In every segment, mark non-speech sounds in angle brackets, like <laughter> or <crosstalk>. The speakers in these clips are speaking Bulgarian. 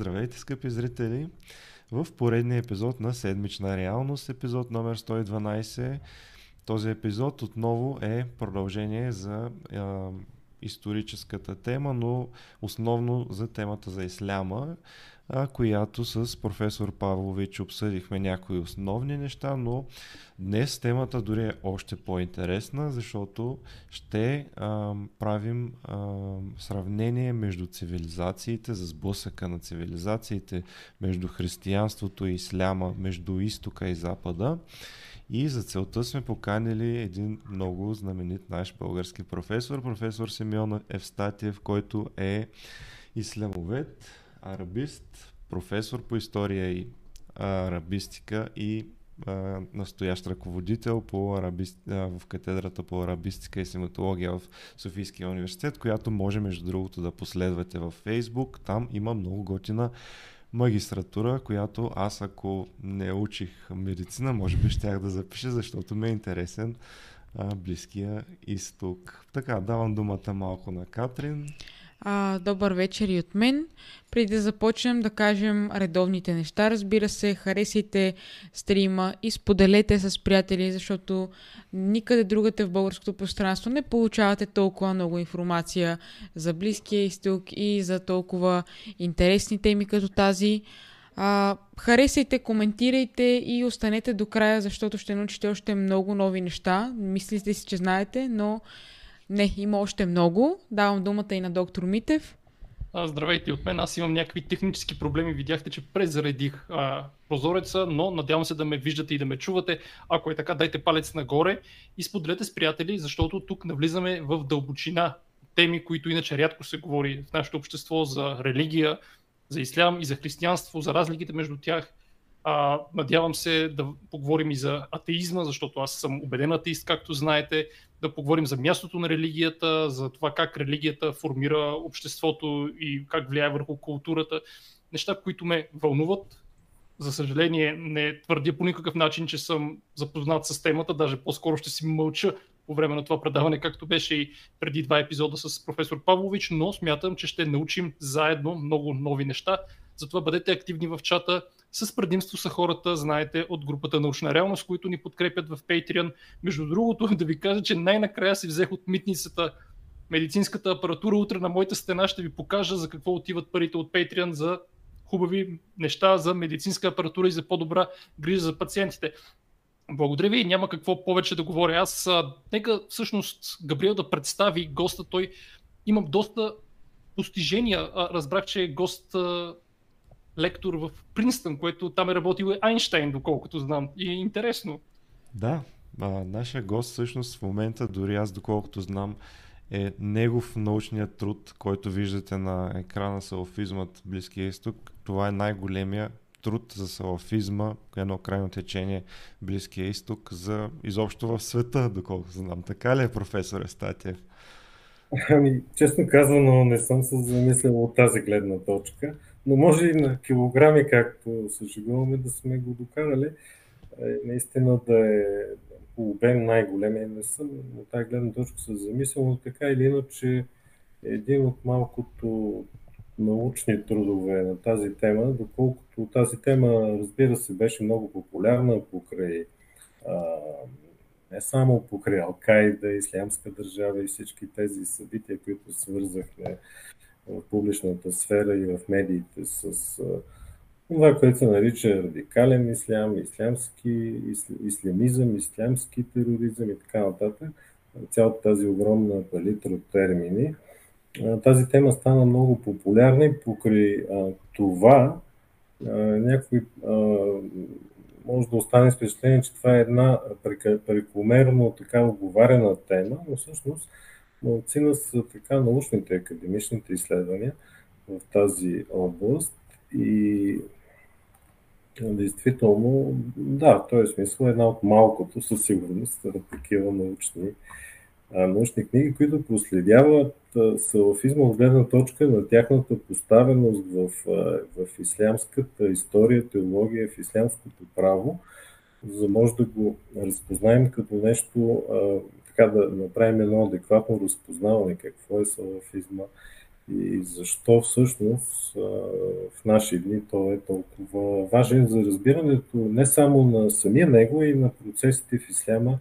Здравейте, скъпи зрители! В поредния епизод на Седмична реалност, епизод номер 112. Този епизод отново е продължение за е, историческата тема, но основно за темата за исляма а, която с професор Павлович обсъдихме някои основни неща, но днес темата дори е още по-интересна, защото ще а, правим а, сравнение между цивилизациите, за сблъсъка на цивилизациите между християнството и исляма, между изтока и запада. И за целта сме поканили един много знаменит наш български професор, професор Симеон Евстатиев, който е ислямовед, арабист, професор по история и арабистика и а, настоящ ръководител по арабист, а, в катедрата по арабистика и семитология в Софийския университет, която може между другото да последвате във Фейсбук. Там има много готина магистратура, която аз ако не учих медицина, може би щях да запиша, защото ме е интересен а, Близкия изток. Така, давам думата малко на Катрин. А, добър вечер и от мен. Преди да започнем да кажем редовните неща, разбира се, харесайте стрима и споделете с приятели, защото никъде другате в българското пространство не получавате толкова много информация за Близкия изток и за толкова интересни теми като тази. А, харесайте, коментирайте и останете до края, защото ще научите още много нови неща. Мислите си, че знаете, но не, има още много. Давам думата и на доктор Митев. А, здравейте от мен. Аз имам някакви технически проблеми. Видяхте, че презаредих а, прозореца, но надявам се да ме виждате и да ме чувате. Ако е така, дайте палец нагоре и споделете с приятели, защото тук навлизаме в дълбочина теми, които иначе рядко се говори в нашето общество за религия, за ислям и за християнство, за разликите между тях. А, надявам се да поговорим и за атеизма, защото аз съм убеден атеист, както знаете да поговорим за мястото на религията, за това как религията формира обществото и как влияе върху културата. Неща, които ме вълнуват. За съжаление, не твърдя по никакъв начин, че съм запознат с темата, даже по-скоро ще си мълча по време на това предаване, както беше и преди два епизода с професор Павлович, но смятам, че ще научим заедно много нови неща. Затова бъдете активни в чата, с предимство са хората, знаете, от групата Научна реалност, които ни подкрепят в Patreon. Между другото, <laughs> да ви кажа, че най-накрая си взех от митницата медицинската апаратура. Утре на моята стена ще ви покажа за какво отиват парите от Patreon за хубави неща, за медицинска апаратура и за по-добра грижа за пациентите. Благодаря ви. Няма какво повече да говоря. Аз а, нека всъщност Габриел да представи госта. Той имам доста постижения. А, разбрах, че е гост а, лектор в Принстън, което там е работил Айнштайн, доколкото знам. И е интересно. Да, а, нашия гост всъщност в момента, дори аз доколкото знам, е негов научният труд, който виждате на екрана Салафизмът Близкия изток. Това е най-големия труд за салафизма, едно крайно течение Близкия изток, за изобщо в света, доколкото знам. Така ли е, професор Естатиев? Ами, честно казано, не съм се замислял от тази гледна точка но може и на килограми, както се шегуваме, да сме го докарали. Е, наистина да е по обем най-големия не съм, от тази гледна точка се замисля, но така или иначе един от малкото научни трудове на тази тема, доколкото тази тема, разбира се, беше много популярна покрай не само покрай Алкайда, Ислямска държава и всички тези събития, които свързахме в публичната сфера и в медиите с това, което се нарича радикален ислям, ислямски, ислямизъм, ислямски тероризъм и така нататък. Цялата тази огромна палитра от термини. Тази тема стана много популярна и покрай това някой може да остане впечатление, че това е една прекомерно така оговарена тема, но всъщност Малцина са така научните, академичните изследвания в тази област и действително, да, в този смисъл е една от малкото със сигурност такива научни, научни книги, които проследяват салафизма от гледна точка на тяхната поставеност в, в ислямската история, теология, в ислямското право, за да може да го разпознаем като нещо така да направим едно адекватно разпознаване какво е салафизма и защо всъщност в наши дни той е толкова важен за разбирането не само на самия него, и на процесите в исляма,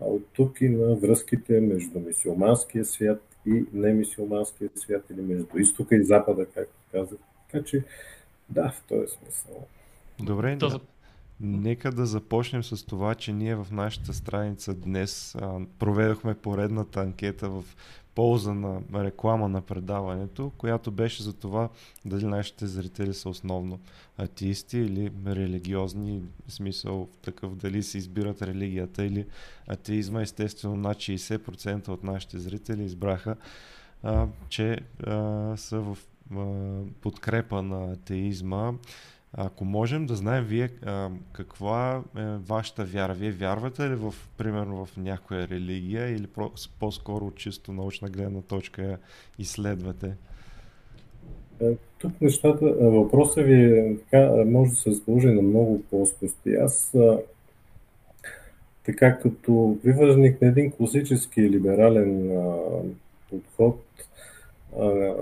а от тук и на връзките между мисиоманския свят и немисиоманския свят, или между изтока и запада, както казах. Така че, да, в този смисъл. Добре, да. Нека да започнем с това, че ние в нашата страница днес а, проведохме поредната анкета в полза на реклама на предаването, която беше за това дали нашите зрители са основно атеисти или религиозни, в смисъл такъв дали си избират религията или атеизма. Естествено, над 60% от нашите зрители избраха, а, че а, са в подкрепа на атеизма. Ако можем да знаем вие а, каква е вашата вяра, вие вярвате ли в, примерно в някоя религия или по-скоро от чисто научна гледна точка изследвате? Е, тук нещата, въпросът ви е, така, може да се сложи на много плоскости. Аз така като привържник на един класически либерален а, подход, а,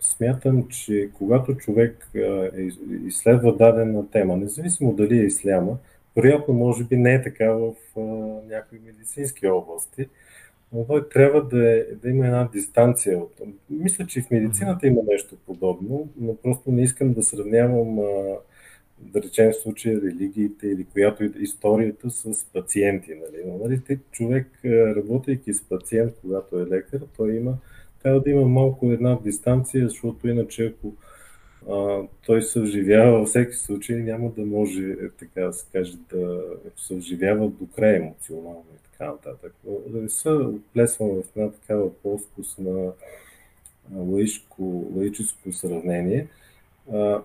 смятам, че когато човек е, изследва дадена тема, независимо дали е исляма, вероятно може би не е така в някои медицински области, но той трябва да, е, да има една дистанция. Мисля, че в медицината има нещо подобно, но просто не искам да сравнявам, да речем в случая, религиите или която и историята с пациенти. Нали? Но, нали, човек, работейки с пациент, когато е лекар, той има трябва да има малко една дистанция, защото иначе ако а, той се вживява във всеки случай, няма да може, е, така да се каже, да се вживява до край емоционално и така нататък. Да не се оплесвам в една такава плоскост на лаическо, лаическо сравнение. А,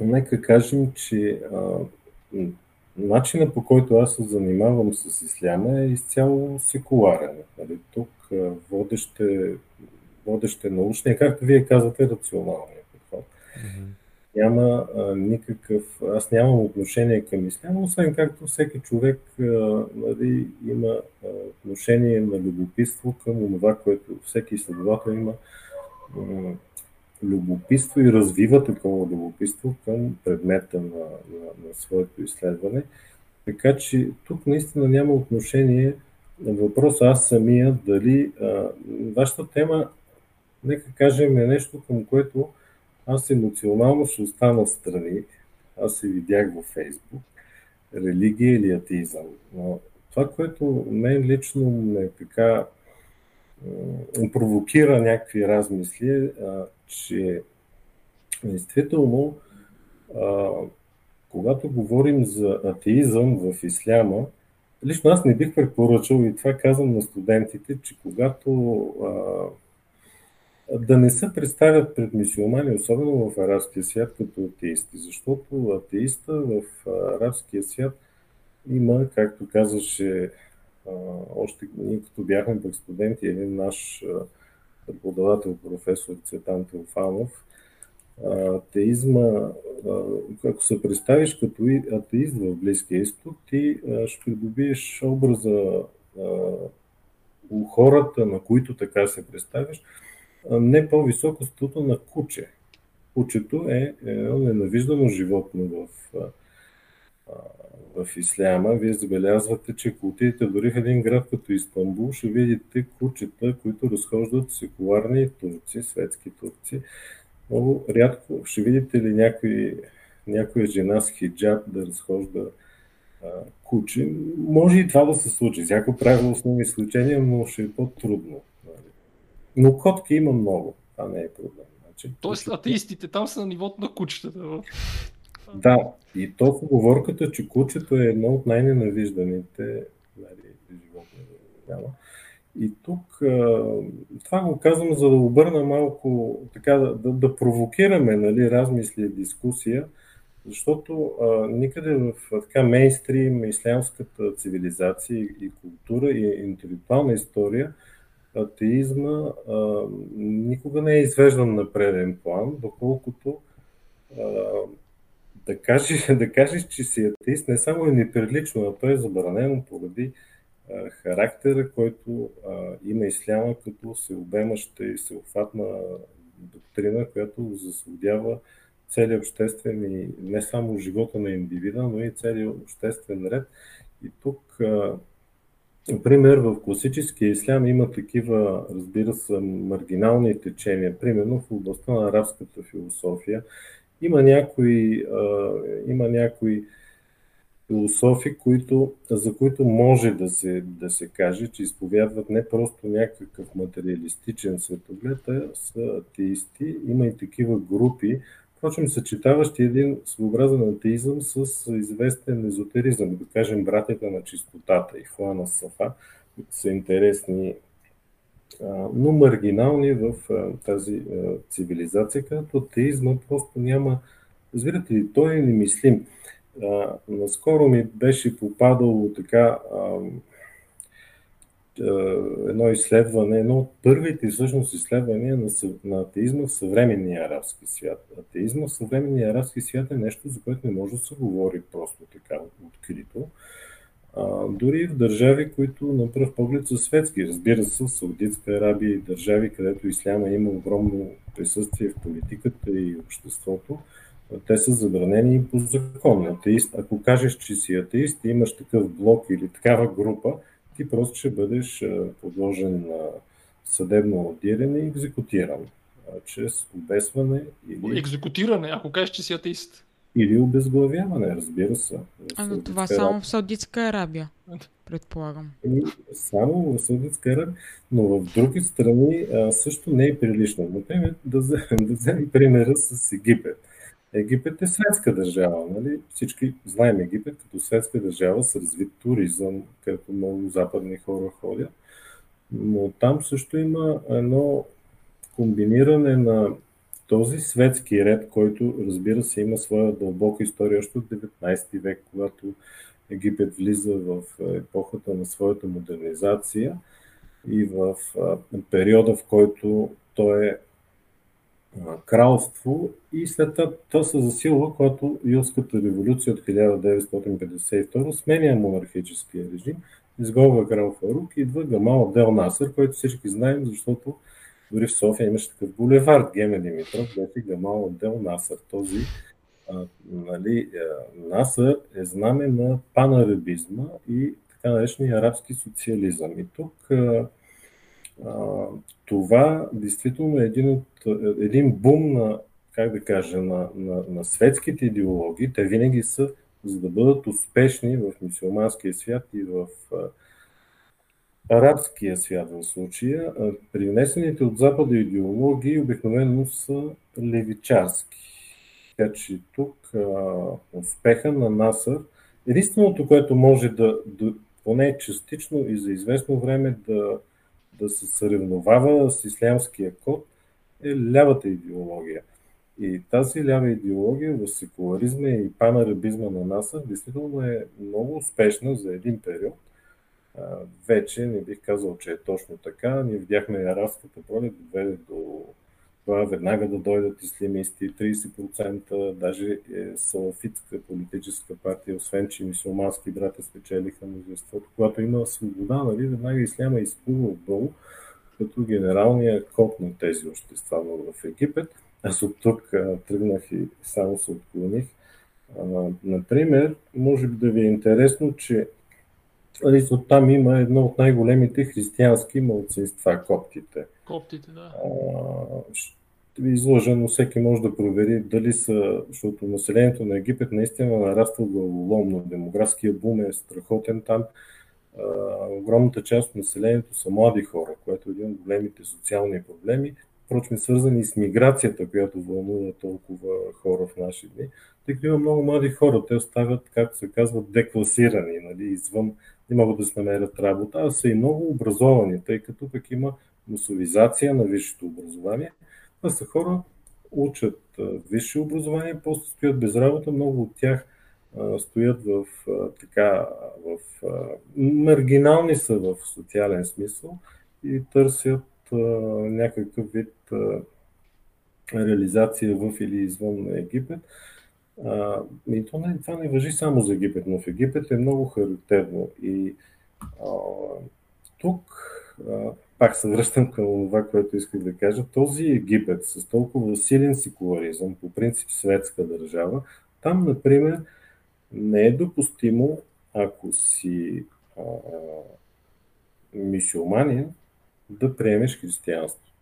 нека кажем, че а, начинът по който аз се занимавам с исляма е изцяло секуларен. Нали? Тук водещ е, водещ е научния, както вие казвате, рационалния подход. Mm-hmm. Няма а, никакъв, аз нямам отношение към исляма, освен както всеки човек а, нали, има а, отношение на любопитство към това, което всеки изследовател има м- любопитство и развива такова любопитство към предмета на, на, на своето изследване. Така че тук наистина няма отношение въпроса аз самия дали а, вашата тема, нека кажем, е нещо към което аз емоционално ще остана страни. Аз се видях във Фейсбук. Религия или атеизъм. Но това, което мен лично ме така провокира някакви размисли, а, че действително, а, когато говорим за атеизъм в исляма, лично аз не бих препоръчал и това казвам на студентите, че когато а, да не се представят пред мисиомани, особено в арабския свят, като атеисти, защото атеиста в арабския свят има, както казваше още ние като бяхме пък студенти, един наш преподавател, професор Цветан Теофанов, атеизма, ако се представиш като атеист в Близкия изток, ти ще придобиеш образа у хората, на които така се представиш, не по-високо статута на куче. Кучето е едно ненавиждано животно в в исляма, вие забелязвате, че ако отидете дори в един град като Истанбул, ще видите кучета, които разхождат секуларни турци, светски турци. Много рядко ще видите ли някой, някоя жена с хиджаб да разхожда а, куче. Може и това да се случи. Всяко правило основни изключения, но ще е по-трудно. Нали. Но котки има много. Това не е проблем. Значи, Тоест атеистите там са на нивото на кучетата. Да, и то поговорката, че кучето е едно от най-ненавижданите нали, животни. Няма. И тук това го казвам, за да обърна малко, така да, да, провокираме нали, размисли и дискусия, защото а, никъде в така мейнстрим ислямската цивилизация и култура и интелектуална история атеизма а, никога не е извеждан на преден план, доколкото а, да кажеш, <laughs> да кажеш, че си атеист не само е неприлично, а то е забранено поради характера, който има исляма като всеобемаща и всеобхватна доктрина, която заслудява целият обществен и не само живота на индивида, но и целият обществен ред. И тук, например, в класическия ислям има такива, разбира се, маргинални течения, примерно в областта на арабската философия. Има някои, има някои философи, които, за които може да се, да се каже, че изповядват не просто някакъв материалистичен светоглед, а са атеисти. Има и такива групи, впрочем съчетаващи един своеобразен атеизъм с известен езотеризъм, да кажем братята на чистотата и Хуана Сафа, които са интересни, но маргинални в тази цивилизация, където атеизма просто няма, разбирате ли, той е немислим. Наскоро ми беше попадало така едно изследване, едно от първите всъщност изследвания на, на атеизма в съвременния арабски свят. Атеизма в съвременния арабски свят е нещо, за което не може да се говори просто така открито. А, дори в държави, които на пръв поглед са светски. Разбира се, Саудитска Арабия и държави, където исляма има огромно присъствие в политиката и обществото, те са забранени и по закон. Атеист, ако кажеш, че си атеист и имаш такъв блок или такава група, ти просто ще бъдеш подложен на съдебно аудиране и екзекутиран чрез обесване или... Екзекутиране, ако кажеш, че си атеист. Или обезглавяване, разбира се. А но това само в Саудитска Арабия, предполагам. И само в Саудитска Арабия, но в други страни а, също не е прилично. Например, да, <laughs> да вземем примера с Египет. Египет е светска държава. Нали? Всички знаем Египет като светска държава с развит туризъм, където много западни хора ходят. Но там също има едно комбиниране на този светски ред, който разбира се има своя дълбока история още от 19 век, когато Египет влиза в епохата на своята модернизация и в периода, в който той е кралство и след това то се засилва, когато Юлската революция от 1952 сменя монархическия режим, изгонва крал Фарук идва Гамал Дел Насър, който всички знаем, защото дори в София имаше такъв булевард Геме Димитров, беше Гамал Дел Насър. Този а, нали, Насър е знаме на панарабизма и така наречения арабски социализъм. И тук а, това действително е един, от, един бум на, как да кажа, на, на, на светските идеологии. Те винаги са, за да бъдат успешни в мусулманския свят и в арабския свят в случая, принесените от Запада идеологии обикновено са левичарски. Така че тук а, успеха на Насър, единственото, което може да, да поне частично и за известно време да да се съревновава с ислямския код е лявата идеология. И тази лява идеология в секуларизма и панарабизма на НАСА действително е много успешна за един период. Вече не бих казал, че е точно така. Ние видяхме арабската пролет доведе до това веднага да дойдат ислямисти, 30%, даже е салафитска политическа партия, освен че мисулмански брата спечелиха мнозинството. Когато има свобода, нали, веднага исляма изплува отдолу, като генералния код на тези общества в Египет. Аз от тук тръгнах и само се отклоних. Например, може би да ви е интересно, че там има едно от най-големите християнски младсинства, коптите. Коптите, да. Ще ви изложа, но всеки може да провери дали са, защото населението на Египет наистина нараства главоломно. Демографския бум е страхотен там. А, огромната част от населението са млади хора, което е един от големите социални проблеми, впрочем свързани с миграцията, която вълнува толкова хора в наши дни. Тъй като има много млади хора, те оставят, както се казва, декласирани, нали, извън, не могат да се намерят работа, а са и много образовани, тъй като пък има мусовизация на висшето образование. Това са хора, учат висше образование, после стоят без работа, много от тях стоят в така, в маргинални са в социален смисъл и търсят някакъв вид реализация в или извън Египет. И то не, това не въжи само за Египет, но в Египет е много характерно. И тук пак се връщам към това, което исках да кажа. Този Египет с толкова силен секуларизъм, по принцип светска държава, там, например, не е допустимо, ако си а, мисиоманин, да приемеш християнството.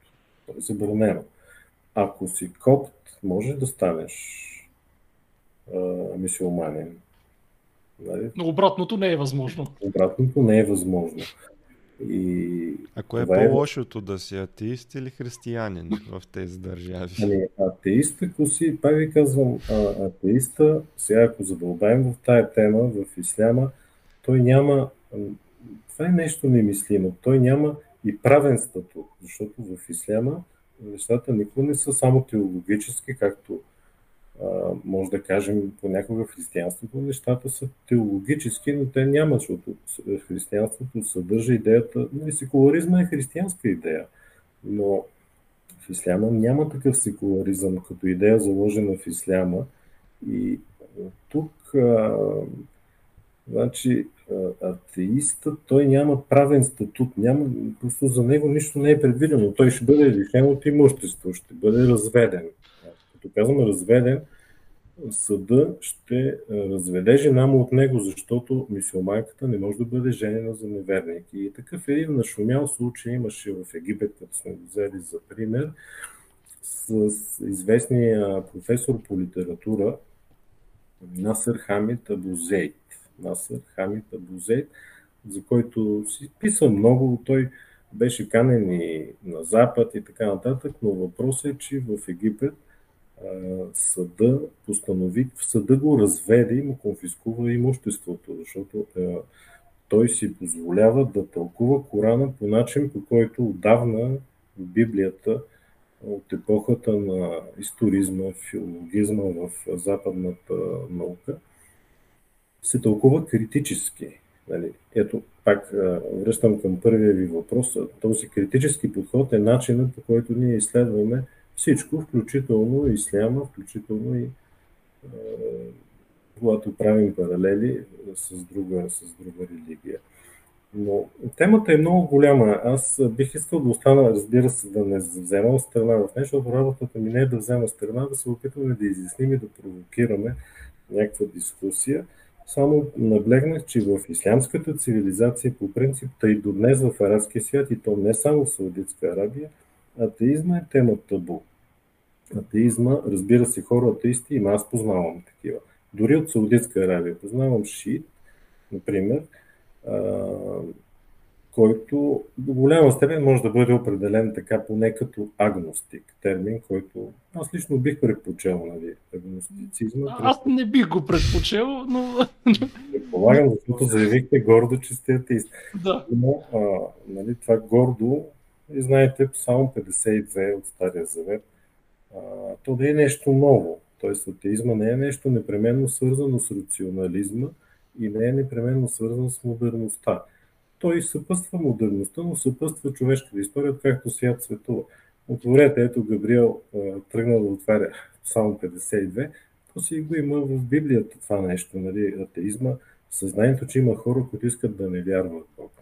То е забранено. Ако си копт, може да станеш а, мисиоманин. Нали? Но обратното не е възможно. Обратното не е възможно. И а кое е по-лошото да си атеист или християнин в тези държави? Ами, атеист, ако си, пак ви казвам, а, атеиста, сега ако задълбаем в тая тема, в исляма, той няма, това е нещо немислимо, той няма и правен статут, защото в исляма нещата никога не са само теологически, както може да кажем понякога в християнството нещата са теологически, но те нямат, защото християнството съдържа идеята, нали, секуларизма е християнска идея, но в исляма няма такъв секуларизъм като идея заложена в исляма и тук а, значи атеиста, той няма правен статут, няма, просто за него нищо не е предвидено. Той ще бъде лишен от имущество, ще бъде разведен като казваме разведен, съда ще разведе жена му от него, защото мисиомайката не може да бъде женена за неверник. И такъв един нашумял случай имаше в Египет, като сме взели за пример, с известния професор по литература Насър Хамид Абузейт. Насър Хамид Абузейт, за който си писа много. Той беше канен и на Запад и така нататък, но въпросът е, че в Египет – съда постанови, съда го разведе и му конфискува имуществото, защото е, той си позволява да тълкува Корана по начин, по който отдавна Библията от епохата на историзма, филологизма в западната наука се тълкува критически. Нали? Ето, пак връщам към първия ви въпрос. Този критически подход е начинът по който ние изследваме всичко, включително исляма, включително и когато правим паралели с друга, с друга религия. Но темата е много голяма. Аз бих искал да остана, разбира се, да не взема страна в нещо, защото работата ми не е да взема страна, да се опитваме да изясним и да провокираме някаква дискусия. Само наблегнах, че в ислямската цивилизация по принцип, тъй до днес в арабския свят и то не само в Саудитска Арабия, атеизма е тема табу. Атеизма, разбира се, хора атеисти, има аз познавам такива. Дори от Саудитска Аравия познавам шиит, например, а, който до голяма степен може да бъде определен така поне като агностик, термин, който аз лично бих предпочел, нали, агностицизма. Аз не бих го предпочел, но... Предполагам, защото заявихте гордо, че сте атеист. Да. Но, а, нали, това гордо и знаете, само 52 от Стария Завет, то не е нещо ново. Тоест, атеизма не е нещо непременно свързано с рационализма и не е непременно свързано с модерността. Той съпъства модерността, но съпъства човешката история, както свят светува. Отворете, ето Габриел тръгна да отваря само 52, то си го има в Библията това нещо, нали, атеизма, съзнанието, че има хора, които искат да не вярват в Бог.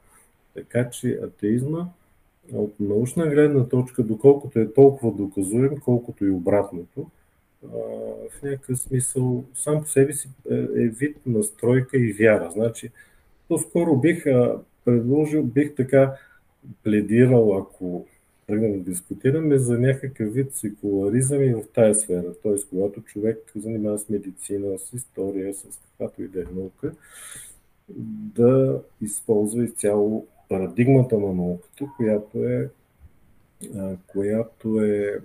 Така че атеизма от научна гледна точка, доколкото е толкова доказуем, колкото и обратното, в някакъв смисъл сам по себе си е, е вид настройка и вяра. Значи, по-скоро бих предложил, бих така пледирал, ако тръгнем да дискутираме за някакъв вид секуларизъм и в тая сфера. Т.е. когато човек занимава с медицина, с история, с каквато и да е наука, да използва изцяло парадигмата на науката, която е, която е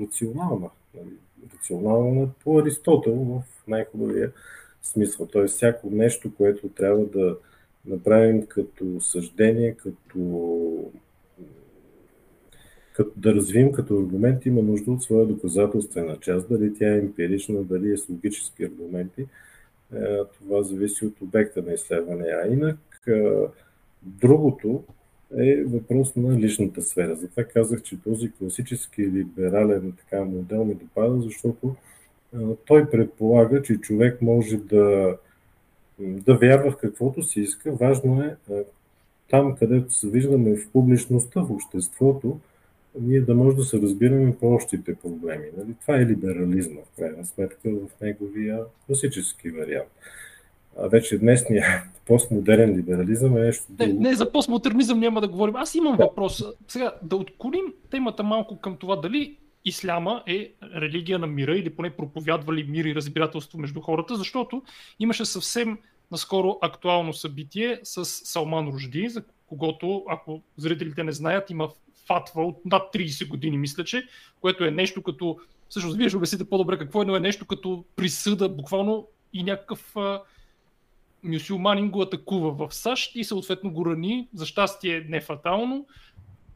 рационална. Нали, рационална по Аристотел в най-хубавия смисъл. Т.е. всяко нещо, което трябва да направим като съждение, като, като да развием като аргумент, има нужда от своя доказателствена част, дали тя е емпирична, дали е с логически аргументи. Е, това зависи от обекта на изследване. А инак Другото е въпрос на личната сфера. Затова казах, че този класически либерален така, модел ми допада, защото той предполага, че човек може да да вярва в каквото си иска. Важно е там, където се виждаме в публичността, в обществото, ние да може да се разбираме по общите проблеми. Нали? Това е либерализма, в крайна сметка, в неговия класически вариант. А вече днесния <laughs> постмодерен либерализъм е нещо друго. Не, не, за постмодернизъм няма да говорим. Аз имам да. въпрос. Сега, да отклоним темата малко към това дали исляма е религия на мира или поне проповядвали мир и разбирателство между хората, защото имаше съвсем наскоро актуално събитие с Салман Ружди, за когото, ако зрителите не знаят, има фатва от над 30 години, мисля, че, което е нещо като, всъщност вие ще обясните по-добре какво е, но е нещо като присъда, буквално и някакъв мюсюлманин го атакува в САЩ и съответно го рани, за щастие не фатално,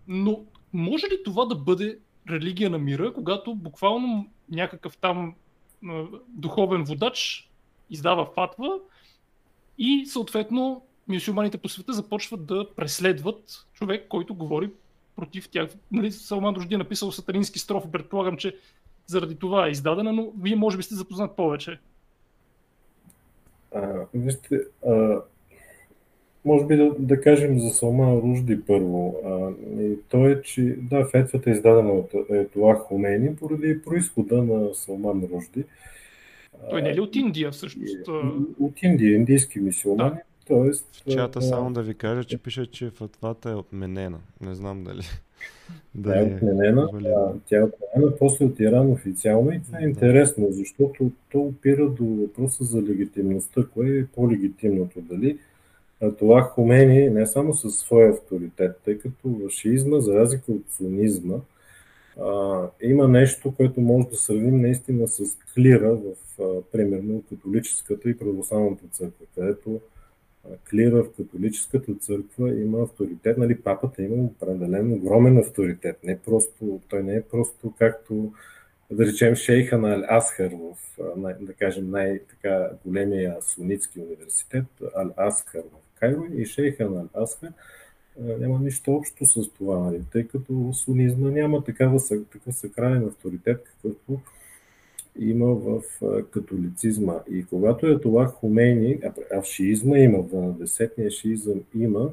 но може ли това да бъде религия на мира, когато буквално някакъв там духовен водач издава фатва и съответно мюсюлманите по света започват да преследват човек, който говори против тях. Нали, Салман Ружди е написал сатанински строфи, предполагам, че заради това е издадена, но вие може би сте запознат повече. А, вижте, а, може би да, да кажем за Салман Ружди първо. А, и то е, че да, фетвата е издадена от това Хомени поради происхода на Салман Ружди. Той не е ли от Индия всъщност? От Индия, индийски мисиомани. Да. Тоест, в чата само да ви кажа, че пише, че фатвата е отменена. Не знам дали. Да, е отменена. А, тя е отменена после от Иран официално и това е да. интересно, защото то опира до въпроса за легитимността. Кое е по-легитимното? Дали това Хомени не само със своя авторитет, тъй като в шиизма, за разлика от сунизма, а, има нещо, което може да сравним наистина с клира в, а, примерно, католическата и православната църква, където клира в католическата църква има авторитет, нали, папата има определен огромен авторитет. Не просто, той не е просто както да речем шейха на Ал-Асхар в, да кажем, най-така големия сунитски университет, Ал-Асхар в Кайро и шейха на Ал-Асхар няма нищо общо с това, нали, тъй като сунизма няма такава, такъв сакрален авторитет, какъвто има в католицизма. И когато е това Хумейни, а в шиизма има, в 12-ния шиизъм има,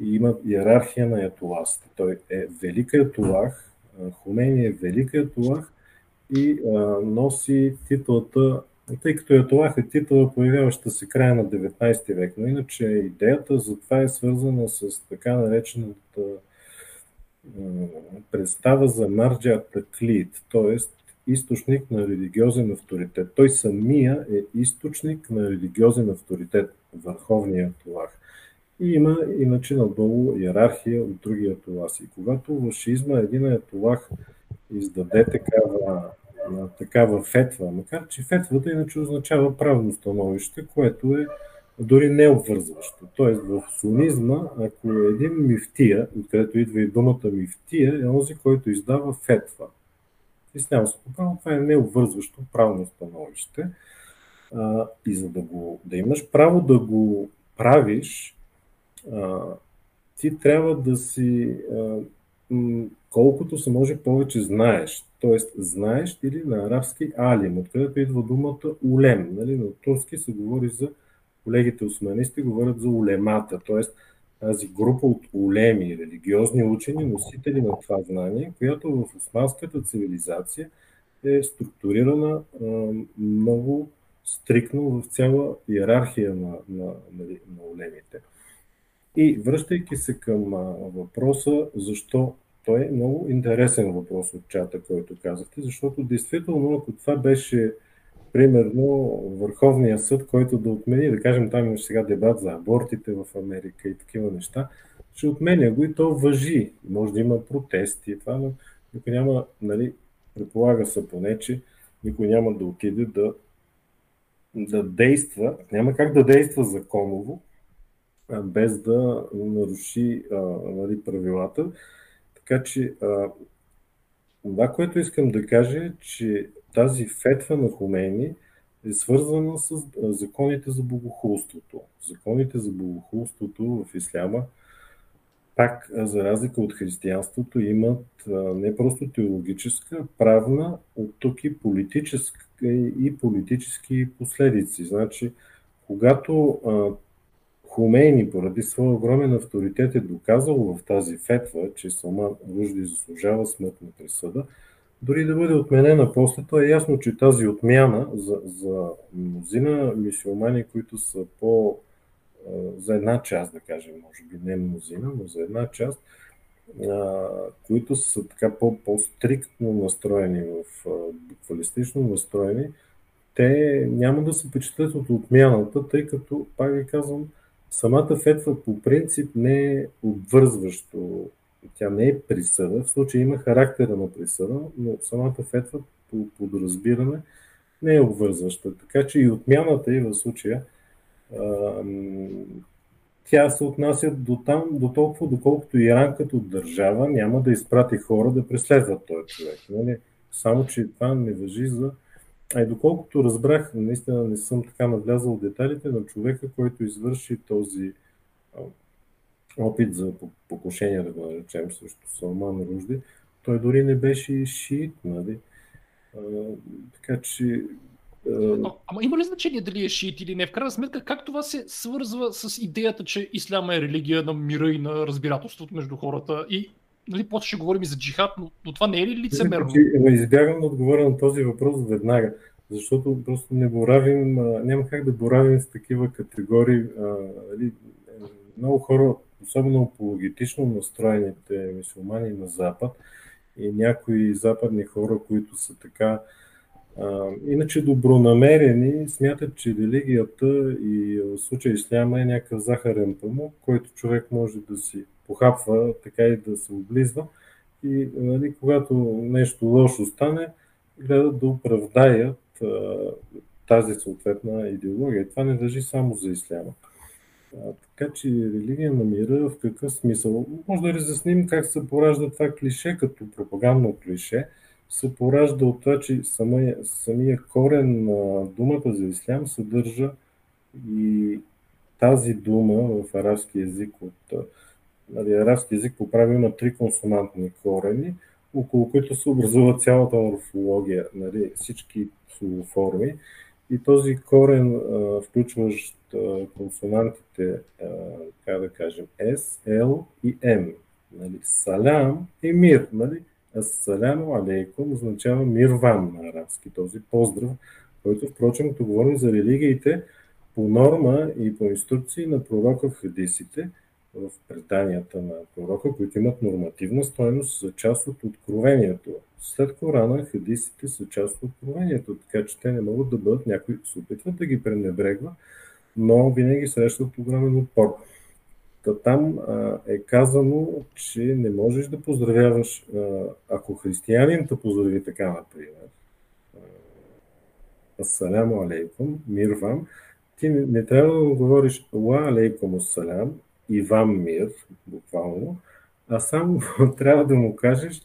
и има иерархия на етоласите. Той е велик етолах, Хумейни е велик етолах и а, носи титлата, тъй като етолах е титла, появяваща се края на 19 век, но иначе идеята за това е свързана с така наречената представа за марджа таклит, т.е източник на религиозен авторитет. Той самия е източник на религиозен авторитет, върховният Аллах. И има иначе надолу иерархия от другия Аллах. И когато в шизма един Аллах издаде такава, такава фетва, макар че фетвата иначе означава правно становище, което е дори не обвързващо. Тоест в сунизма, ако е един мифтия, откъдето идва и думата мифтия, е онзи, който издава фетва – християнското право, това е необвързващо правно становище. А, и за да, го, да имаш право да го правиш, а, ти трябва да си а, м- колкото се може повече знаеш. Тоест, знаеш или на арабски алим, откъдето идва думата улем. Нали? На турски се говори за колегите османисти говорят за улемата, т.е тази група от улеми, религиозни учени, носители на това знание, която в османската цивилизация е структурирана много стрикно в цяла иерархия на, на, на, на улемите. И връщайки се към въпроса, защо той е много интересен въпрос от чата, който казахте, защото действително, ако това беше примерно Върховния съд, който да отмени, да кажем, там имаше сега дебат за абортите в Америка и такива неща, ще отменя го и то въжи. Може да има протести, това, но никой няма, нали, предполага се поне, че никой няма да отиде да, да действа, няма как да действа законово, без да наруши а, нали, правилата. Така че а, това, което искам да кажа е, че тази фетва на Хомейни е свързана с законите за богохулството. Законите за богохулството в исляма, пак за разлика от християнството, имат не просто теологическа, правна, от тук и политическа и политически последици. Значи, когато Хумейни, поради своя огромен авторитет, е доказал в тази фетва, че Салман Ружди заслужава смъртна присъда, дори да бъде отменена после, то е ясно, че тази отмяна за, за мнозина мисиомани, които са по за една част, да кажем, може би не мнозина, но за една част, които са така по, по-стриктно настроени, в буквалистично настроени, те няма да се впечатлят от отмяната, тъй като, пак ви казвам, самата фетва по принцип не е обвързващо. Тя не е присъда, в случая има характера на присъда, но самата фетва по подразбиране не е обвързваща. Така че и отмяната и в случая тя се отнася до там, до толкова, доколкото Иран като държава няма да изпрати хора да преследват този човек. Нали? Само, че това не въжи за... А доколкото разбрах, наистина не съм така навлязал в деталите на човека, който извърши този опит за покушение, да го наречем, срещу Салман Ружди, той дори не беше шиит, нали? А, така че а, ама има ли значение дали е шиит или не? В крайна сметка, как това се свързва с идеята, че исляма е религия на мира и на разбирателството между хората? И нали, после ще говорим и за джихад, но, но това не е ли лицемерно? Избягам да отговоря на този въпрос веднага, защото просто не боравим, няма как да боравим с такива категории. Нали, много хора, особено апологетично настроените мусулмани на Запад и някои западни хора, които са така а, иначе добронамерени смятат, че религията и в случая исляма е някакъв захарен памук, който човек може да си похапва, така и да се облизва. И нали, когато нещо лошо стане, гледат да оправдаят а, тази съответна идеология. Това не държи само за исляма. А, така че религия на мира в какъв смисъл? Може да разясним как се поражда това клише като пропагандно клише – се поражда от това, че самия, самия корен на думата за ислям съдържа и тази дума в арабски язик от нали, арабски язик по правило има три консонантни корени, около които се образува цялата морфология, нали, всички словоформи. И този корен, включващ консонантите, а, как да кажем, S, L и M. Нали, салям и мир. Нали, Ассалямо алейкум означава мир вам на арабски, този поздрав, който, впрочем, като говорим за религиите, по норма и по инструкции на пророка в хадисите, в преданията на пророка, които имат нормативна стойност, са част от откровението. След Корана хадисите са част от откровението, така че те не могат да бъдат, някои се опитват да ги пренебрегва, но винаги срещат огромен отпор. Та там а, е казано, че не можеш да поздравяваш, а, ако християнин те поздрави така, например, Асаляму алейкум, мир вам, ти не, не трябва да говориш Ла алейкум ассалям и вам мир, буквално, а само <laughs> трябва да му кажеш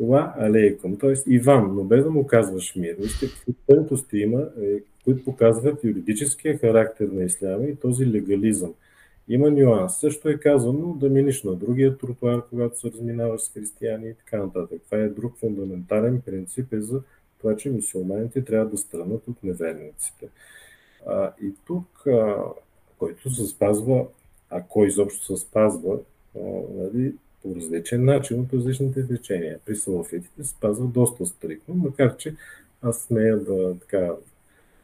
Ла алейкум, т.е. и вам, но без да му казваш мир. Вижте какви има, е, които показват юридическия характер на исляма и този легализъм – има нюанс. Също е казано да миниш на другия тротуар, когато се разминаваш с християни и така нататък. Това е друг фундаментален принцип е за това, че мусулманите трябва да странат от неверниците. А, и тук, а, който се спазва, а кой изобщо се спазва, нали, по различен начин от различните течения. При салафитите се спазва доста стрикно, макар че аз смея да, така,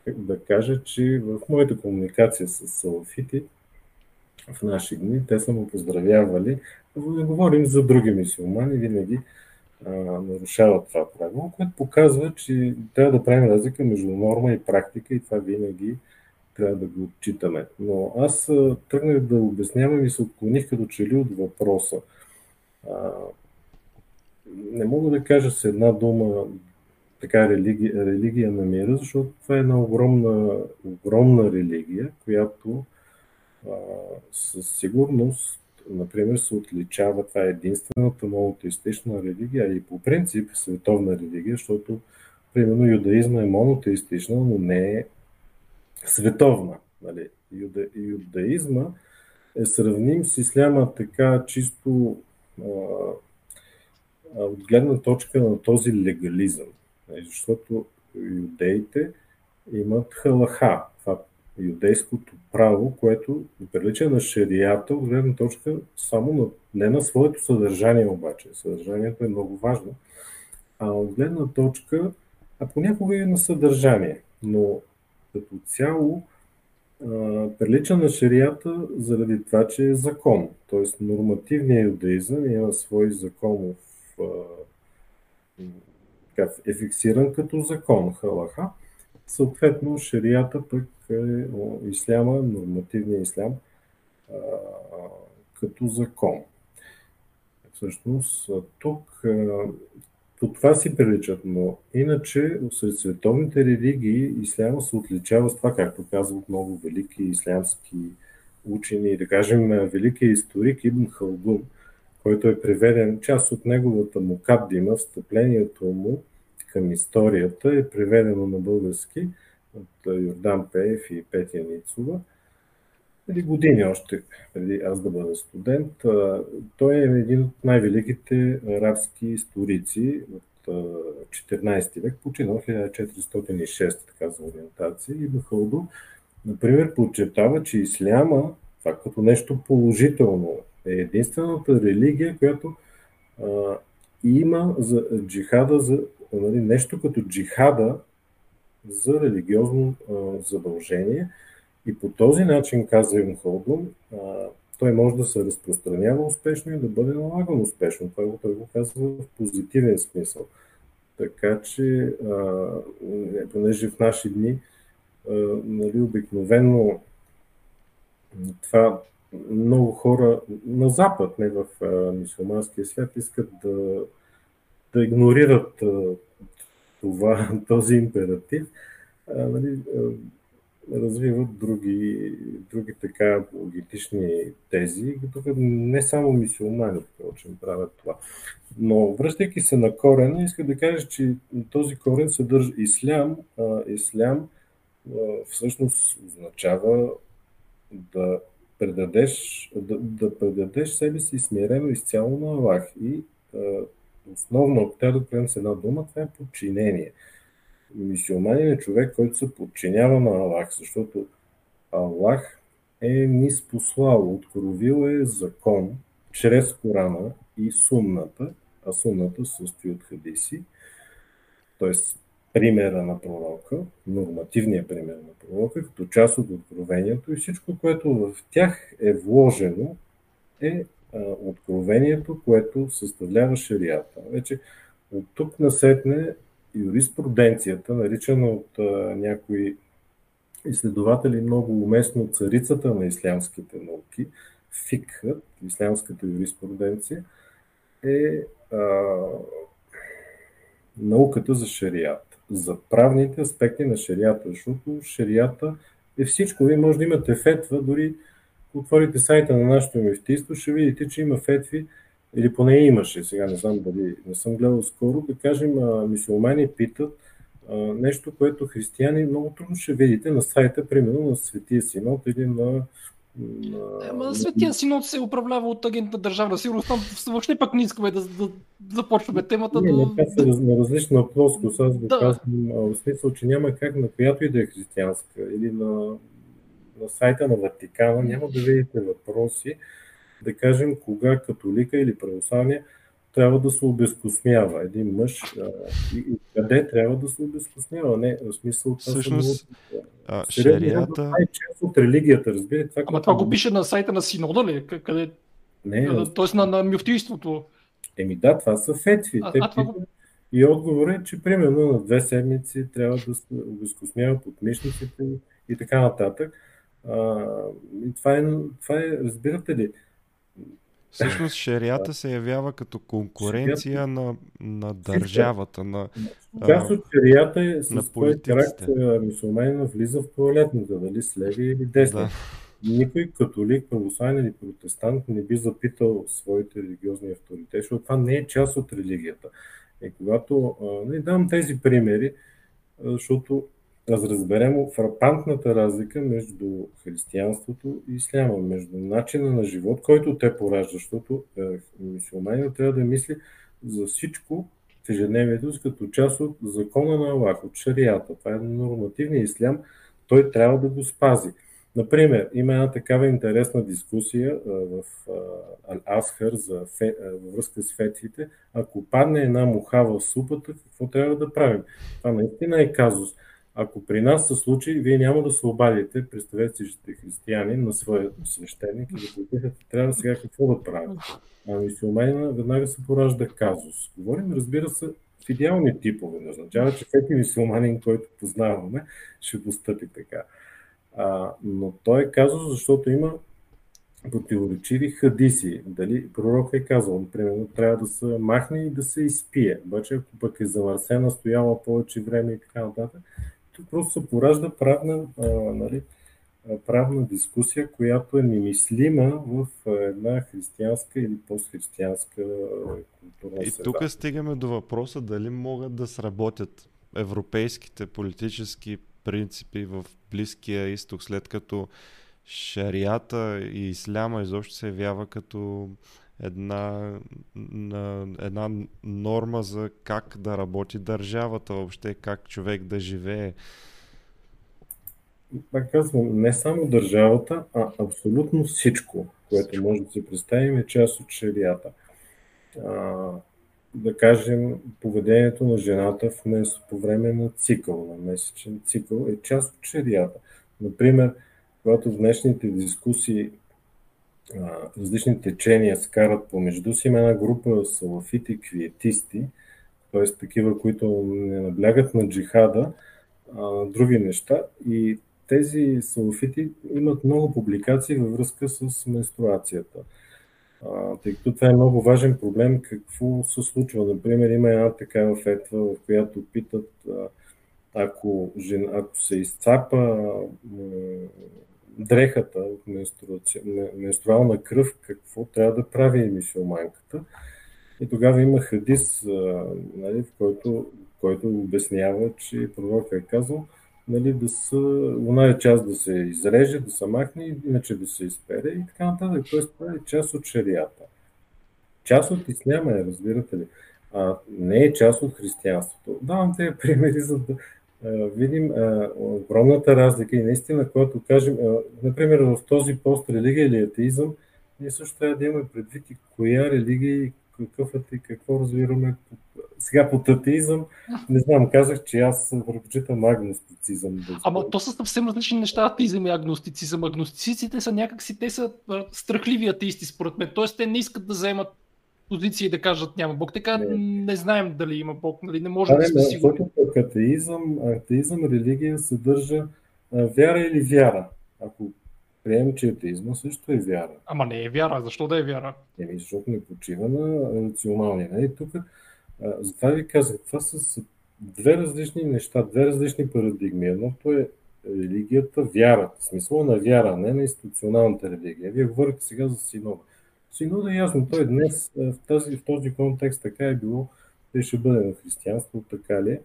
да кажа, че в моята комуникация с салафити в наши дни. Те са му поздравявали. Не говорим за други мисиомани, винаги а, нарушават това правило, което показва, че трябва да правим разлика между норма и практика и това винаги трябва да го отчитаме. Но аз тръгнах да обяснявам и се отклоних като че ли от въпроса. А, не мога да кажа с една дума така религия, религия на мира, защото това е една огромна, огромна религия, която със сигурност, например, се отличава, това е единствената монотеистична религия и по принцип световна религия, защото, примерно, юдаизма е монотеистична, но не е световна. Нали? Юда, юдаизма е сравним с исляма така чисто а, от гледна точка на този легализъм. Нали? Защото юдеите имат халаха. Това юдейското право, което прилича на шарията от гледна точка само на, не на своето съдържание обаче. Съдържанието е много важно, а от гледна точка, а понякога и на съдържание. Но като цяло прилича на шарията заради това, че е закон. Тоест нормативният юдаизъм има свой законов е фиксиран като закон халаха. Съответно, шарията пък е исляма, нормативния ислям, като закон. Всъщност, тук по това си приличат, но иначе сред световните религии исляма се отличава с това, както казват много велики ислямски учени, да кажем великият историк Ибн Халдун, който е преведен, част от неговата му каддима, встъплението му към историята е преведено на български от Йордан Пеев и Петя Ницова. Преди години още, преди аз да бъда студент, той е един от най-великите арабски историци от 14 век, починал в 1406, така за ориентация. И Бахалдо, например, подчертава, че исляма, това като нещо положително, е единствената религия, която а, има за джихада, за, нали, нещо като джихада за религиозно а, задължение. И по този начин, каза Иван Холдун, той може да се разпространява успешно и да бъде налаган успешно. Той, той го казва в позитивен смисъл. Така че, а, понеже в наши дни а, нали, обикновено това много хора на Запад, не в мусулманския свят, искат да, да игнорират а, това, <laughs> този императив. А, нали, развиват други, други така апологетични тези, тук не само мисиомани, впрочем, правят това. Но връщайки се на корена, иска да кажа, че този корен съдържа ислям. А, ислям а, всъщност означава да предадеш, да, да предадеш себе си смирено изцяло на Аллах. И а, основно, ако трябва да приемем с една дума, това е подчинение мисиоманин е човек, който се подчинява на Аллах, защото Аллах е ни спослал, откровил е закон чрез Корана и сунната, а сунната състои от хадиси, т.е. примера на пророка, нормативния пример на пророка, като част от откровението и всичко, което в тях е вложено, е откровението, което съставлява шарията. Вече от тук насетне юриспруденцията, наричана от някои изследователи много уместно царицата на ислямските науки, фикът, ислямската юриспруденция, е а, науката за шарията, за правните аспекти на шарията, защото шарията е всичко. Вие може да имате фетва, дори отворите сайта на нашето мифтийство, ще видите, че има фетви, или поне имаше, сега не знам дали не съм гледал скоро, да кажем, мисулмани питат а, нещо, което християни много трудно ще видите на сайта, примерно на Светия Синод или на Ама Светия Синод се управлява от агент на държавна сигурност. Там въобще пък не искаме да, да, започваме темата. Не, не, това са на различна плоскост. Аз го да. казвам в смисъл, че няма как на която и да е християнска или на, на сайта на Ватикана няма да видите въпроси, да кажем, кога католика или православния трябва да се обезкосмява един мъж а, и, и къде трябва да се обезкосмява. Не, в смисъл това Всъщност, а, шарията... Това е от религията, разбира. Това, Ама това го пише на сайта на Синода ли? Къде... Не. Тоест на, на мюфтийството. Еми да, това са фетви. А, Те а, това... И отговор е, че примерно на две седмици трябва да се обезкосмява под мишниците и така нататък. А, и това, е, това е, разбирате ли, Всъщност <laughs> шарията се явява като конкуренция на, на държавата, на Част от шарията е с кой крак мусулманина влиза в туалетната, дали с леви или десни. Да. Никой католик, православен или протестант не би запитал своите религиозни авторитети, защото това не е част от религията. И когато не давам тези примери, защото да разберем фрапантната разлика между християнството и исляма, между начина на живот, който те пораждат, защото е, мусулманина трябва да мисли за всичко в ежедневието си като част от закона на Аллах, от шарията. Това е нормативният ислям. той трябва да го спази. Например, има една такава интересна дискусия в Асхър за фе, във връзка с фетите. Ако падне една муха в супата, какво трябва да правим? Това наистина е казус. Ако при нас се случи, вие няма да се обадите, представете си, че сте християни, на своя свещеник и да попитате, трябва сега какво да правим. А мисиоманина веднага се поражда казус. Говорим, разбира се, в идеални типове. Не означава, че всеки мисиоманин, който познаваме, ще постъпи така. А, но той е казал, защото има противоречиви хадиси. Дали пророк е казал, например, трябва да се махне и да се изпие. Обаче, ако пък е замърсена, стояла повече време и така нататък, просто се поражда правна, а, нали, правна дискусия, която е немислима в една християнска или постхристиянска културна И тук стигаме до въпроса дали могат да сработят европейските политически принципи в Близкия изток, след като шарията и исляма изобщо се явява като една, една норма за как да работи държавата, въобще как човек да живее. Пак казвам, не само държавата, а абсолютно всичко, което може да си представим е част от шарията. А, да кажем, поведението на жената в мес, по време на цикъл, на месечен цикъл е част от шарията. Например, когато в днешните дискусии различни течения се карат помежду си, има една група салафити, квиетисти, т.е. такива, които не наблягат на джихада, а, други неща. И тези салафити имат много публикации във връзка с менструацията тъй като това е много важен проблем, какво се случва. Например, има една такава фетва, в която питат, ако, жен, ако се изцапа дрехата от менструална кръв, какво трябва да прави мисиоманката. И тогава има хадис, нали, в който, който обяснява, че пророк е казал, нали, да са, оная част да се изреже, да се махне, иначе да се изпере и така нататък. Тоест, това е част от шарията. Част от исляма е, разбирате ли. А, не е част от християнството. Давам тези примери, за да видим огромната разлика и наистина, когато кажем, например, в този пост религия или атеизъм, ние също трябва да имаме предвид и коя религия и какъв е, какво разбираме сега по атеизъм, не знам, казах, че аз предпочитам агностицизъм. Да Ама то са съвсем различни неща, атеизъм и агностицизъм. Агностиците са някакси, те са страхливи атеисти, според мен. Тоест, те не искат да вземат позиции да кажат няма Бог. Така не, не знаем дали има Бог, нали? не можем да, сме сигурни. Атеизъм, атеизъм, религия съдържа а, вяра или вяра. Ако приемем, че атеизма също е вяра. Ама не е вяра. Защо да е вяра? Еми, защото не почива на рационалния. Нали? Тук затова ви казах, това са две различни неща, две различни парадигми. Едното е религията, вярата, смисъл на вяра, не на институционалната религия. Вие говорите сега за синода. Синода е ясно, той днес в, тази, в този контекст така е било, те ще бъде на християнство, така ли е.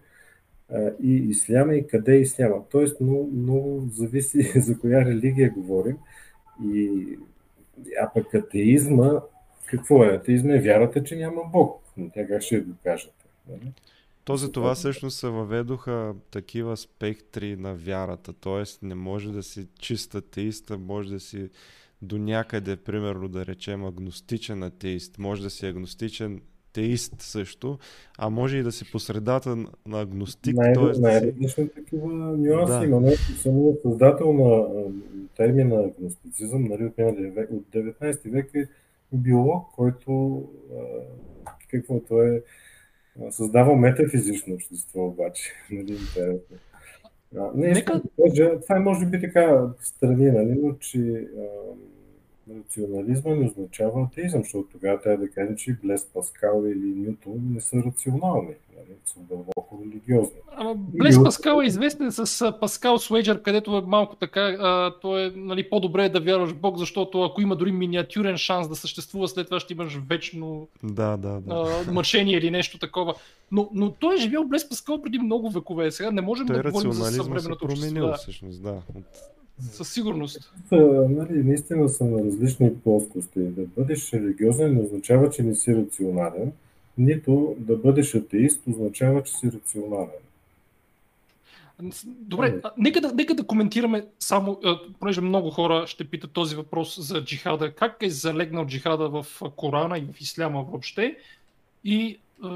И исляма и къде е исляма. Тоест много, много зависи <laughs> за коя религия говорим. И, а пък атеизма, какво е? Атеизма е вярата, че няма Бог но тя как ще я докажете? Нали? То за това всъщност се въведоха такива спектри на вярата, т.е. не може да си чист атеист, може да си до някъде, примерно да речем агностичен атеист, може да си агностичен теист също, а може и да си по средата на агностик. Най- т.е. най-различни да си... такива нюанси да. има. Самият създател на термина агностицизъм нали, от 19 век е биолог, който каквото е създава метафизично общество обаче. <laughs> Нали, интересно. А, не, Нека... това е може би така страни, нали, но че а, рационализма не означава атеизъм, защото тогава трябва да кажем, че Блес Паскал или Нютон не са рационални, нали, са дълбоко религиозни. Ама Блес Паскал е известен с Паскал Суейджер, където е малко така, а, то е нали, по-добре е да вярваш в Бог, защото ако има дори миниатюрен шанс да съществува, след това ще имаш вечно да, да, да. А, мъчение или нещо такова. Но, но той е живял Блес Паскал преди много векове. Сега не можем той да говорим за съвременното общество. Променил, всъщност, да. От със сигурност. нали, наистина са на различни плоскости. Да бъдеш религиозен не означава, че не си рационален, нито да бъдеш атеист означава, че си рационален. Добре, нека да, нека да коментираме само, понеже много хора ще питат този въпрос за джихада. Как е залегнал джихада в Корана и в Исляма въобще? И е,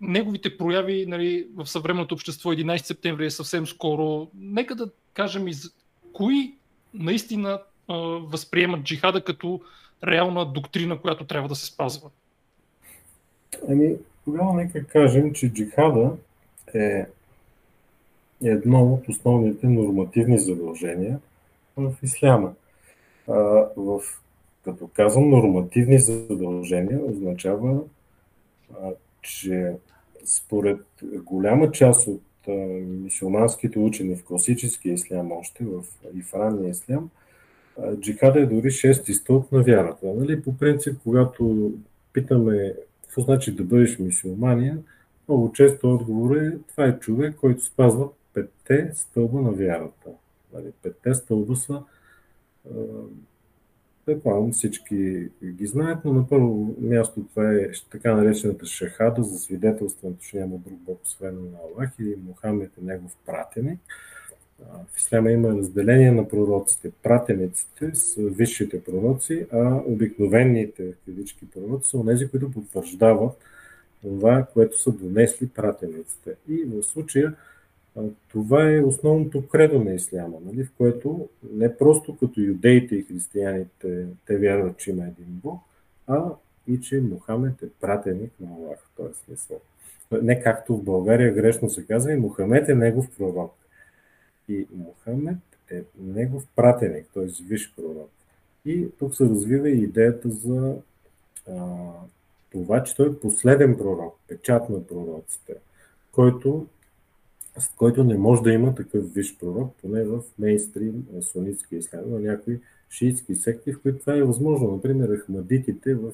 неговите прояви нали, в съвременното общество 11 септември е съвсем скоро. Нека да кажем и кои наистина е, възприемат джихада като реална доктрина, която трябва да се спазва. Ами, тогава нека кажем, че джихада е едно от основните нормативни задължения в исляма. А, в, като казвам нормативни задължения, означава, а, че според голяма част от а, учени в класическия ислям, още в, и в ислям, джихада е дори шести стълб на вярата. Нали? По принцип, когато питаме какво значи да бъдеш мисиомания, много често отговор е това е човек, който спазва петте стълба на вярата. Нали? Петте стълба са Предполагам всички ги знаят, но на първо място това е така наречената шахада за свидетелството, че няма друг Бог освен на Аллах и Мухамед е негов пратеник. В Исляма има разделение на пророците. Пратениците са висшите пророци, а обикновените кавички пророци са тези, които потвърждават това, което са донесли пратениците. И в случая това е основното кредо на исляма, нали, в което не просто като юдеите и християните те вярват, че има един Бог, а и че Мухамед е пратеник на Аллах. Т.е. смисъл. Не както в България грешно се казва, и Мухамед е негов пророк. И Мухамед е негов пратеник, т.е. виш пророк. И тук се развива и идеята за а, това, че той е последен пророк, печат на пророците, който който не може да има такъв виш пророк, поне в мейнстрим сунитски ислям. Има някои шиитски секти, в които това е възможно. Например, ахмадитите в,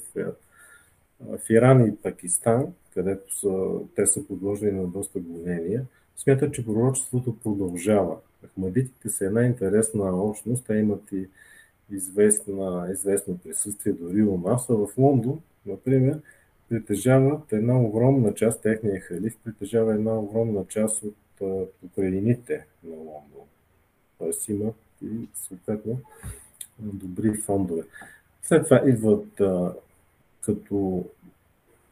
в Иран и Пакистан, където са, те са подложени на доста гонения, смятат, че пророчеството продължава. Ахмадитите са една интересна общност, те имат и известна, известно присъствие дори у нас, а в Лондон, например, притежават една огромна част, техния халиф притежава една огромна част от покрайнините на Лондон. Тоест имат и съответно добри фондове. След това идват а, като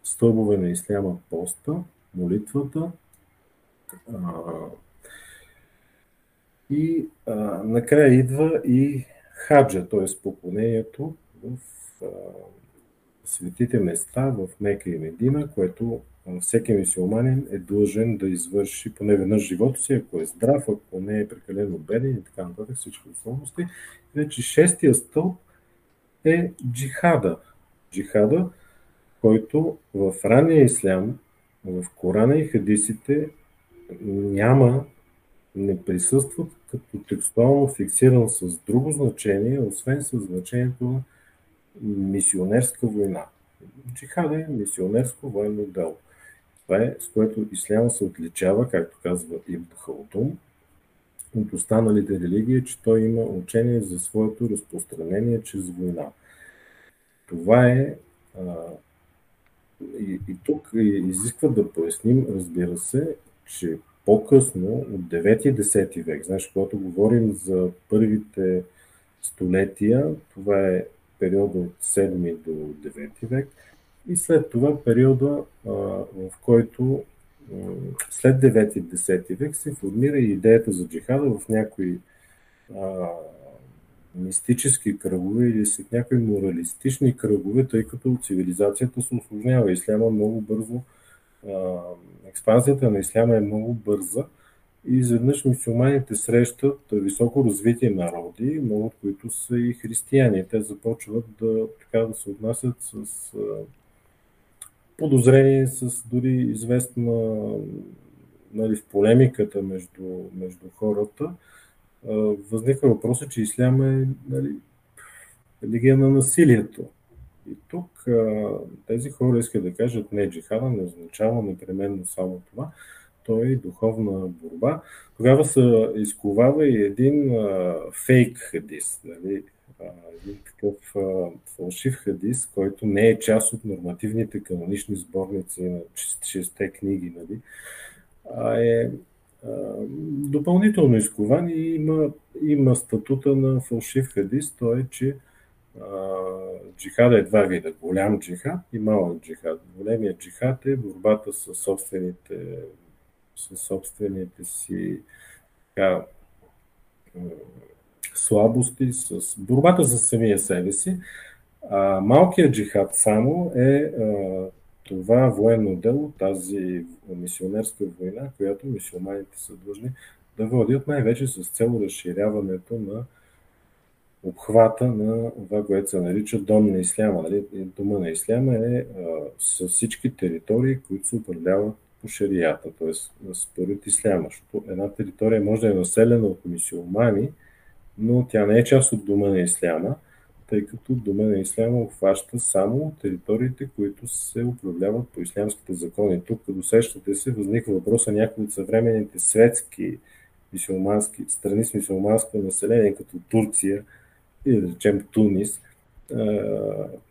стълбове на исляма поста, молитвата и а, накрая идва и хаджа, т.е. поклонението в а, светите места в Мека и Медина, което всеки мисиоманин е длъжен да извърши поне веднъж живота си, ако е здрав, ако не е прекалено беден и така нататък, всички условности. Иначе шестия стълб е джихада. Джихада, който в ранния ислям, в Корана и хадисите няма, не присъстват като текстуално фиксиран с друго значение, освен с значението на мисионерска война. Джихада е мисионерско военно дело. Това е с което исляма се отличава, както казва Ибн Халтун, от останалите религии, че той има учение за своето разпространение чрез война. Това е а, и, и тук изисква да поясним, разбира се, че по-късно, от 9 и 10 век, знаеш, когато говорим за първите столетия, това е периода от 7 до 9 век, и след това периода, в който след 9 10 век се формира идеята за джихада в някои мистически кръгове или с някои моралистични кръгове, тъй като цивилизацията се осложнява. Исляма много бързо, а, експанзията на исляма е много бърза и изведнъж мусулманите срещат високо развити народи, много от които са и християни. Те започват да, така, да се отнасят с подозрение с дори известна нали, в полемиката между, между хората, възниква въпроса, че ислям е нали, религия на насилието. И тук тези хора искат да кажат, не, джихада не означава непременно само това, то е духовна борба. Тогава се изковава и един фейк хадис, нали, един такъв фалшив хадис, който не е част от нормативните канонични сборници на шесте книги, нали, а е допълнително изкован и има, има статута на фалшив хадис, то е, че джихада е два вида. Голям джихад и малък джихад. Големият джихад е борбата с собствените, с собствените си така, слабости, с борбата за самия себе си. А малкият джихад само е а, това военно дело, тази мисионерска война, която мисиоманите са длъжни да водят най-вече с цел разширяването на обхвата на това, което се нарича дом на исляма. Нали? Дома на исляма е а, с всички територии, които се управляват по шарията, т.е. според исляма. Защото една територия може да е населена от мисиомани, но тя не е част от дома на исляма, тъй като дома на исляма обхваща само териториите, които се управляват по ислямските закони. Тук, като сещате се, възниква въпроса някои от съвременните светски мисиомански, страни с мисиоманско население, като Турция, и да речем Тунис.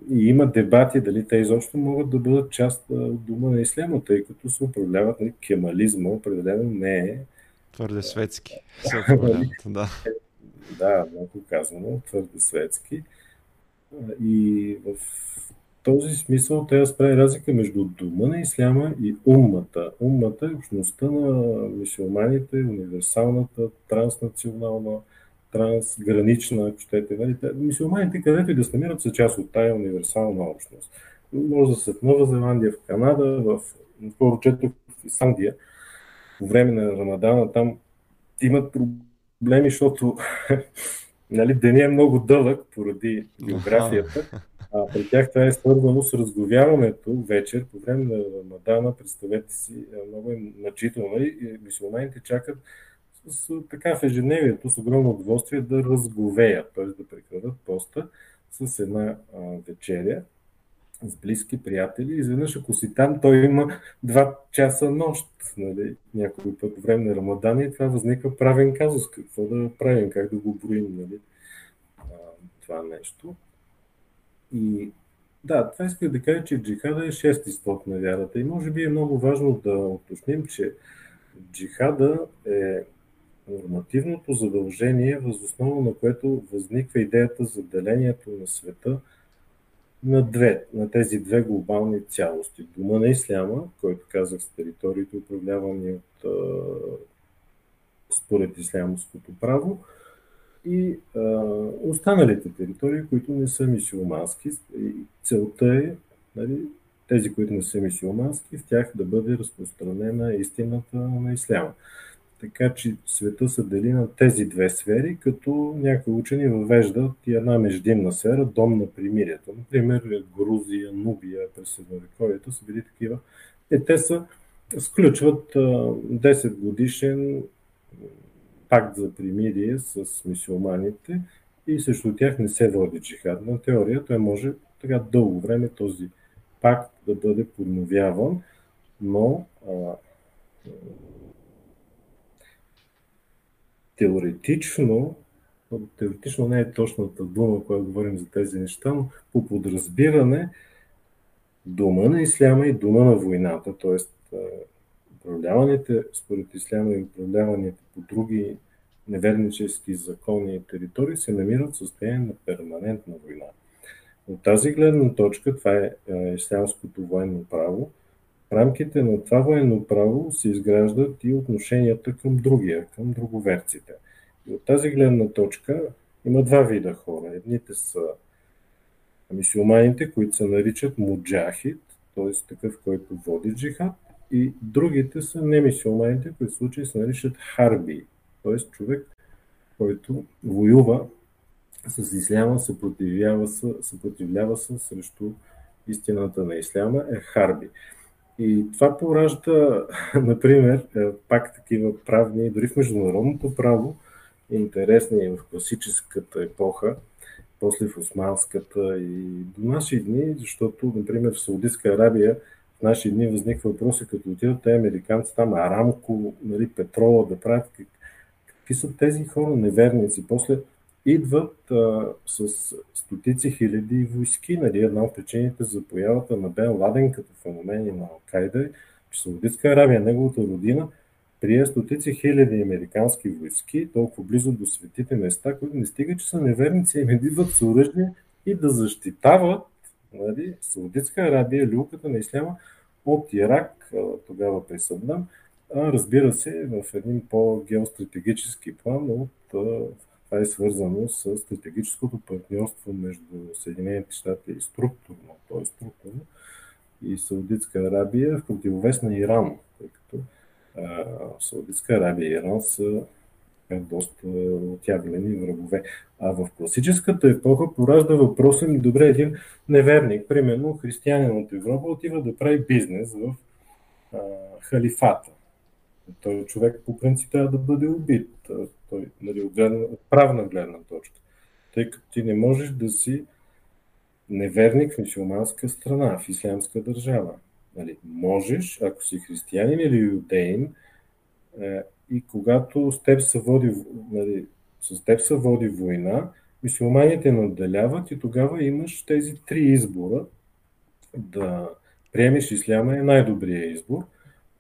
И има дебати дали те изобщо могат да бъдат част от дума на исляма, тъй като се управляват нали, кемализма, определено не е. Твърде светски. <laughs> да. да, много казано, твърде светски. И в този смисъл трябва да справи разлика между дума на исляма и уммата. Уммата е общността на мисиоманите, универсалната, транснационална, трансгранична, ако щете. Нали? Мисиоманите, където и да се намират, са част от тая универсална общност. Може да са в Нова Зеландия, в Канада, в скоро в Исландия, по време на Рамадана, там имат проблеми, защото <laughs> нали, деня е много дълъг поради географията. А при тях това е свързано с разговяването вечер по време на Рамадана. Представете си, много е мъчително. Нали? Мисулманите чакат с, така в ежедневието с огромно удоволствие да разговеят, т.е. да прекратят поста с една а, вечеря с близки приятели. Изведнъж, ако си там, той има два часа нощ, нали, някой път време на Рамадан и това възниква правен казус. Какво да правим, как да го броим, нали, а, това нещо. И да, това исках да кажа, че джихада е шести стоп на вярата. И може би е много важно да уточним, че джихада е нормативното задължение, възоснова на което възниква идеята за делението на света на две, на тези две глобални цялости. Дума на Исляма, който казах с териториите, управлявани от според ислямското право, и а, останалите територии, които не са мисиомански. Целта е нали, тези, които не са мисиомански, в тях да бъде разпространена истината на исляма. Така че света се дели на тези две сфери, като някои учени въвеждат и една междинна сфера, дом на примирието. Например, Грузия, Нубия през средновековието са били такива. И те са, сключват 10 годишен пакт за примирие с мисиоманите и срещу тях не се води джихад. На теория той може така дълго време този пакт да бъде подновяван, но теоретично, теоретично не е точната дума, когато говорим за тези неща, но по подразбиране дума на исляма и дума на войната, т.е. управляваните според исляма и управляваните по други невернически закони и територии се намират в състояние на перманентна война. От тази гледна точка, това е ислямското военно право, рамките на това военно право се изграждат и отношенията към другия, към друговерците. И от тази гледна точка има два вида хора. Едните са мисиоманите, които се наричат муджахид, т.е. такъв, който води джихад, и другите са немисиоманите, които в случай се наричат харби, т.е. човек, който воюва с исляма, съпротивлява се, съпротивлява се срещу истината на исляма, е харби. И това поражда, <laughs> например, е, пак такива правни, дори в международното право, интересни в класическата епоха, после в османската и до наши дни, защото, например, в Саудитска Арабия в наши дни възниква въпроси, като отидат те американци там, Арамко, нали, петрола да правят. Какви са тези хора неверници? После идват а, с стотици хиляди войски. Нали, една от причините за появата на Бен Ладен като феномен и на Алкайда е, че Саудитска Аравия, неговата родина, прие стотици хиляди американски войски толкова близо до светите места, които не стига, че са неверници, им идват с оръжие и да защитават нали, Саудитска Арабия, люлката на Исляма от Ирак, тогава при Саддам, а разбира се в един по-геостратегически план от това е свързано с стратегическото партньорство между Съединените щати и структурно, т.е. структурно, и Саудитска Арабия в противовес на Иран, тъй като а, Саудитска Арабия и Иран са доста отявлени врагове. А в класическата епоха поражда въпроса ми, добре, един неверник, примерно християнин от Европа, отива да прави бизнес в а, халифата. Той човек по принцип трябва да бъде убит. Той, нали, от, гледна, правна гледна точка. Тъй като ти не можеш да си неверник в мусулманска страна, в ислямска държава. Нали, можеш, ако си християнин или юдеин, е, и когато с теб се води, нали, с теб се води война, мусулманите наделяват и тогава имаш тези три избора. Да приемеш исляма е най-добрият избор.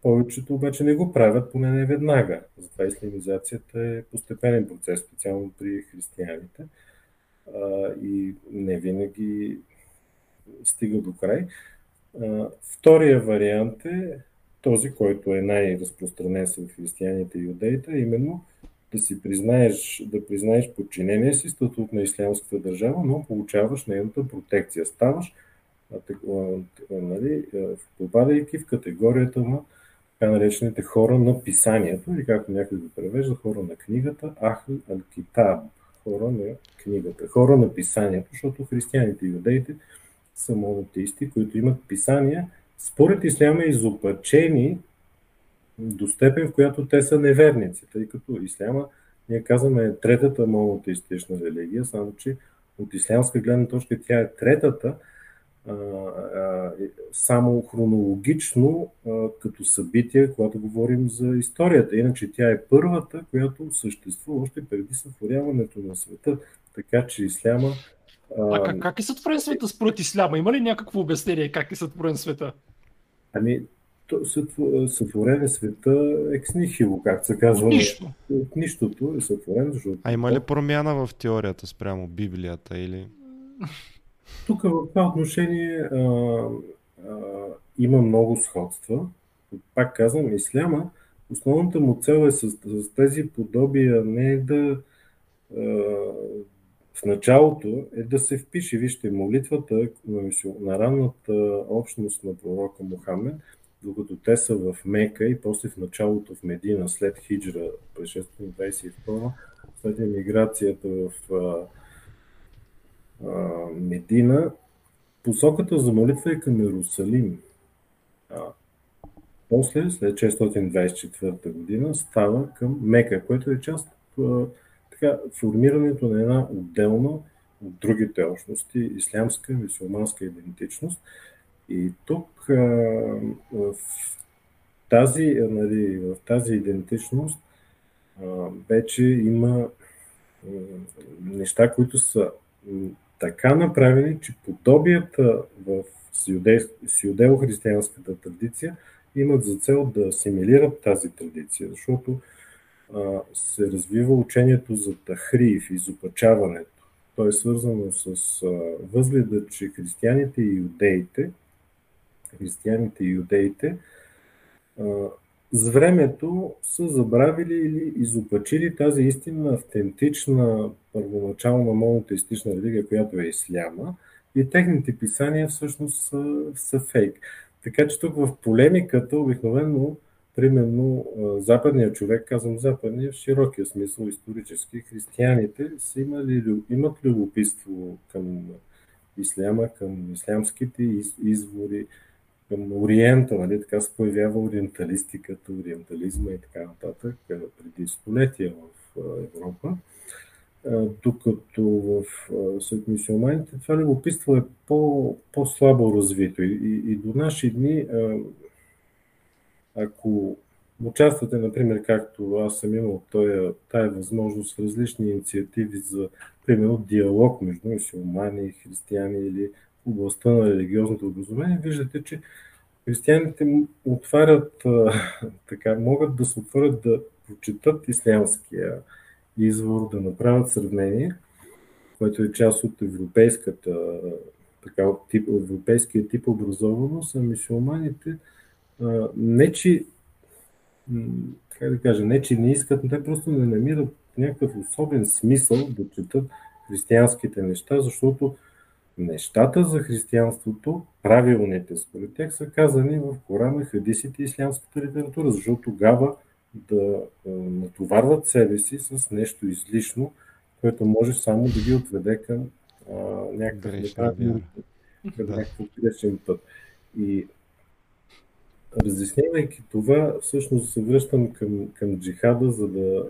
Повечето обаче не го правят, поне не веднага. Затова исламизацията е постепенен процес, специално при християните. И не винаги стига до край. Втория вариант е този, който е най-разпространен сред християните и юдеите, именно да си признаеш, да признаеш подчинение си статут на ислямската държава, но получаваш нейната протекция. Ставаш, нали, попадайки в категорията на така наречените хора на писанието, или както някой го превежда, хора на книгата, Ахл ал-Китаб, хора на книгата, хора на писанието, защото християните и юдеите са монотеисти, които имат писания, според исляма изопачени до степен, в която те са неверници, тъй като исляма, ние казваме, е третата монотеистична религия, само че от ислямска гледна точка тя е третата, само хронологично като събитие, когато говорим за историята. Иначе тя е първата, която съществува още преди сътворяването на света. Така че исляма. А, как, как е сътворен света според исляма? Има ли някакво обяснение как е сътворен света? Ами, сътворен е света екс нихило, както се казва. Нищо. От нищото е сътворен, защото... А има ли промяна в теорията спрямо Библията или... <laughs> Тук в това отношение а, а, има много сходства. Пак казвам, исляма, основната му цел е с, с тези подобия не е да а, в началото е да се впише, вижте, молитвата на ранната общност на пророка Мохамед, докато те са в Мека и после в началото в Медина, след Хиджра, през 622, след емиграцията в Медина, посоката за молитва е към Иерусалим. А, после, след 624 година, става към Мека, което е част от така, формирането на една отделна от другите общности, ислямска, мусулманска идентичност. И тук в тази, нали, в тази идентичност вече има неща, които са така направени, че подобията в сиудео-християнската традиция имат за цел да асимилират тази традиция, защото а, се развива учението за тахриев, изопачаването. То е свързано с а, възгледа, че християните и юдеите, християните и юдеите а, с времето са забравили или изопачили тази истинна, автентична, първоначална монотеистична религия, която е исляма, и техните писания всъщност са, са фейк. Така че тук в полемиката обикновено, примерно, западният човек, казвам западния в широкия смисъл исторически, християните са имали, имат любопитство към исляма, към ислямските извори, към Ориента, нали, така се появява ориенталистиката, ориентализма и така нататък преди столетия в Европа. Докато в сред мусулманите това любопитство е по, по-слабо развито. И, и, и до наши дни, ако участвате, например, както аз съм имал тая, тая възможност в различни инициативи за, примерно, диалог между мусулмани християни или областта на религиозното образование, виждате, че християните отварят, <laughs> така, могат да се отворят да прочитат ислямския извор, да направят сравнение, което е част от европейската, така, тип, европейския тип образованост, а мисиоманите не, че как да кажа, не, че не искат, но те просто не намират някакъв особен смисъл да четат християнските неща, защото нещата за християнството, правилните според тях, са казани в Корана, хадисите и ислямската литература, защото тогава да натоварват себе си с нещо излишно, което може само да ги отведе към а, някакъв грешен път. И разяснявайки това, всъщност се връщам към, към джихада, за да,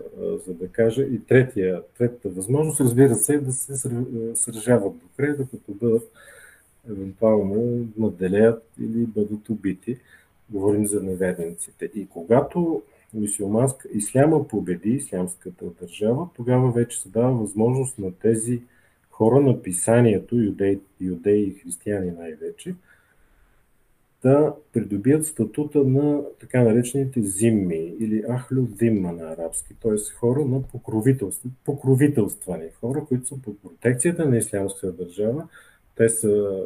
за да кажа и третия, третата възможност, разбира се, да се сражават до край, докато бъдат евентуално наделеят или бъдат убити. Говорим за неверниците. И когато мисиоманска исляма победи ислямската държава, тогава вече се дава възможност на тези хора на писанието, юдеи, юдеи и християни най-вече, да придобият статута на така наречените зимми или ахлю зимма на арабски, т.е. хора на покровителство, покровителствани, хора, които са под протекцията на ислямската държава. Те са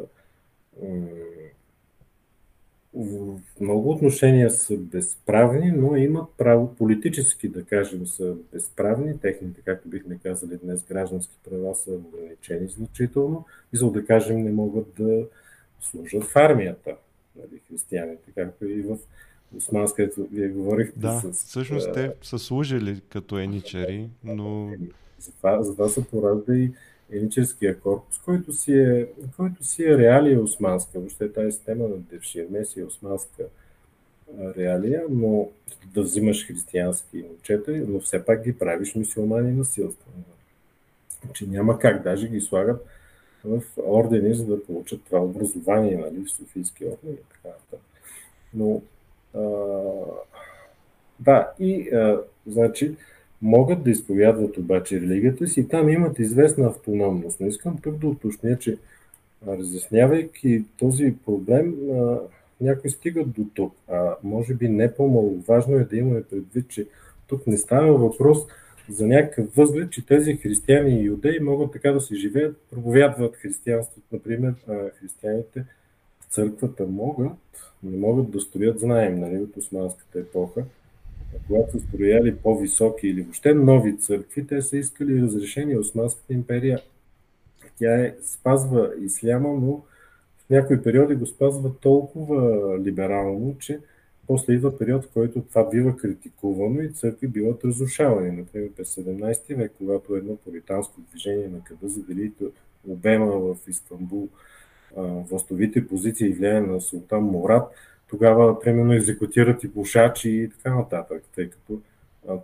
в много отношения са безправни, но имат право политически, да кажем, са безправни. Техните, както бихме казали днес, граждански права са ограничени значително и за да кажем не могат да служат в армията нали, християните, както и в Османска, където вие говорихте. Да, с, всъщност те са служили като еничари, но... За това, за това се поражда и еничерския корпус, който си е, който си е реалия османска. Въобще тази система на Девширме си е османска реалия, но да взимаш християнски момчета, но все пак ги правиш мисиомани насилствено. Че няма как, даже ги слагат в ордени, за да получат това образование, нали, в Софийски орден и така нататък. Но, а, да, и, а, значи, могат да изповядват обаче религията си там имат известна автономност. Но искам тук да уточня, че разяснявайки този проблем, а, някои стигат до тук. А може би не по-маловажно е да имаме предвид, че тук не става въпрос за някакъв възглед, че тези християни и юдеи могат така да си живеят, проповядват християнството. Например, християните в църквата могат, не могат да строят, знаем, нали, от османската епоха, когато са строяли по-високи или въобще нови църкви, те са искали разрешение Османската империя. Тя е, спазва исляма, но в някои периоди го спазва толкова либерално, че после идва период, в който това бива критикувано и църкви биват разрушавани. Например, през 17 век, когато едно политанско движение на къда задели обема в Истанбул властовите позиции и влияние на султан Мурат, тогава, примерно, екзекутират и пушачи и така нататък, тъй като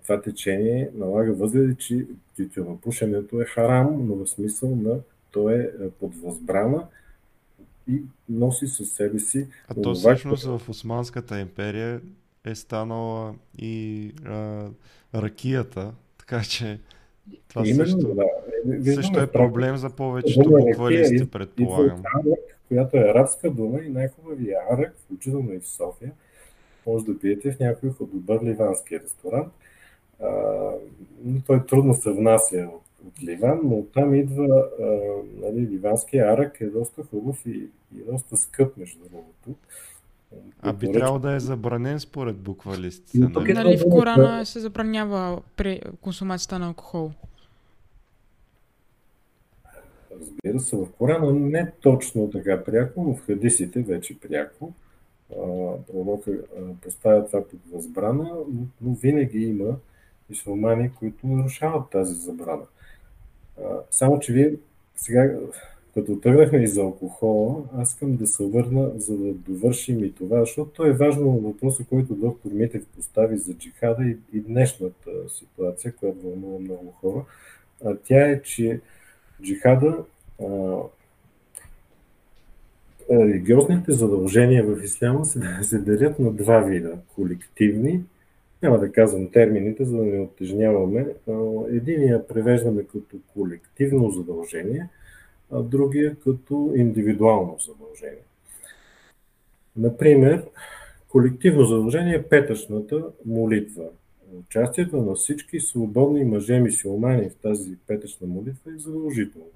това течение налага възгледи, че тютюнопушенето е харам, но в смисъл на то е под възбрана и носи със себе си. А то всъщност в Османската империя е станала и а, ракията, така че това Именно, също, да. Виждаме, също е проблем за повечето буквалисти, предполагам. Арак, която е арабска дума и най-хубавия арак, включително и в София, може да пиете в някой добър ливански ресторант. А, но той трудно се внася от от Ливан, но там идва а, нали, ливанския арък е доста хубав и, и доста скъп, между другото. А би трябвало да е забранен според буквалистите. Нали? нали в Корана се забранява при консумацията на алкохол? Разбира се, в Корана не точно така пряко, но в хадисите вече пряко. Пророка поставя това под възбрана, но винаги има исламани, които нарушават тази забрана. Само, че вие сега, като тръгнахме и за алкохола, аз искам да се върна, за да довършим и това, защото то е важно въпроса, който доктор Митев постави за джихада и, и днешната ситуация, която вълнува много хора. А тя е, че джихада религиозните задължения в исляма се, <laughs> се дарят на два вида колективни няма да казвам термините, за да не оттежняваме. Единия превеждаме като колективно задължение, а другия като индивидуално задължение. Например, колективно задължение е петъчната молитва. Участието на всички свободни мъже мисиомани в тази петъчна молитва е задължително.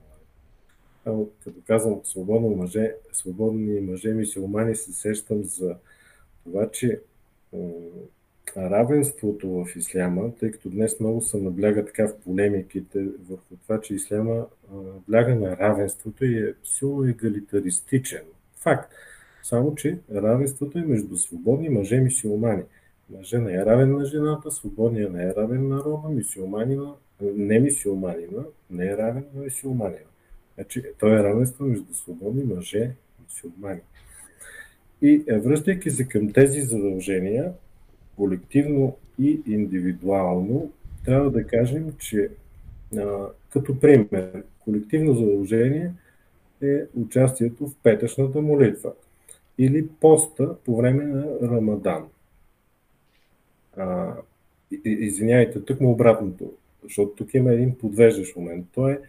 А като казвам свободно мъже, свободни мъже мисиомани, се сещам за това, че равенството в исляма, тъй като днес много се набляга така в полемиките върху това, че исляма бляга на равенството и е силно егалитаристичен. Факт. Само, че равенството е между свободни мъже и мисиомани. Мъже не е равен на жената, свободния не е равен на рода, мисиоманина, не мисиоманина не е равен на мисиоманина. Значи, то е равенство между свободни мъже и мисиомани. И е, връщайки се към тези задължения, колективно и индивидуално, трябва да кажем, че а, като пример, колективно задължение е участието в петъчната молитва или поста по време на Рамадан. А, извинявайте, тук му обратното, защото тук има един подвеждащ момент. То е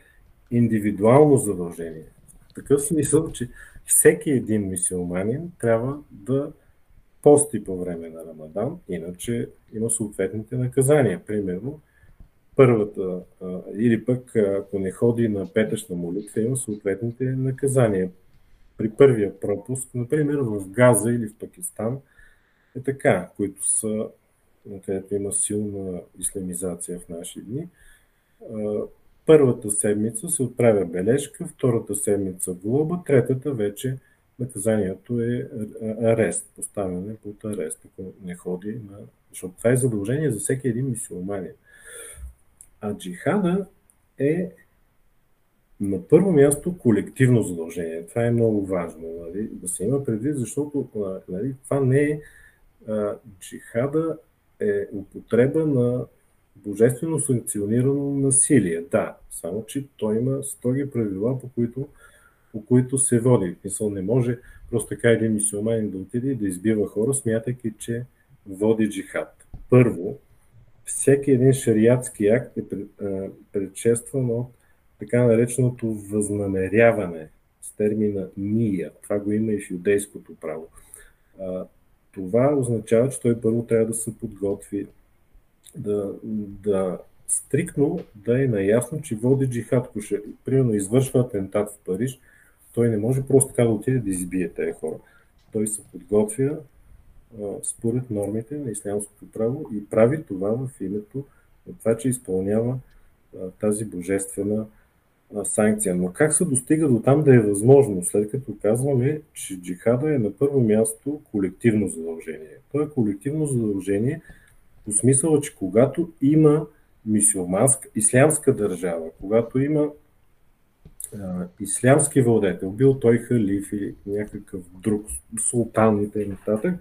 индивидуално задължение. В такъв смисъл, че всеки един мисиоманин трябва да пости по време на Рамадан, иначе има съответните наказания. Примерно, първата, или пък ако не ходи на петъчна молитва, има съответните наказания. При първия пропуск, например в Газа или в Пакистан, е така, които са, където има силна исламизация в наши дни. Първата седмица се отправя бележка, втората седмица глоба, третата вече наказанието е арест, поставяне под арест, ако не ходи на... Защото това е задължение за всеки един мисиоманин. А джихада е на първо място колективно задължение. Това е много важно нали, да се има предвид, защото нали, това не е а, джихада е употреба на божествено санкционирано насилие. Да, само че той има строги правила, по които по които се води. Мисъл не може просто така един мисиоманин да отиде и да избива хора, смятайки, че води джихад. Първо, всеки един шариатски акт е предшестван от така нареченото възнамеряване с термина ния. Това го има и в юдейското право. Това означава, че той първо трябва да се подготви, да, да стрикно да е наясно, че води джихад. Примерно извършва атентат в Париж – той не може просто така да отиде да избие тези хора. Той се подготвя а, според нормите на ислямското право и прави това в името на това, че изпълнява а, тази божествена а, санкция. Но как се достига до там да е възможно, след като казваме, че джихада е на първо място колективно задължение? То е колективно задължение по смисъла, че когато има мисиоманска, ислямска държава, когато има ислямски владетел, бил той халиф или някакъв друг султан и нататък,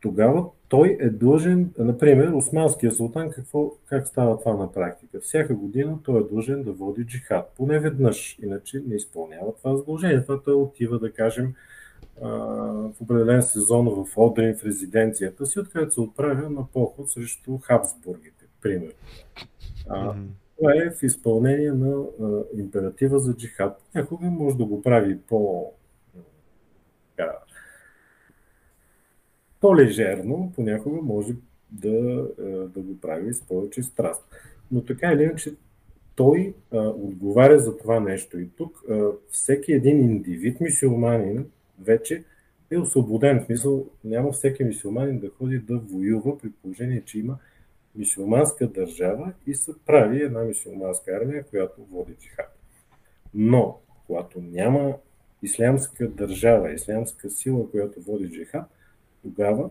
тогава той е длъжен, например, османския султан, какво, как става това на практика? Всяка година той е длъжен да води джихад, поне веднъж, иначе не изпълнява това задължение. Това той отива, да кажем, в определен сезон в Одрин, в резиденцията си, откъдето се отправя на поход срещу Хабсбургите, пример. Това е в изпълнение на а, императива за джихад. Някога може да го прави по, а, по-лежерно, понякога може да, да го прави с повече страст. Но така или иначе, той а, отговаря за това нещо. И тук а, всеки един индивид мисиоманин вече е освободен. В смисъл, няма всеки мисиоманин да ходи да воюва при положение, че има мисиоманска държава и се прави една мисиоманска армия, която води джихад. Но, когато няма ислямска държава, ислямска сила, която води джихад, тогава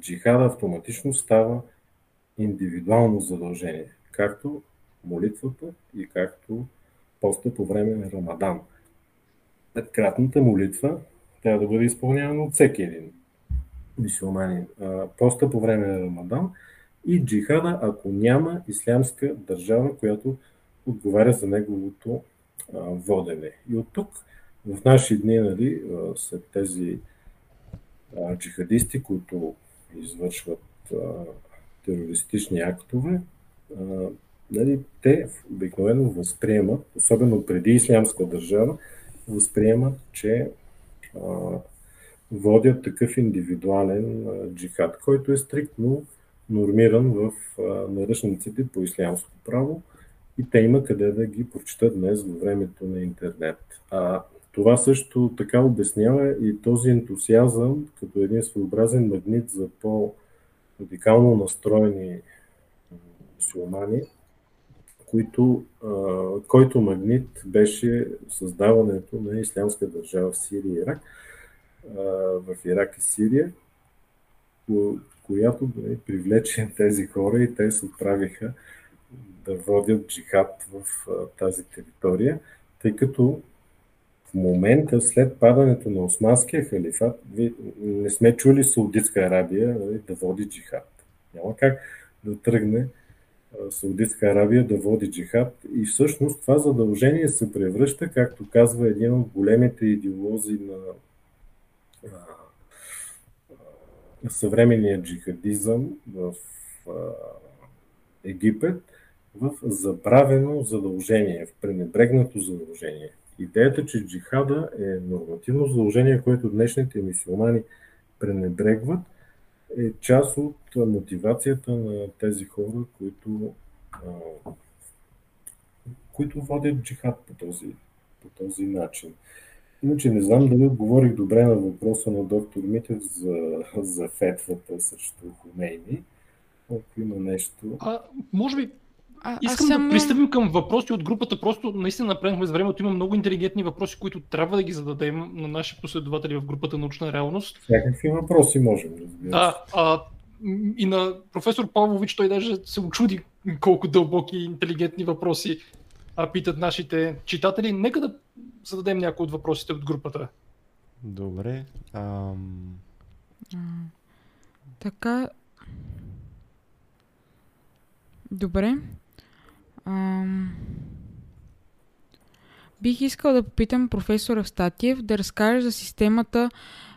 джихада автоматично става индивидуално задължение, както молитвата и както поста по време на Рамадан. Петкратната молитва трябва да бъде изпълнявана от всеки един мисулмани поста по време на Рамадан и джихада, ако няма ислямска държава, която отговаря за неговото водене. И от тук в наши дни, нали, след тези джихадисти, които извършват терористични актове, нали, те обикновено възприемат, особено преди ислямска държава, възприемат, че водят такъв индивидуален джихад, който е стриктно нормиран в наръчниците по ислямско право и те има къде да ги прочитат днес във времето на интернет. А, това също така обяснява и този ентусиазъм като един своеобразен магнит за по-радикално настроени мусулмани, които, който магнит беше създаването на ислямска държава в Сирия и Ирак, в Ирак и Сирия, която да нали, привлече тези хора и те се отправиха да водят джихад в тази територия, тъй като в момента, след падането на Османския халифат, не сме чули Саудитска Арабия нали, да води джихад. Няма как да тръгне Саудитска Арабия да води джихад и всъщност това задължение се превръща, както казва един от големите идеолози на съвременния джихадизъм в Египет, в забравено задължение, в пренебрегнато задължение. Идеята, че джихада е нормативно задължение, което днешните мисиомани пренебрегват, е част от мотивацията на тези хора, които, които водят джихад по този, по този начин. Иначе не знам дали отговорих добре на въпроса на доктор Митев за, за фетвата срещу Хумейни. Ако има нещо. А, може би а, Искам съм... да пристъпим към въпроси от групата. Просто наистина напреднахме с времето. Има много интелигентни въпроси, които трябва да ги зададем на наши последователи в групата Научна реалност. Всякакви въпроси можем да Да, а, и на професор Павлович той даже се очуди колко дълбоки и интелигентни въпроси а, питат нашите читатели. Нека да зададем някои от въпросите от групата. Добре. Ам... А, така. Добре. Ам... Бих искал да попитам професора Статиев да разкаже за системата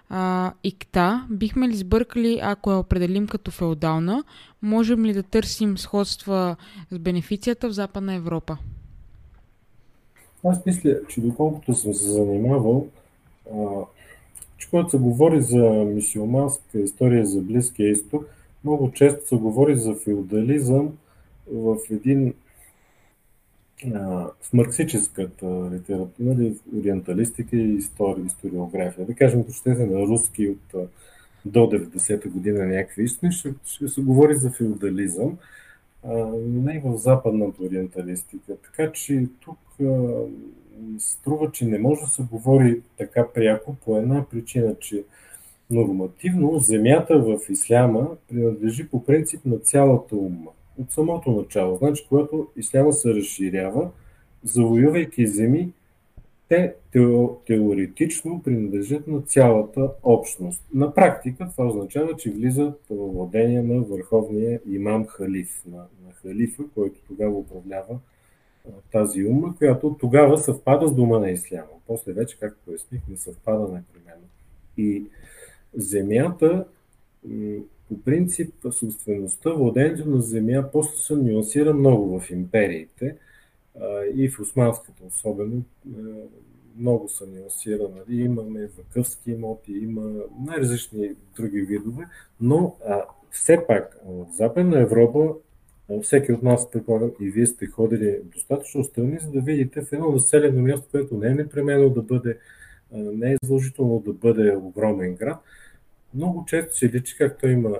а, ИКТА. Бихме ли сбъркали, ако я определим като феодална? Можем ли да търсим сходства с бенефицията в Западна Европа? Аз мисля, че доколкото съм се занимавал, а, че когато се говори за мисиоманска история за Близкия изток, много често се говори за феодализъм в един в марксическата литература, нали, ориенталистика и история, историография. Да кажем, прочетете на руски от до 90-та година някакви истини, ще, ще се говори за феодализъм, не и в западната ориенталистика. Така че тук струва, че не може да се говори така пряко по една причина, че нормативно земята в исляма принадлежи по принцип на цялата ума от самото начало. Значи, когато исляма се разширява, завоювайки земи, те теоретично принадлежат на цялата общност. На практика това означава, че влизат в владение на върховния имам халиф, на, на халифа, който тогава управлява тази ума, която тогава съвпада с дума на исляма. После вече, както поясних, не съвпада непременно. И земята по принцип, собствеността, владението на земя после се нюансира много в империите и в османската особено много са нюансирани. Имаме вакъвски имоти, има най-различни други видове, но а, все пак в Западна Европа всеки от нас, предполагам, и вие сте ходили достатъчно страни, за да видите в едно населено място, което не е непременно да бъде, не е задължително да бъде огромен град, много често се личи как той има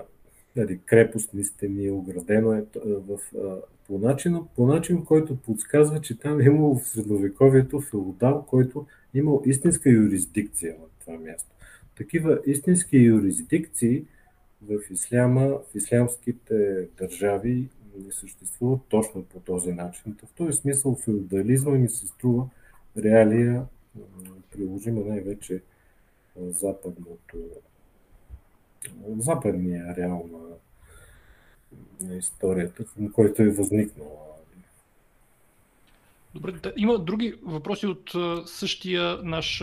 нали, крепостни стени, оградено е в, по, начин, по начин, който подсказва, че там е имало в средновековието феодал, който е имал истинска юрисдикция на това място. Такива истински юрисдикции в исляма, в ислямските държави не съществуват точно по този начин. В този смисъл феодализма ми се струва реалия приложима най-вече западното западния реал на, на историята, към който е възникнала. Добре, да, има други въпроси от същия наш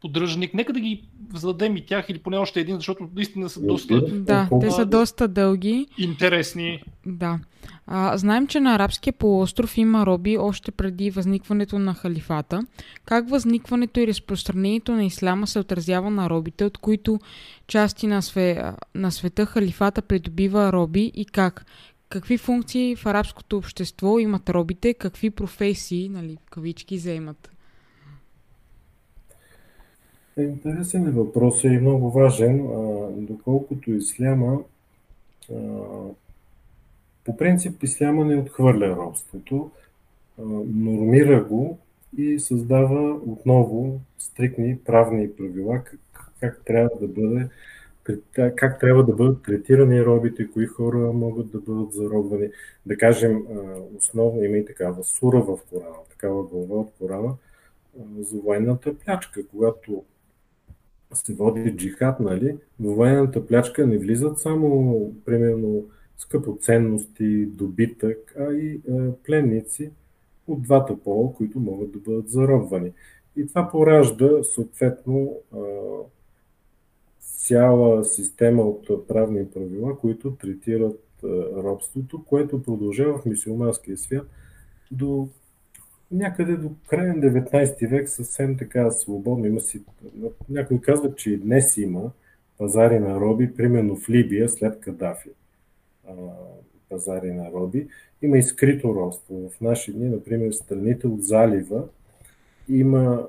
поддръжник. Нека да ги зададем и тях или поне още един, защото наистина са доста Да, те са доста дълги. интересни. Да. А, знаем, че на арабския полуостров има роби още преди възникването на халифата. Как възникването и разпространението на исляма се отразява на робите, от които части на, све, на света халифата придобива роби и как? Какви функции в арабското общество имат робите, какви професии, нали, кавички, заемат? Интересен е въпрос и много важен, а, доколкото исляма а, по принцип исляма не отхвърля робството, а, нормира го и създава отново стрикни правни правила как, как трябва да бъде как трябва да бъдат третирани робите, кои хора могат да бъдат заробвани. Да кажем, основно има и такава сура в Корана, такава глава от Корана за военната плячка, когато се води джихад, нали, в военната плячка не влизат само, примерно, скъпоценности, добитък, а и е, пленници от двата пола, които могат да бъдат заробвани. И това поражда съответно е, цяла система от правни правила, които третират е, робството, което продължава в мисиоманския свят до някъде до края на 19 век съвсем така свободно. Има си, някой казва, че и днес има пазари на роби, примерно в Либия след Кадафи. Пазари на роби. Има и скрито робство. В наши дни, например, страните от залива има,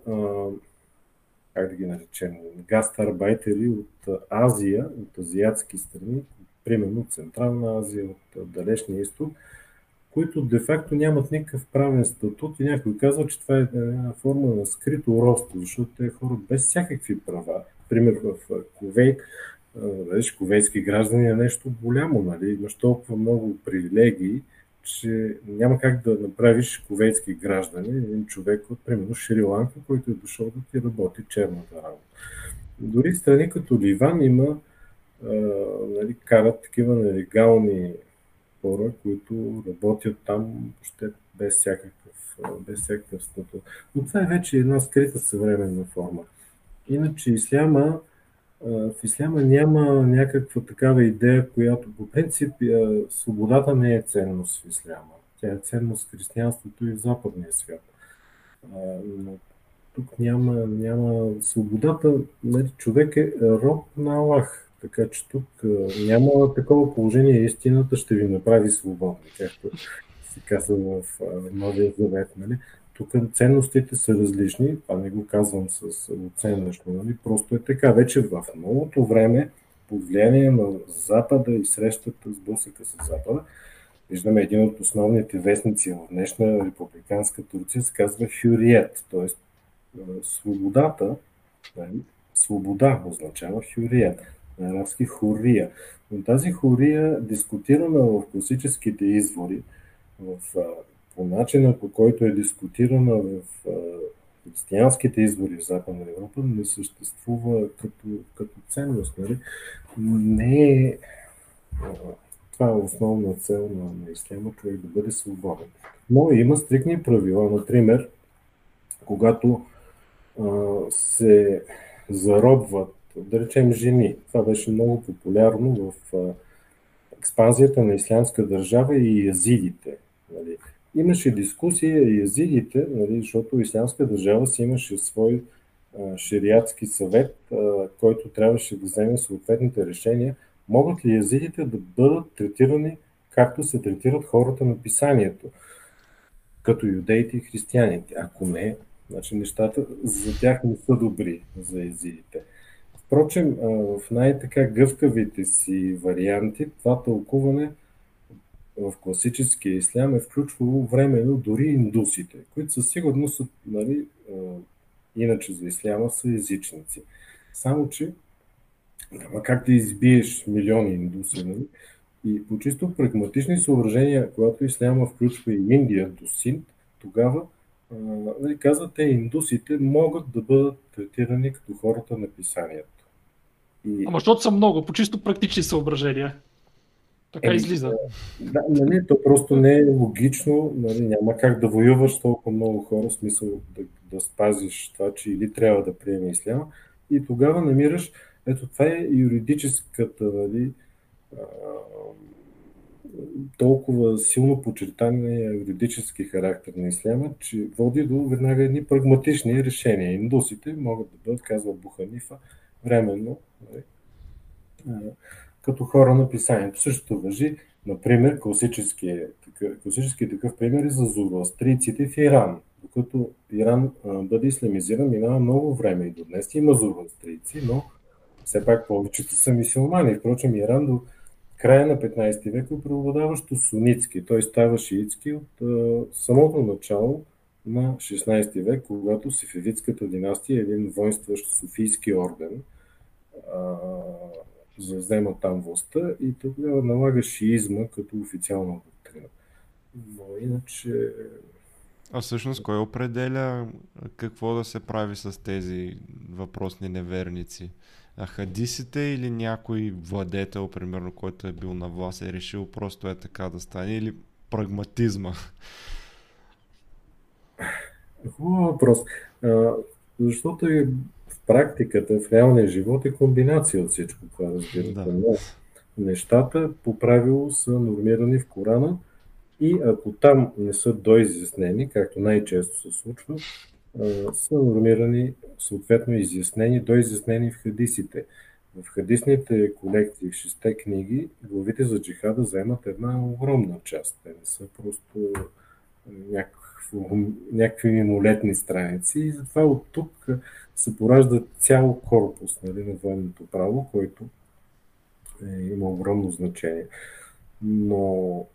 как да ги наречем, гастарбайтери от Азия, от азиатски страни, примерно от Централна Азия, от Далечния изток, които де-факто нямат никакъв правен статут и някой казва, че това е една форма на скрито робство, защото те хора без всякакви права. Пример в Ковей, виж, ковейски граждани е нещо голямо, нали? Имаш толкова много привилегии, че няма как да направиш ковейски граждани, един човек от, примерно, Шри-Ланка, който е дошъл да ти работи черната работа. Дори страни като Ливан има, а, нали, карат такива нелегални хора, които работят там въобще без всякакъв, без всякакъв статут. Но това е вече една скрита съвременна форма. Иначе исляма, в исляма няма някаква такава идея, която по принцип свободата не е ценност в исляма. Тя е ценност в християнството и в западния свят. Но тук няма, няма свободата. Нали, човек е роб на Аллах. Така че тук няма такова положение. Истината ще ви направи свободни, както се казва в Новия Завет. Нали? Тук ценностите са различни, а не го казвам с оценъчно, нали? просто е така. Вече в новото време, под влияние на Запада и срещата с блъсъка с Запада, виждаме един от основните вестници в днешна републиканска Турция, се казва Хюриет, т.е. свободата, свобода означава Хюриет арабски хория. Но тази хория, дискутирана в класическите извори, в, по начина по който е дискутирана в християнските извори в Западна Европа, не съществува като, като ценност. Нали? Не е това е основна цел на, на исляма, човек да бъде свободен. Но има стрикни правила, например, когато а, се заробват да речем жени. Това беше много популярно в експанзията на ислямска държава и язидите. Нали. Имаше дискусия и язидите, нали, защото ислямска държава си имаше свой а, шириатски съвет, който трябваше да вземе съответните решения. Могат ли язидите да бъдат третирани както се третират хората на писанието, като юдеите и християните? Ако не, значи нещата за тях не са добри за езидите. Впрочем, в най-така гъвкавите си варианти, това тълкуване в класическия ислям е включвало временно дори индусите, които със сигурност са, нали, иначе за исляма са езичници. Само, че няма как да избиеш милиони индуси. Нали? И по чисто прагматични съображения, когато исляма включва и Индия до Синт, тогава нали, индусите могат да бъдат третирани като хората на писанието. И... Ама защото са много, по чисто практични съображения. Така е, излиза. Да, нали, то просто не е логично, нали, няма как да воюваш толкова много хора, в смисъл да, да спазиш това, че или трябва да приеме исляма. И тогава намираш, ето това е юридическата, нали, толкова силно подчертания юридически характер на исляма, че води до веднага едни прагматични решения. Индусите могат да бъдат, казва Буханифа, временно, нали, като хора на писанието. Същото въжи, например, класически, класически такъв пример е за зороастрийците в Иран. Докато Иран бъде исламизиран, минава много време и до днес има зороастрийци, но все пак повечето са мисиомани. Впрочем, Иран до края на 15 век е преобладаващо сунитски. Той става шиитски от самото начало на 16 век, когато Сефевитската династия е един воинстващ Софийски орден, а, взема там властта и тогава налага шиизма като официална доктрина. Но иначе... А всъщност кой определя какво да се прави с тези въпросни неверници? А хадисите или някой владетел, примерно, който е бил на власт, е решил просто е така да стане или прагматизма? Хубав въпрос. А, защото и в практиката, в реалния живот е комбинация от всичко това, разбира Да. Но нещата по правило са нормирани в Корана и ако там не са доизяснени, както най-често се случва, са нормирани, съответно изяснени, доизяснени в хадисите. В хадисните колекции, в шесте книги, главите за джихада заемат една огромна част. Те не са просто някакво, някакви мимолетни страници и затова от тук се поражда цял корпус нали, на военното право, който е, има огромно значение. Но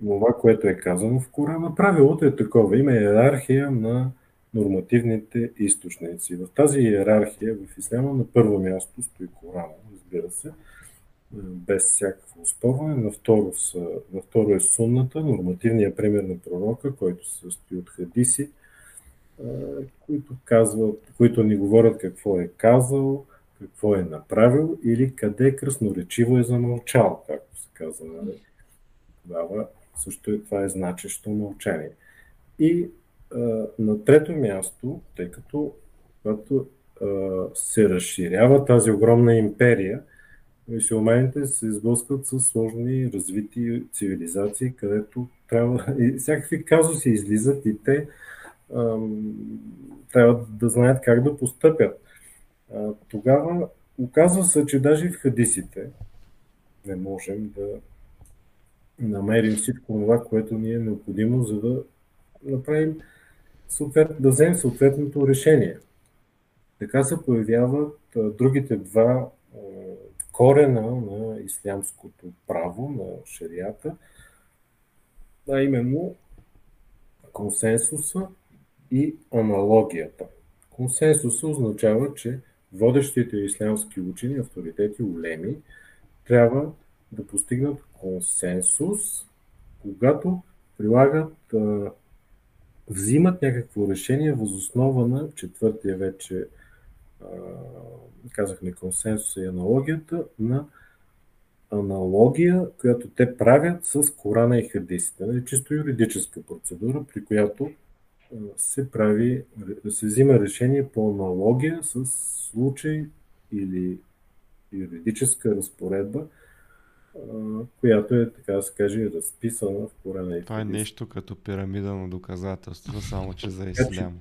това, което е казано в Корана, правилото е такова. Има иерархия на нормативните източници. В тази иерархия в Исляма на първо място стои Корана, разбира се, без всякакво спорване. На второ, са, на второ е сунната, нормативния пример на пророка, който се състои от хадиси, които, казват, които ни говорят какво е казал, какво е направил или къде красноречиво е замълчал, както се казва. Нали? Тогава също е, това е значещо мълчание. И на трето място, тъй като когато се разширява тази огромна империя, мисиомените се сблъскват с сложни развити цивилизации, където трябва и всякакви казуси излизат и те ам, трябва да знаят как да постъпят. А, тогава оказва се, че даже в хадисите не можем да намерим всичко това, което ни е необходимо, за да направим да вземем съответното решение. Така се появяват другите два корена на ислямското право, на шарията, а именно консенсуса и аналогията. Консенсуса означава, че водещите ислямски учени, авторитети, улеми, трябва да постигнат консенсус, когато прилагат взимат някакво решение възоснова на четвъртия вече, казахме консенсуса и аналогията, на аналогия, която те правят с Корана и хадисите. Нали, чисто юридическа процедура, при която се прави, се взима решение по аналогия с случай или юридическа разпоредба, която е, така да се каже, разписана в Корана. Това е нещо като пирамида на доказателства, само че за ислям.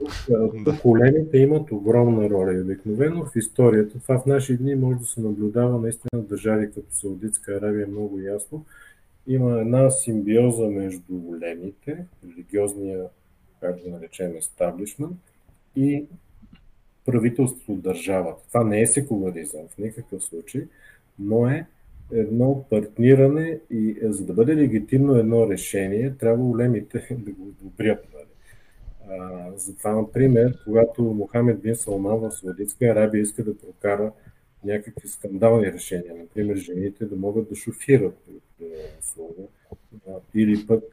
Тук големите <laughs> имат огромна роля и обикновено в историята, това в наши дни може да се наблюдава наистина в държави като Саудитска Аравия много ясно. Има една симбиоза между големите, религиозния, как да наречем, естаблишмент и правителството, държавата. Това не е секуларизъм в никакъв случай, но е едно партниране и е, за да бъде легитимно едно решение, трябва големите <laughs> да го одобрят. Нали? затова, например, когато Мохамед Бин Салман в Саудитска Арабия иска да прокара някакви скандални решения, например, жените да могат да шофират условия, или пък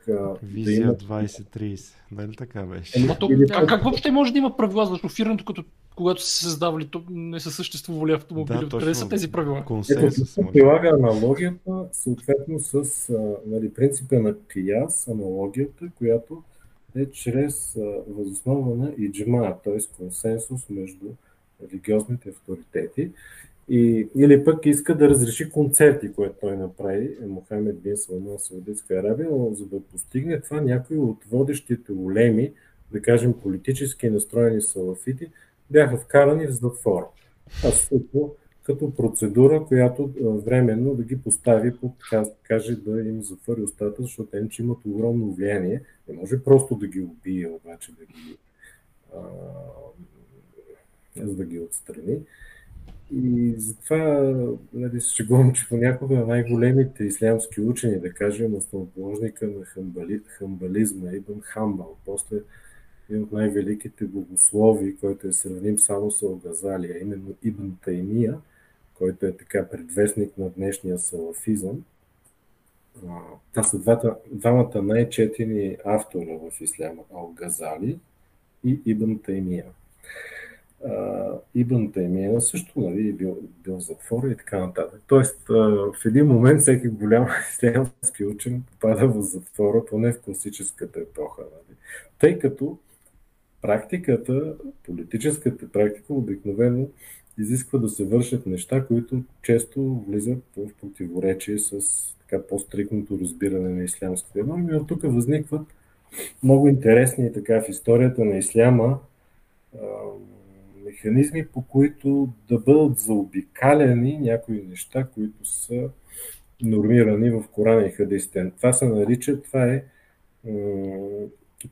Визия да имат... 2030, нали така беше? Е, а, то, а как въобще може да има правила за шофирането, като когато са създавали, то не са съществували автомобили. Да, Откъде са тези правила? Консенсус. Ето, прилага аналогията, съответно с нали, принципа на Кияс, аналогията, която е чрез възоснова на иджма, т.е. консенсус между религиозните авторитети. И, или пък иска да разреши концерти, което той направи, е Мохамед Бин Салман Саудитска Арабия, но за да постигне това някои от водещите улеми, да кажем политически настроени салафити, бяха вкарани в затвора. А също като процедура, която временно да ги постави под, каже, да им затвори устата, защото те че имат огромно влияние. Не може просто да ги убие, обаче да ги, а, за да ги отстрани. И затова нали, се шегувам, че понякога най-големите ислямски учени, да кажем, основоположника на хамбали, хамбализма, Ибн Хамбал, после един от най-великите богослови, който е сравним само с Алгазалия, именно Ибн Таймия, който е така предвестник на днешния салафизъм. Това са двата, двамата най-четени автора в исляма, Ал-Газали и Ибн Таймия. Ибн Таймия също нали, бил, бил в затвора и така нататък. Тоест, в един момент всеки голям <laughs> ислямски учен попада в затвора, поне в класическата епоха. Нали. Тъй като практиката, политическата практика обикновено изисква да се вършат неща, които често влизат в противоречие с така по-стрикното разбиране на ислямските норми. И от тук възникват много интересни така в историята на исляма механизми, по които да бъдат заобикаляни някои неща, които са нормирани в Корана и Хадистен. Това се нарича, това е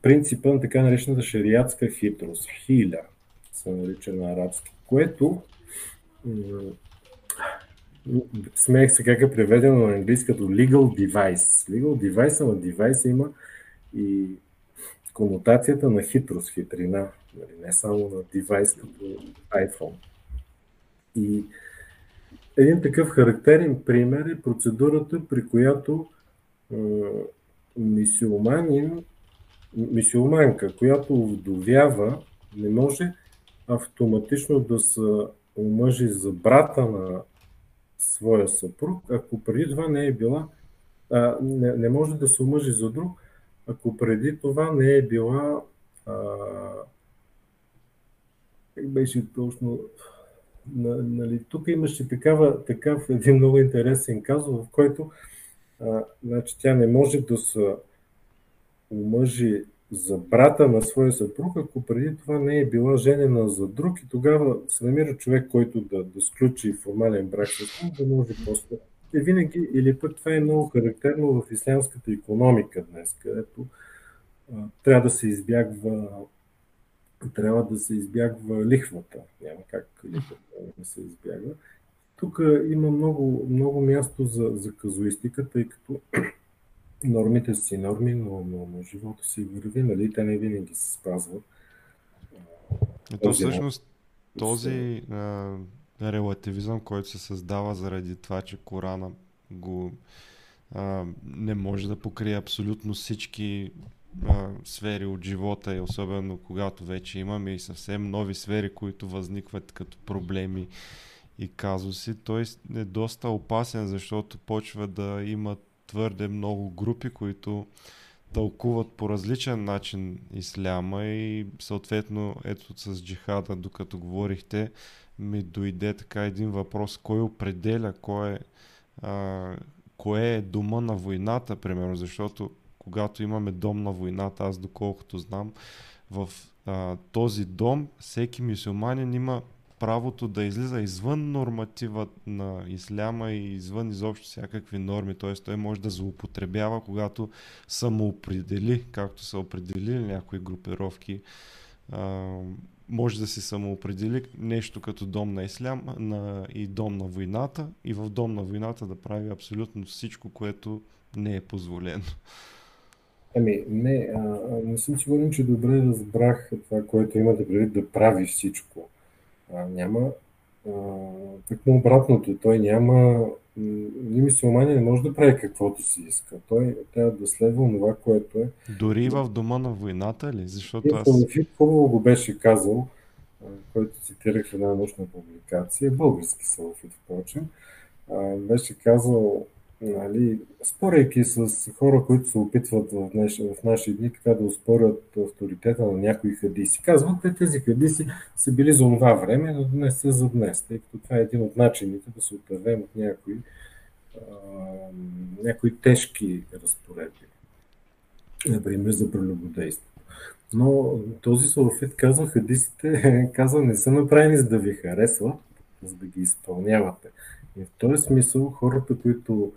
принципа на така наречената шариатска хитрост, хиля се нарича на арабски, което смех се как е преведено на английски като legal device. Legal device, на девайса има и конотацията на хитрост, хитрина, нали, не само на девайс като iPhone. И един такъв характерен пример е процедурата, при която е, мисиоманка, която вдовява, не може автоматично да се омъжи за брата на своя съпруг, ако преди това не е била, а, не, не може да се омъжи за друг, ако преди това не е била а, как беше точно нали, тук имаше такава, такъв един много интересен казус, в който а, значи, тя не може да се омъжи за брата на своя съпруг, ако преди това не е била женена за друг и тогава се намира човек, който да, да сключи формален брак с него, да може после. И винаги, или пък това е много характерно в ислямската економика днес, където а, трябва да се избягва трябва да се избягва лихвата. Няма как лихвата да се избягва. Тук има много, много място за, за казуистика, тъй като <clears throat> нормите си норми, но, но, но живота си върви, нали? Те не винаги се спазват. И то всъщност този релативизъм, който се създава заради това, че Корана го а, не може да покрие абсолютно всички а, сфери от живота и особено когато вече имаме и съвсем нови сфери, които възникват като проблеми и казуси, той е доста опасен, защото почва да има твърде много групи, които тълкуват по различен начин исляма и съответно ето с джихада, докато говорихте, ми дойде така един въпрос, кой определя, кой е, а, кое е дома на войната, примерно, защото когато имаме дом на войната, аз доколкото знам, в а, този дом всеки мусулманин има правото да излиза извън норматива на исляма и извън изобщо всякакви норми. Т.е. той може да злоупотребява, когато самоопредели, както са определили някои групировки, а, може да се самоопредели нещо като дом на ислям на, и дом на войната и в дом на войната да прави абсолютно всичко, което не е позволено. Ами, не, а, не съм сигурен, че добре разбрах това, което имате предвид да прави всичко. А, няма. Такмо обратното. Той няма. Мисиомания не може да прави каквото си иска. Той трябва да следва това, което е. Дори в дома на войната ли? Защото аз. Хубаво го беше казал. който цитирах в една научна публикация, български салафит, впрочем, беше казал, нали, спорейки с хора, които се опитват в, днеш, в наши дни така да успорят авторитета на някои хадиси. Казват, те тези хадиси са били за това време, но не са за днес, тъй като това е един от начините да се отървем от някои, а, някои тежки разпоредби. Например, за прелюбодейство. Но този салафит казва, хадисите <laughs> казва, не са направени за да ви харесва, за да ги изпълнявате. И в този смисъл хората, които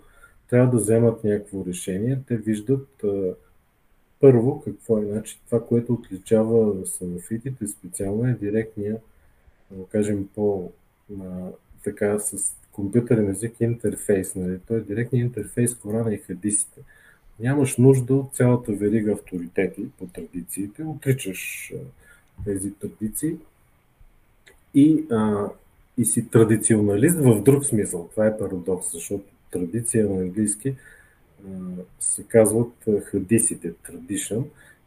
трябва да вземат някакво решение, те виждат първо какво е. Значи, това, което отличава салафитите специално е директния, да кажем по а, така с компютърен език интерфейс. Нали? Той е директният интерфейс Корана и хадисите. Нямаш нужда от цялата верига авторитети по традициите, отричаш тези традиции и, а, и си традиционалист в друг смисъл. Това е парадокс, защото традиция на английски се казват хадисите, tradition.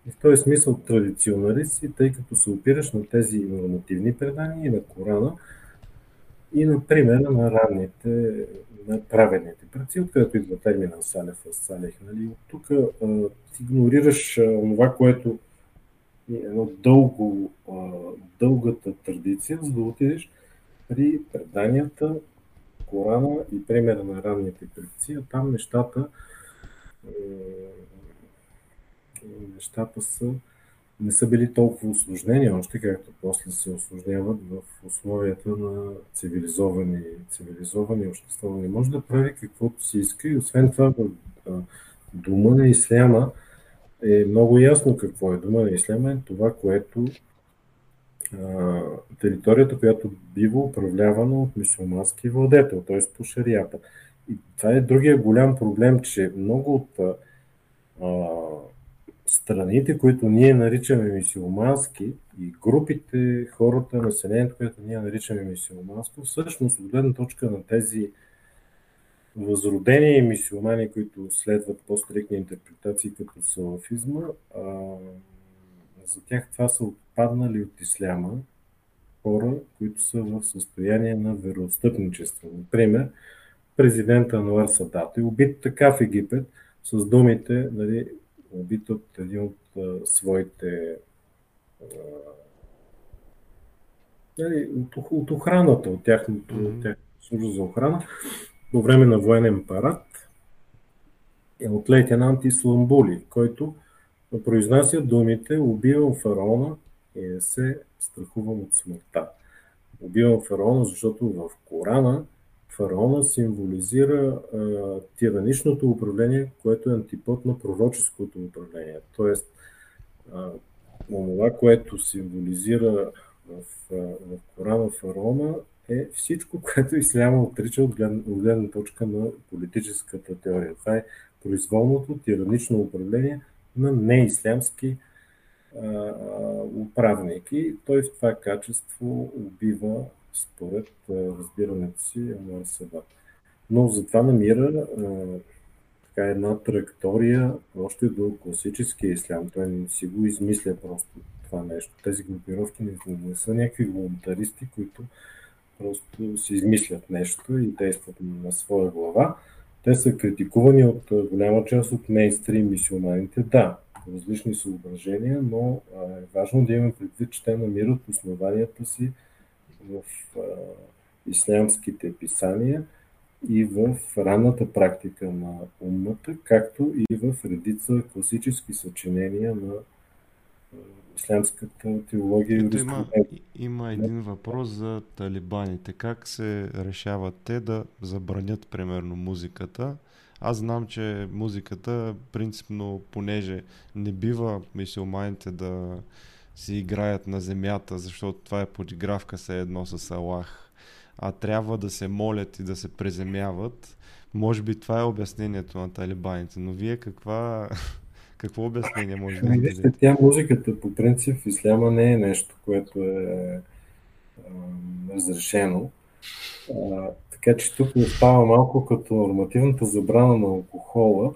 И в този смисъл традиционалист си, тъй като се опираш на тези нормативни предания и на Корана и на примера на ранните, на праведните предци, откъдето идва термина Салев, Салех. Нали? От тук игнорираш това, което е едно дълго, дългата традиция, за да отидеш при преданията, Корана и примера на ранните кръци, а там нещата, нещата са, не са били толкова осложнени, още както после се осложняват в условията на цивилизовани, цивилизовани общества. Не може да прави каквото си иска и освен това в дума на исляма е много ясно какво е дума на исляма, е това, което територията, която бива управлявана от мусулмански владетел, т.е. по шарията. И това е другия голям проблем, че много от а, страните, които ние наричаме мисиомански и групите, хората, населението, което ние наричаме мисиоманско, всъщност от гледна точка на тези възродени мисиомани, които следват по-стрикни интерпретации като салафизма, а, за тях това са отпаднали от исляма хора, които са в състояние на вероотстъпничество. Например, президента Ануар Садат е убит така в Египет с думите, нали, убит от един от а, своите а, нали, от, от охраната, от тяхното, mm-hmm. от тяхното служба за охрана, по време на военен парад е от лейтенант Исламбули, който произнася думите убивам фараона и не се страхувам от смъртта. Убивам фараона, защото в Корана фараона символизира а, тираничното управление, което е антипод на пророческото управление. Тоест, а, това, което символизира в, а, в Корана фараона е всичко, <laughs> което Исляма отрича от гледна, от гледна точка на политическата теория. Това е произволното тиранично управление на неислямски управник. той в това качество убива, според разбирането си, Ануар Сабат. Но затова намира така една траектория още до класическия ислям. Той не си го измисля просто това нещо. Тези групировки не са някакви волонтаристи, които просто си измислят нещо и действат на своя глава. Те са критикувани от голяма част от мейнстрим мисионарите. Да, различни съображения, но е важно да имаме предвид, че те намират основанията си в ислямските писания и в ранната практика на умата, както и в редица класически съчинения на ислямската теология и има, има един въпрос за талибаните. Как се решават те да забранят, примерно, музиката? Аз знам, че музиката, принципно, понеже не бива мисиоманите да си играят на земята, защото това е подигравка се едно с Аллах, а трябва да се молят и да се преземяват. Може би това е обяснението на талибаните, но вие каква, <laughs> какво обяснение може да ами, Вижте, Тя музиката по принцип в исляма не е нещо, което е разрешено. Така че тук остава малко като нормативната забрана на алкохола,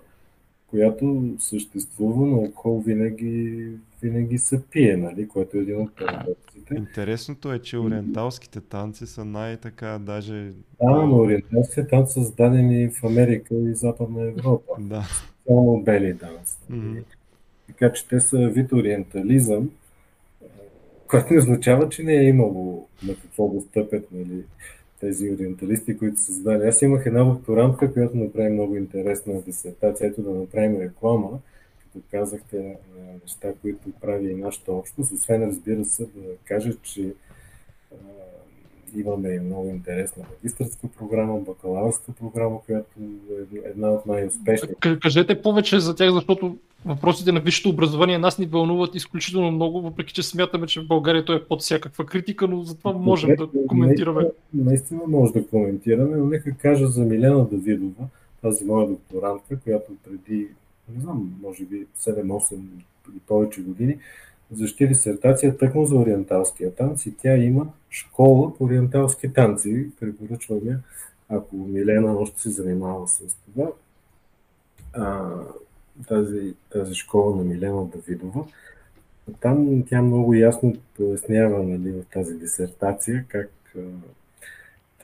която съществува, но алкохол винаги, винаги се пие, нали? което е един от парадоксите. Интересното е, че ориенталските танци са най-така даже... Да, но ориенталските танци са създадени в Америка и Западна Европа. Да. Само бели танци. Мгм. Така че те са вид ориентализъм, което не означава, че не е имало на какво да стъпят нали, тези ориенталисти, които са създали. Аз имах една докторантка, която направи много интересна дисертация, ето да направим реклама, като казахте неща, които прави и нашата общност, освен разбира се да кажа, че имаме и много интересна магистърска програма, бакалавърска програма, която е една от най-успешните. Кажете повече за тях, защото въпросите на висшето образование нас ни вълнуват изключително много, въпреки че смятаме, че в България той е под всякаква критика, но затова можем да коментираме. Наистина, наистина може да коментираме, но нека кажа за Милена Давидова, тази моя докторантка, която преди, не знам, може би 7-8 и повече години, защити дисертация тъкмо за ориенталския танц и тя има школа по ориенталски танци. Препоръчвам я, ако Милена още се занимава с това. А, тази, тази школа на Милена Давидова. Там тя много ясно пояснява нали, в тази дисертация как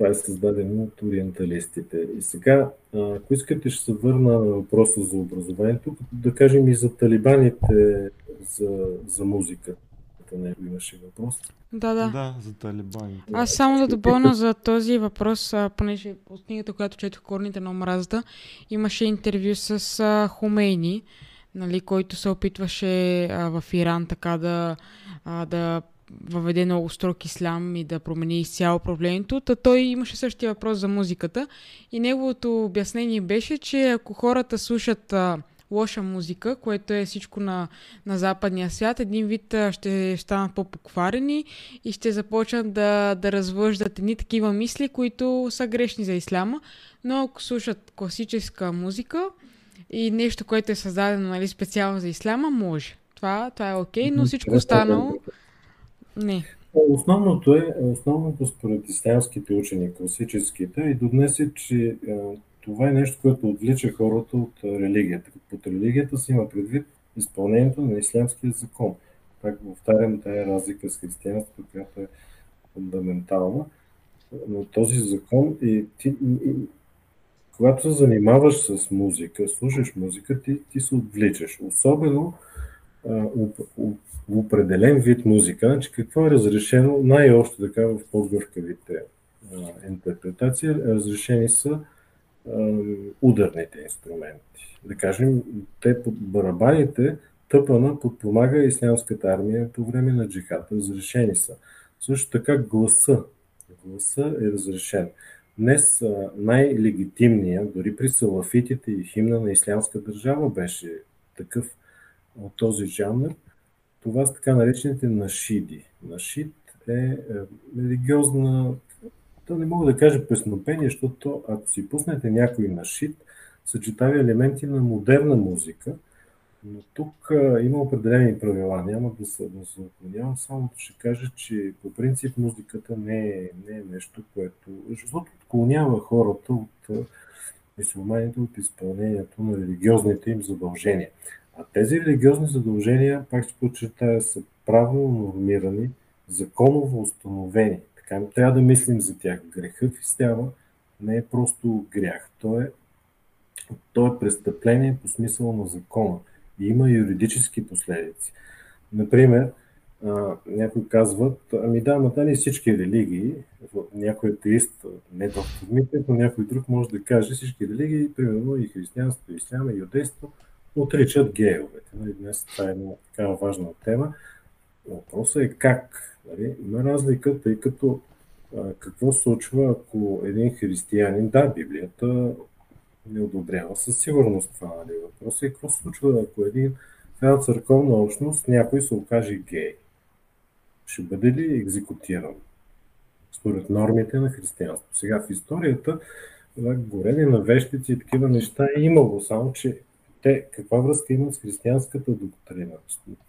това е създадено от ориенталистите. И сега, ако искате, ще се върна на въпроса за образованието, да кажем и за талибаните, за, за музиката. Него имаше въпрос. Да, да. Да, за талибаните. Аз само да допълня за този въпрос, понеже от книгата, която четох Корните на омразата, имаше интервю с Хумейни, нали, който се опитваше а, в Иран така да, а, да въведе много строг ислям и да промени изцяло проблемето. Та той имаше същия въпрос за музиката и неговото обяснение беше, че ако хората слушат а, лоша музика, което е всичко на, на западния свят, един вид а, ще станат по-покварени и ще започнат да, да развъждат едни такива мисли, които са грешни за исляма. Но ако слушат класическа музика и нещо, което е създадено нали, специално за исляма, може. Това, това е окей, но всичко останало... Не. Основното е, основното според ислямските учени, класическите, и до днес е, че а, това е нещо, което отвлича хората от а, религията. Под религията си има предвид изпълнението на ислямския закон. Пак повтарям тая разлика с християнството, която е фундаментална. Но този закон и ти, и, когато се занимаваш с музика, слушаш музика, ти, ти се отвличаш. Особено в определен вид музика. Значи, какво е разрешено? Най-общо така в по-гъвкавите интерпретации разрешени са ударните инструменти. Да кажем, те под барабаните тъпана подпомага ислямската армия по време на джихата. Разрешени са. Също така гласа. Гласа е разрешен. Днес най-легитимният, дори при салафитите и химна на ислямска държава беше такъв от този жанр. Това са така наречените нашиди. Нашид е, е религиозна, то не мога да кажа песнопение, защото ако си пуснете някой нашид, съчетава елементи на модерна музика, но тук а, има определени правила. Няма да се, да се отклонявам, само ще кажа, че по принцип музиката не е, не е нещо, което... Защото отклонява хората от мусулманите от изпълнението на религиозните им задължения. А тези религиозни задължения, пак ще подчертая, са правно нормирани, законово установени. Така трябва да мислим за тях. Греха в исляма не е просто грях. То е, то е престъпление по смисъла на закона и има юридически последици. Например, а, някои казват, ами да, ама не всички религии, някой атеист, не доктор Митев, но някой друг може да каже всички религии, примерно и християнство, и исляма, и юдейство, отричат гейовете. Нали, днес това е една такава важна тема. Въпросът е как. Нали? Има разлика, тъй като а, какво случва, ако един християнин, да, Библията не одобрява със сигурност това. Нали? Въпросът е какво случва, ако един една църковна общност някой се окаже гей. Ще бъде ли екзекутиран? Според нормите на християнство. Сега в историята горене на вещици и такива неща е имало, само че те каква връзка имат с християнската доктрина,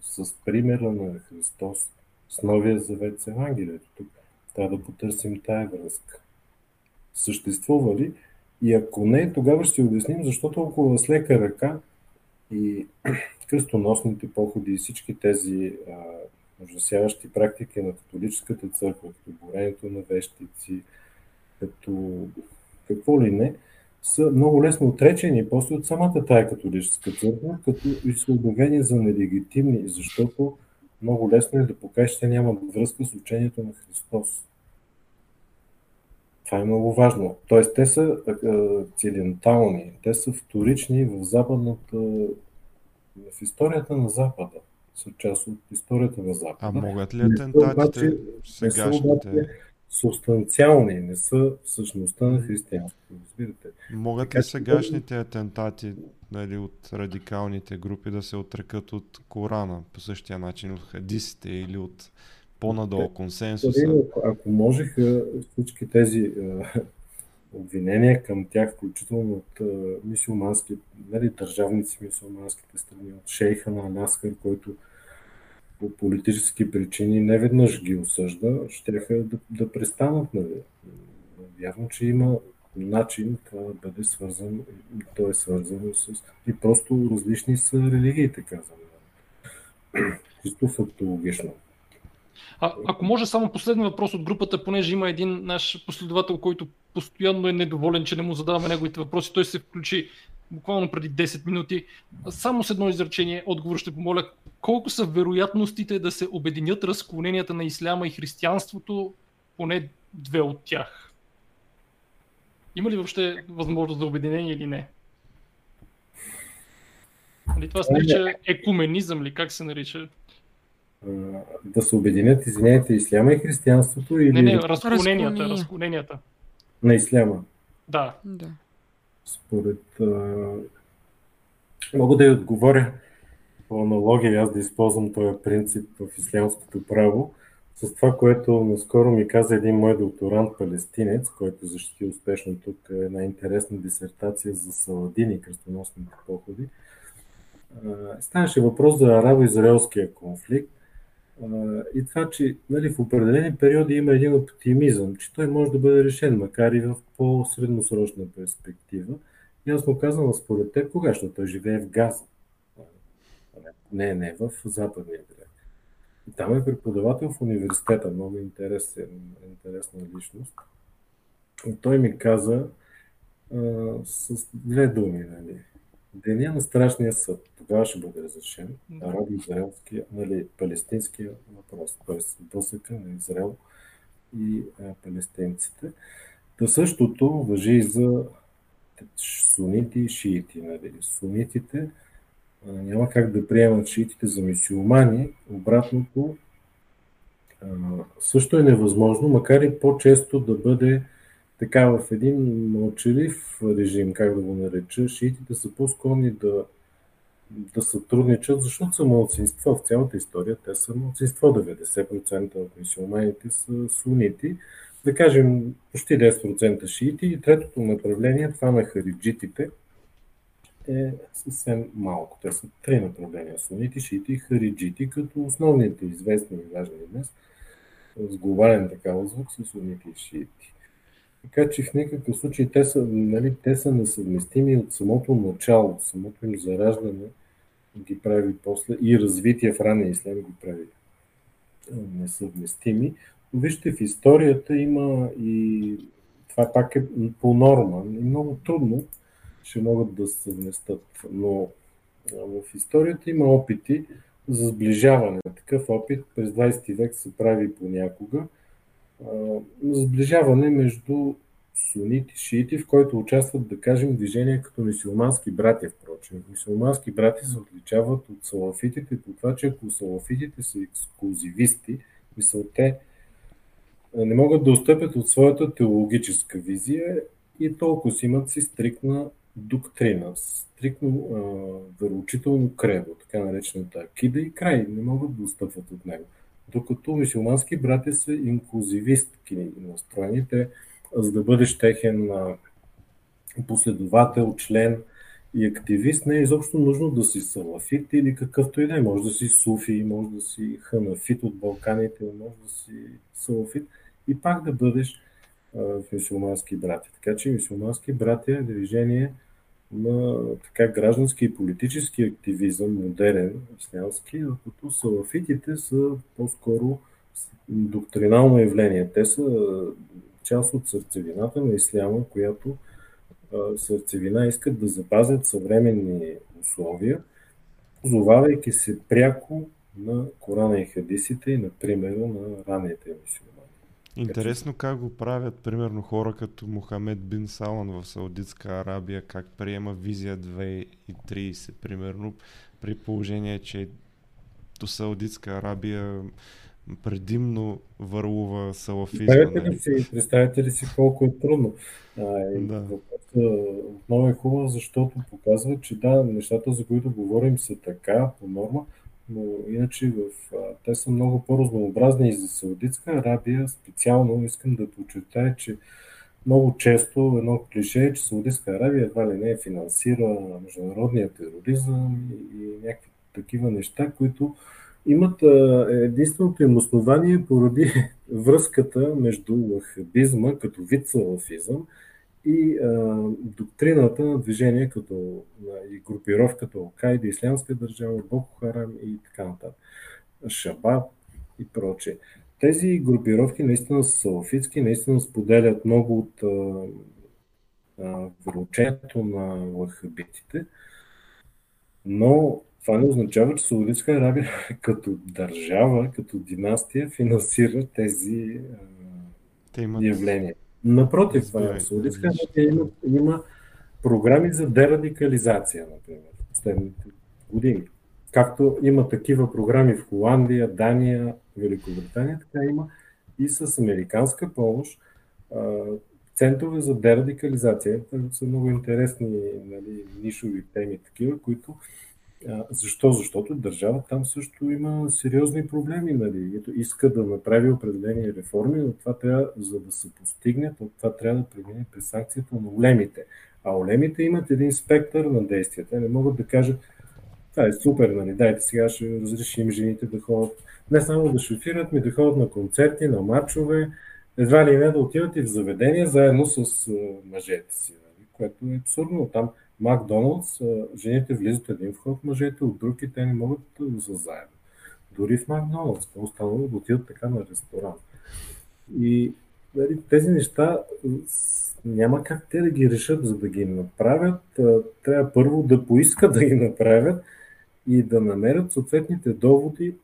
с, с примера на Христос, с Новия завет, с Евангелието. Тук трябва да потърсим тая връзка. Съществува ли? И ако не, тогава ще си обясним защо толкова с лека ръка и <clears throat> кръстоносните походи и всички тези ужасяващи практики на католическата църква, като горенето на вещици, като какво ли не, са много лесно отречени после от самата тая католическа църква, като и са обявени за нелегитимни, защото много лесно е да покажеш, че нямат връзка с учението на Христос. Това е много важно. Тоест, те са акцидентални, те са вторични в западната, в историята на Запада. Са част от историята на Запада. А могат ли атентатите сегашните? Субстанциални, не са същността на християнството. Разбирате. Могат ли сегашните атентати нали, от радикалните групи да се отрекат от Корана по същия начин, от хадисите или от по-надолу консенсуса? Ако, ако можеха всички тези обвинения към тях, включително от мисиомански, нали, държавници мисиоманските страни, от шейха на Аляскър, който по политически причини не веднъж ги осъжда, ще да, да престанат. Нали. Вярно, че има начин това да бъде свързано, и то е свързано с... И просто различни са религиите, казвам. Чисто фактологично. А, ако може само последен въпрос от групата, понеже има един наш последовател, който постоянно е недоволен, че не му задаваме неговите въпроси. Той се включи буквално преди 10 минути. Само с едно изречение отговор ще помоля. Колко са вероятностите да се обединят разклоненията на исляма и християнството, поне две от тях? Има ли въобще възможност за обединение или не? Нали това се нарича екуменизъм ли? Как се нарича? Да се обединят, извинете, исляма и християнството или... Не, не, разклоненията, разклоненията. На исляма. Да. да. Според... Мога да й отговоря по аналогия, аз да използвам този принцип в ислямското право, с това, което наскоро ми каза един мой докторант палестинец, който защити успешно тук една интересна дисертация за Саладини и кръстоносните походи. Станеше въпрос за арабо-израелския конфликт и това, че нали, в определени периоди има един оптимизъм, че той може да бъде решен, макар и в по-средносрочна перспектива. Ясно казано, според теб, кога ще той живее в Газа? Не, не, в западния бряг. И там е преподавател в университета, много интересен, интересна личност. И той ми каза а, с две думи, нали, Деня на страшния съд. Тогава ще бъде разрешен арабо-израелския, нали, палестинския въпрос, т.е. досъка на Израел и а, палестинците. Та същото въжи и за сунити и шиити. Нали. Сунитите а, няма как да приемат шиитите за мисиомани, обратното а, също е невъзможно, макар и по-често да бъде така в един мълчалив режим, как да го нареча, шиитите са по-склонни да, да сътрудничат, защото са младсинство. В цялата история те са младсинство. 90% от мисиоманите са сунити. Да кажем, почти 10% шиити. И третото направление, това на хариджитите, е съвсем малко. Те са три направления. Сунити, шиити и хариджити, като основните известни и важни днес с глобален такава звук са сунити и шиити. Така че в никакъв случай те са, нали, те са несъвместими от самото начало, от самото им зараждане ги прави после и развитие в ранния ислям ги прави несъвместими. Вижте, в историята има и това пак е по норма и много трудно ще могат да се съвместят. Но в историята има опити за сближаване. Такъв опит през 20 век се прави понякога сближаване между сунити, шиити, в който участват, да кажем, движения като мисиомански братя, впрочем. Мисиомански братя се отличават от салафитите по това, че ако салафитите са ексклюзивисти, мисъл, те не могат да отстъпят от своята теологическа визия и толкова си имат си стрикна доктрина, стрикно вероучително кредо, така наречената акида и край. Не могат да отстъпват от него докато мусулмански братя са инклюзивистки настроени. Те, за да бъдеш техен последовател, член и активист, не е изобщо нужно да си салафит или какъвто и да е. Може да си суфи, може да си ханафит от Балканите, може да си салафит и пак да бъдеш в мусулмански братя. Така че мусулмански братя е движение на така граждански и политически активизъм, модерен, ислямски, докато салафитите са по-скоро доктринално явление. Те са част от сърцевината на исляма, която сърцевина искат да запазят съвременни условия, позовавайки се пряко на Корана и хадисите и на примера на ранните мусулмани. Интересно как го правят, примерно, хора като Мохамед Бин Салан в Саудитска Арабия, как приема визия 2030, примерно, при положение, че до Саудитска Арабия предимно върлува салафизма. Представете ли си, представете ли си колко е трудно? А, да. Отново е хубаво, защото показва, че да, нещата, за които говорим са така, по норма, но иначе в, а, те са много по-разнообразни и за Саудитска Арабия специално искам да подчертая, че много често едно клише е, че Саудитска Арабия едва ли не финансира международния тероризъм и, и някакви такива неща, които имат а, единственото им основание поради <laughs> връзката между лахабизма като вид салафизъм и а, доктрината на движение като и групировка като Алкайда, Ислямска държава, Боко Харам и така нататък. Шабаб и прочее. Тези групировки наистина са салафитски, наистина споделят много от вероучението на лахабитите, но това не означава, че Саудитска Арабия <laughs> като държава, като династия финансира тези а, имат... явления. Напротив, това е Саудитска Арабия има, има програми за дерадикализация, например, в последните години. Както има такива програми в Холандия, Дания, Великобритания, така има и с американска помощ центрове за дерадикализация. Това са много интересни нали, нишови теми, такива, които защо? Защото държава там също има сериозни проблеми. Нали? Ето, иска да направи определени реформи, но това трябва, за да се постигне, то това трябва да премине през санкцията на улемите. А улемите имат един спектър на действията. Не могат да кажат, това е супер, нали? дайте сега ще разрешим жените да ходят, не само да шофират, ми да ходят на концерти, на матчове, едва ли не да отиват и в заведения заедно с мъжете си, нали? което е абсурдно. Там Макдоналдс, жените влизат един вход, мъжете от друг и те не могат да са заедно. Дори в Макдоналдс, те останало да отидат така на ресторант. И нали, тези неща няма как те да ги решат, за да ги направят. Трябва първо да поискат да ги направят и да намерят съответните доводи,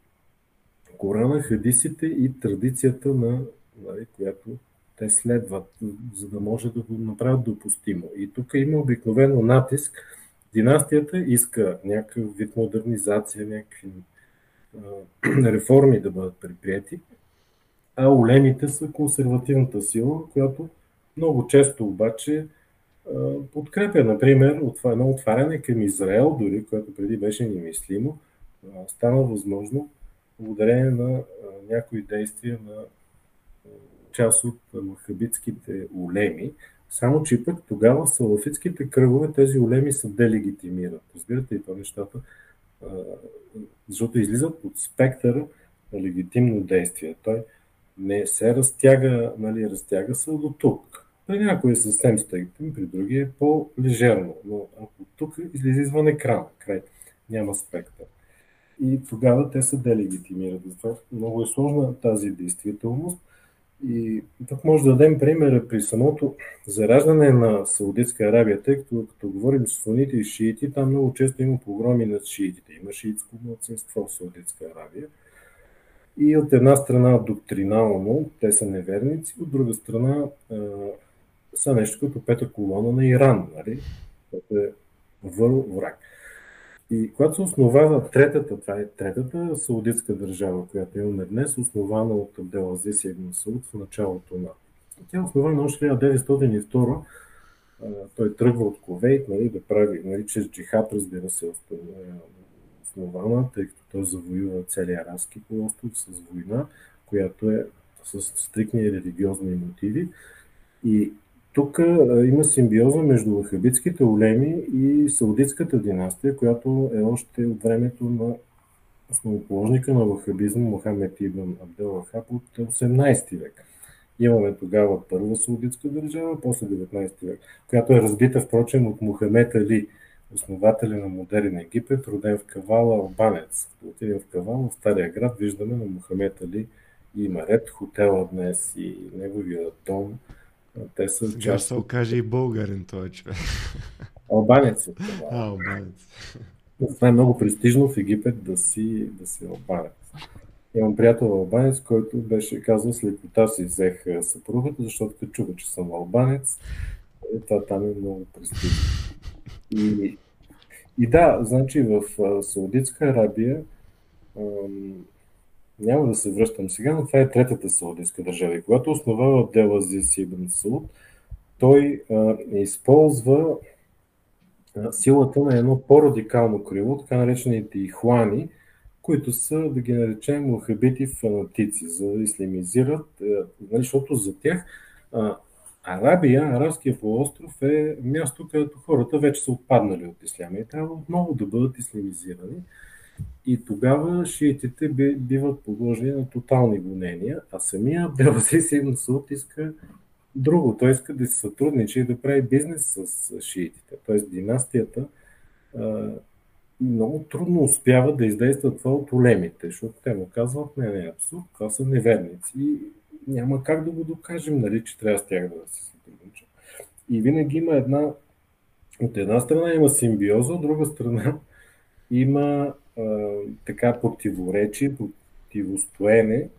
Корана, хадисите и традицията, на, нали, която те следват, за да може да го направят допустимо. И тук има обикновено натиск. Династията иска някакъв вид модернизация, някакви <clears throat> реформи да бъдат предприяти, а улемите са консервативната сила, която много често обаче подкрепя, например, от едно отваряне към Израел, дори което преди беше немислимо, стана възможно благодарение на някои действия на част от махабитските улеми, само че пък тогава салафитските кръгове тези улеми се делегитимират. Разбирате ли това нещата? Защото излизат от спектъра на легитимно действие. Той не се разтяга, нали, разтяга се до тук. При някои е съвсем стегнатим, при други е по-лежерно. Но ако тук излиза извън екрана, край, няма спектър. И тогава те се делегитимират. Затова много е сложна тази действителност. И тук може да дадем примера при самото зараждане на Саудитска Арабия, тъй като като говорим с сунити и шиити, там много често има погроми над шиитите. Има шиитско младсинство в Саудитска Арабия. И от една страна доктринално те са неверници, от друга страна са нещо като пета колона на Иран, нали? което е враг. И когато се основава третата, това е третата саудитска държава, която имаме днес, основана от Абдел Азис и Ибн Сауд в началото на... Тя е основана още 1902 той тръгва от Ковейт, нали, да прави, нали, чрез джихад, разбира се, основана, тъй като той завоюва целия арабски полуостров с война, която е с стрикни религиозни мотиви. И тук има симбиоза между вахабитските улеми и саудитската династия, която е още от времето на основоположника на вахабизма Мохамед Ибн Абдел Вахаб от 18 век. Имаме тогава първа саудитска държава, после 19 век, която е разбита, впрочем, от Мухамед Али, основателя на модерен Египет, роден в Кавала, албанец. Като в Кавала, в Стария град, виждаме на Мухамед Али има ред хотела днес и неговия дом. Те са Сега част... се окаже и българин този човек. <laughs> Албанец. А, албанец. Това е много престижно в Египет да си, да си албанец. Имам приятел албанец, който беше казал с лекота си взех съпругата, защото те чува, че съм албанец. И това там е много престижно. И, и да, значи в Саудитска Арабия няма да се връщам сега, но това е третата саудитска държава. И когато основава Абдел Ибн Сауд, той а, използва а, силата на едно по-радикално крило, така наречените ихуани, които са, да ги наречем, мухабити фанатици, за да ислямизират, е, нали, защото за тях а, Арабия, арабския полуостров е място, където хората вече са отпаднали от исляма и трябва отново да бъдат ислямизирани. И тогава шиитите биват подложени на тотални гонения, а самия Абделазис Ибн Сауд иска друго. Той иска да се сътрудничи и да прави бизнес с шиитите. Тоест династията много трудно успява да издейства това от улемите, защото те му казват, не, не, абсурд, това са неверници и няма как да го докажем, нали, че трябва с тях да се сътрудничим. И винаги има една, от една страна има симбиоза, от друга страна има а, така противоречие, противостоене,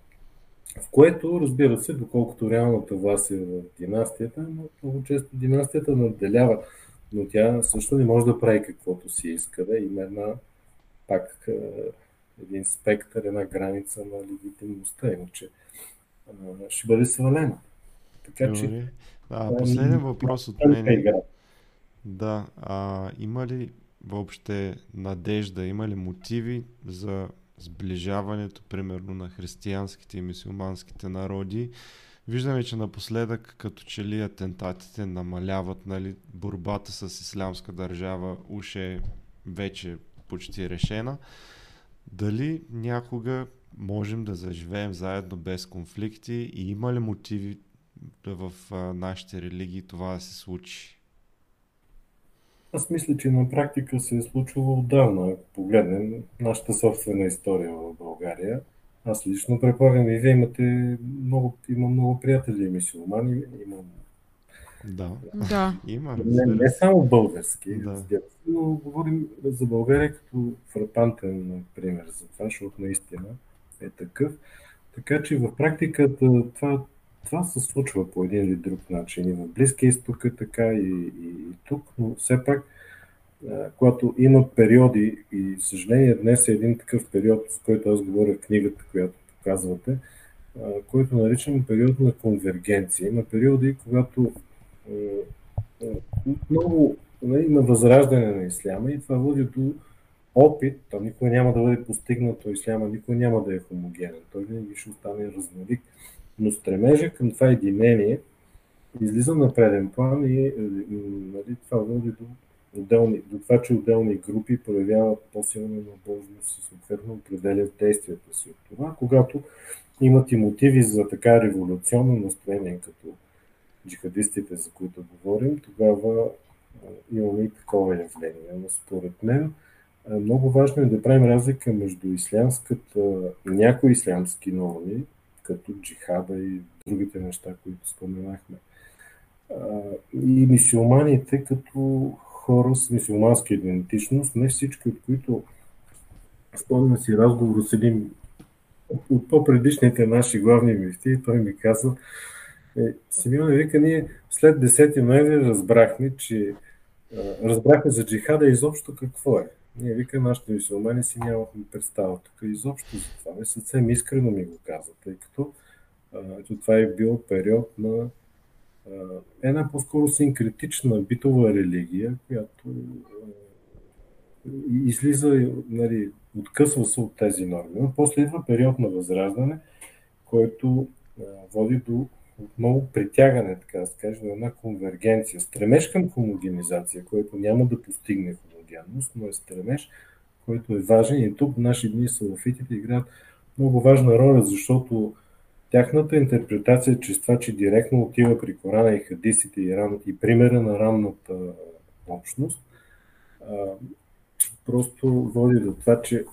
в което, разбира се, доколкото реалната власт е в династията, но много често династията надделява но тя също не може да прави каквото си иска. Да? Има една, пак един спектър, една граница на легитимността, иначе ще бъде свалена. Така че. А, последен въпрос от мен. Да, а, има ли въобще надежда, има ли мотиви за сближаването, примерно, на християнските и мусулманските народи Виждаме, че напоследък като че ли атентатите намаляват, нали, борбата с ислямска държава уж е вече почти решена. Дали някога можем да заживеем заедно без конфликти и има ли мотиви в нашите религии това да се случи? Аз мисля, че на практика се е случвало отдавна. Ако погледнем нашата собствена история в България, аз лично предполагам и вие имате много, има много приятели мисиомани, имам да. да. Има. Не, не само български, да. но говорим за България като фрапантен пример за това, защото наистина е такъв. Така че в практиката това, това се случва по един или друг начин. И в Близкия изток е така, и, и, и тук, но все пак когато има периоди, и съжаление днес е един такъв период, с който аз говоря в книгата, която показвате, който наричам период на конвергенция. Има периоди, когато много има възраждане на исляма и това води до опит, то никой няма да бъде постигнато исляма, никой няма да е хомогенен, той винаги ще остане разнолик. Но стремежа към това единение излиза на преден план и нали, това води до отделни, до това, че отделни групи проявяват по-силна набожност и съответно определят действията си от това, когато имат и мотиви за така революционно настроение, като джихадистите, за които говорим, тогава имаме и такова явление. Но според мен много важно е да правим разлика между ислямската, някои ислямски норми, като джихада и другите неща, които споменахме, и мисиоманите като хора с мусулманска идентичност, не всички от които спомням си разговор с един от по-предишните наши главни мифти, той ми каза, е, Симеон вика, ние след 10 ноември разбрахме, че разбрахме за джихада изобщо какво е. Ние вика, нашите мусулмани си нямахме представа тук изобщо за това. Не съвсем искрено ми го каза, тъй като а, това е бил период на една по-скоро синкретична битова религия, която излиза, нали, откъсва се от тези норми. Но после идва период на възраждане, който води до отново притягане, така да се каже, до една конвергенция. Стремеж към хомогенизация, който няма да постигне хомогенност, но е стремеж, който е важен. И тук в наши дни салафитите играят много важна роля, защото Тяхната интерпретация че това, че директно отива при Корана и хадисите и, ран, и примера на ранната общност, а, просто води до това, че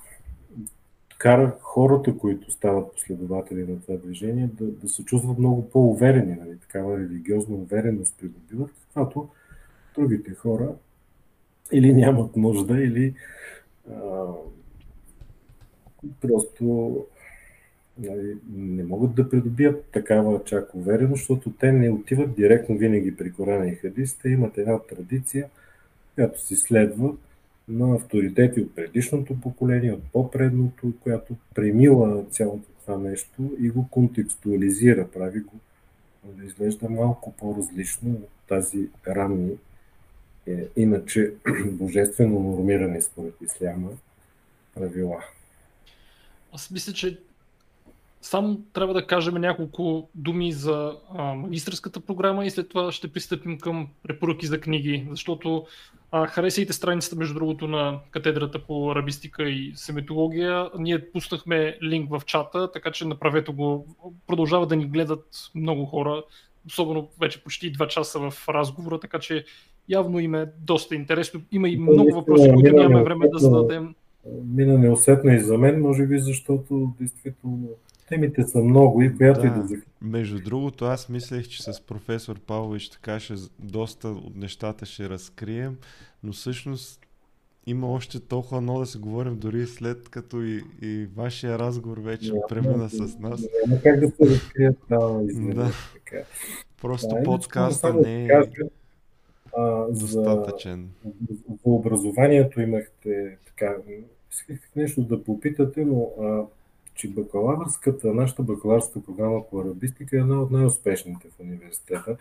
кара хората, които стават последователи на това движение, да, да се чувстват много по-уверени, нали? такава религиозна увереност придобиват, каквато другите хора или нямат нужда, или а, просто нали, не могат да придобият такава чак увереност, защото те не отиват директно винаги при Корана и Хадис, те имат една традиция, която се следва на авторитети от предишното поколение, от по-предното, която премила цялото това нещо и го контекстуализира, прави го да изглежда малко по-различно от тази ранни, е, иначе <clears throat> божествено нормиране според исляма правила. Аз мисля, че само трябва да кажем няколко думи за магистрската програма и след това ще пристъпим към препоръки за книги, защото а, харесайте страницата, между другото, на катедрата по арабистика и семитология. Ние пуснахме линк в чата, така че направете го. Продължава да ни гледат много хора, особено вече почти 2 часа в разговора, така че явно им е доста интересно. Има и много въпроси, които нямаме време да зададем. Мина неусетно и за мен, може би, защото действително Темите са много и която да. и да захвърля. Между другото, аз мислех, че с професор Павлович така ще доста от нещата ще разкрием, но всъщност има още толкова много да се говорим, дори след като и, и вашия разговор вече yeah, премина с нас. Няма как да се разкрият да. Така. Просто да, подкаста не е а, достатъчен. За, за образованието имахте така, исках нещо да попитате, но а, че бакалавърската, нашата бакалавърска програма по арабистика е една от най-успешните в университета.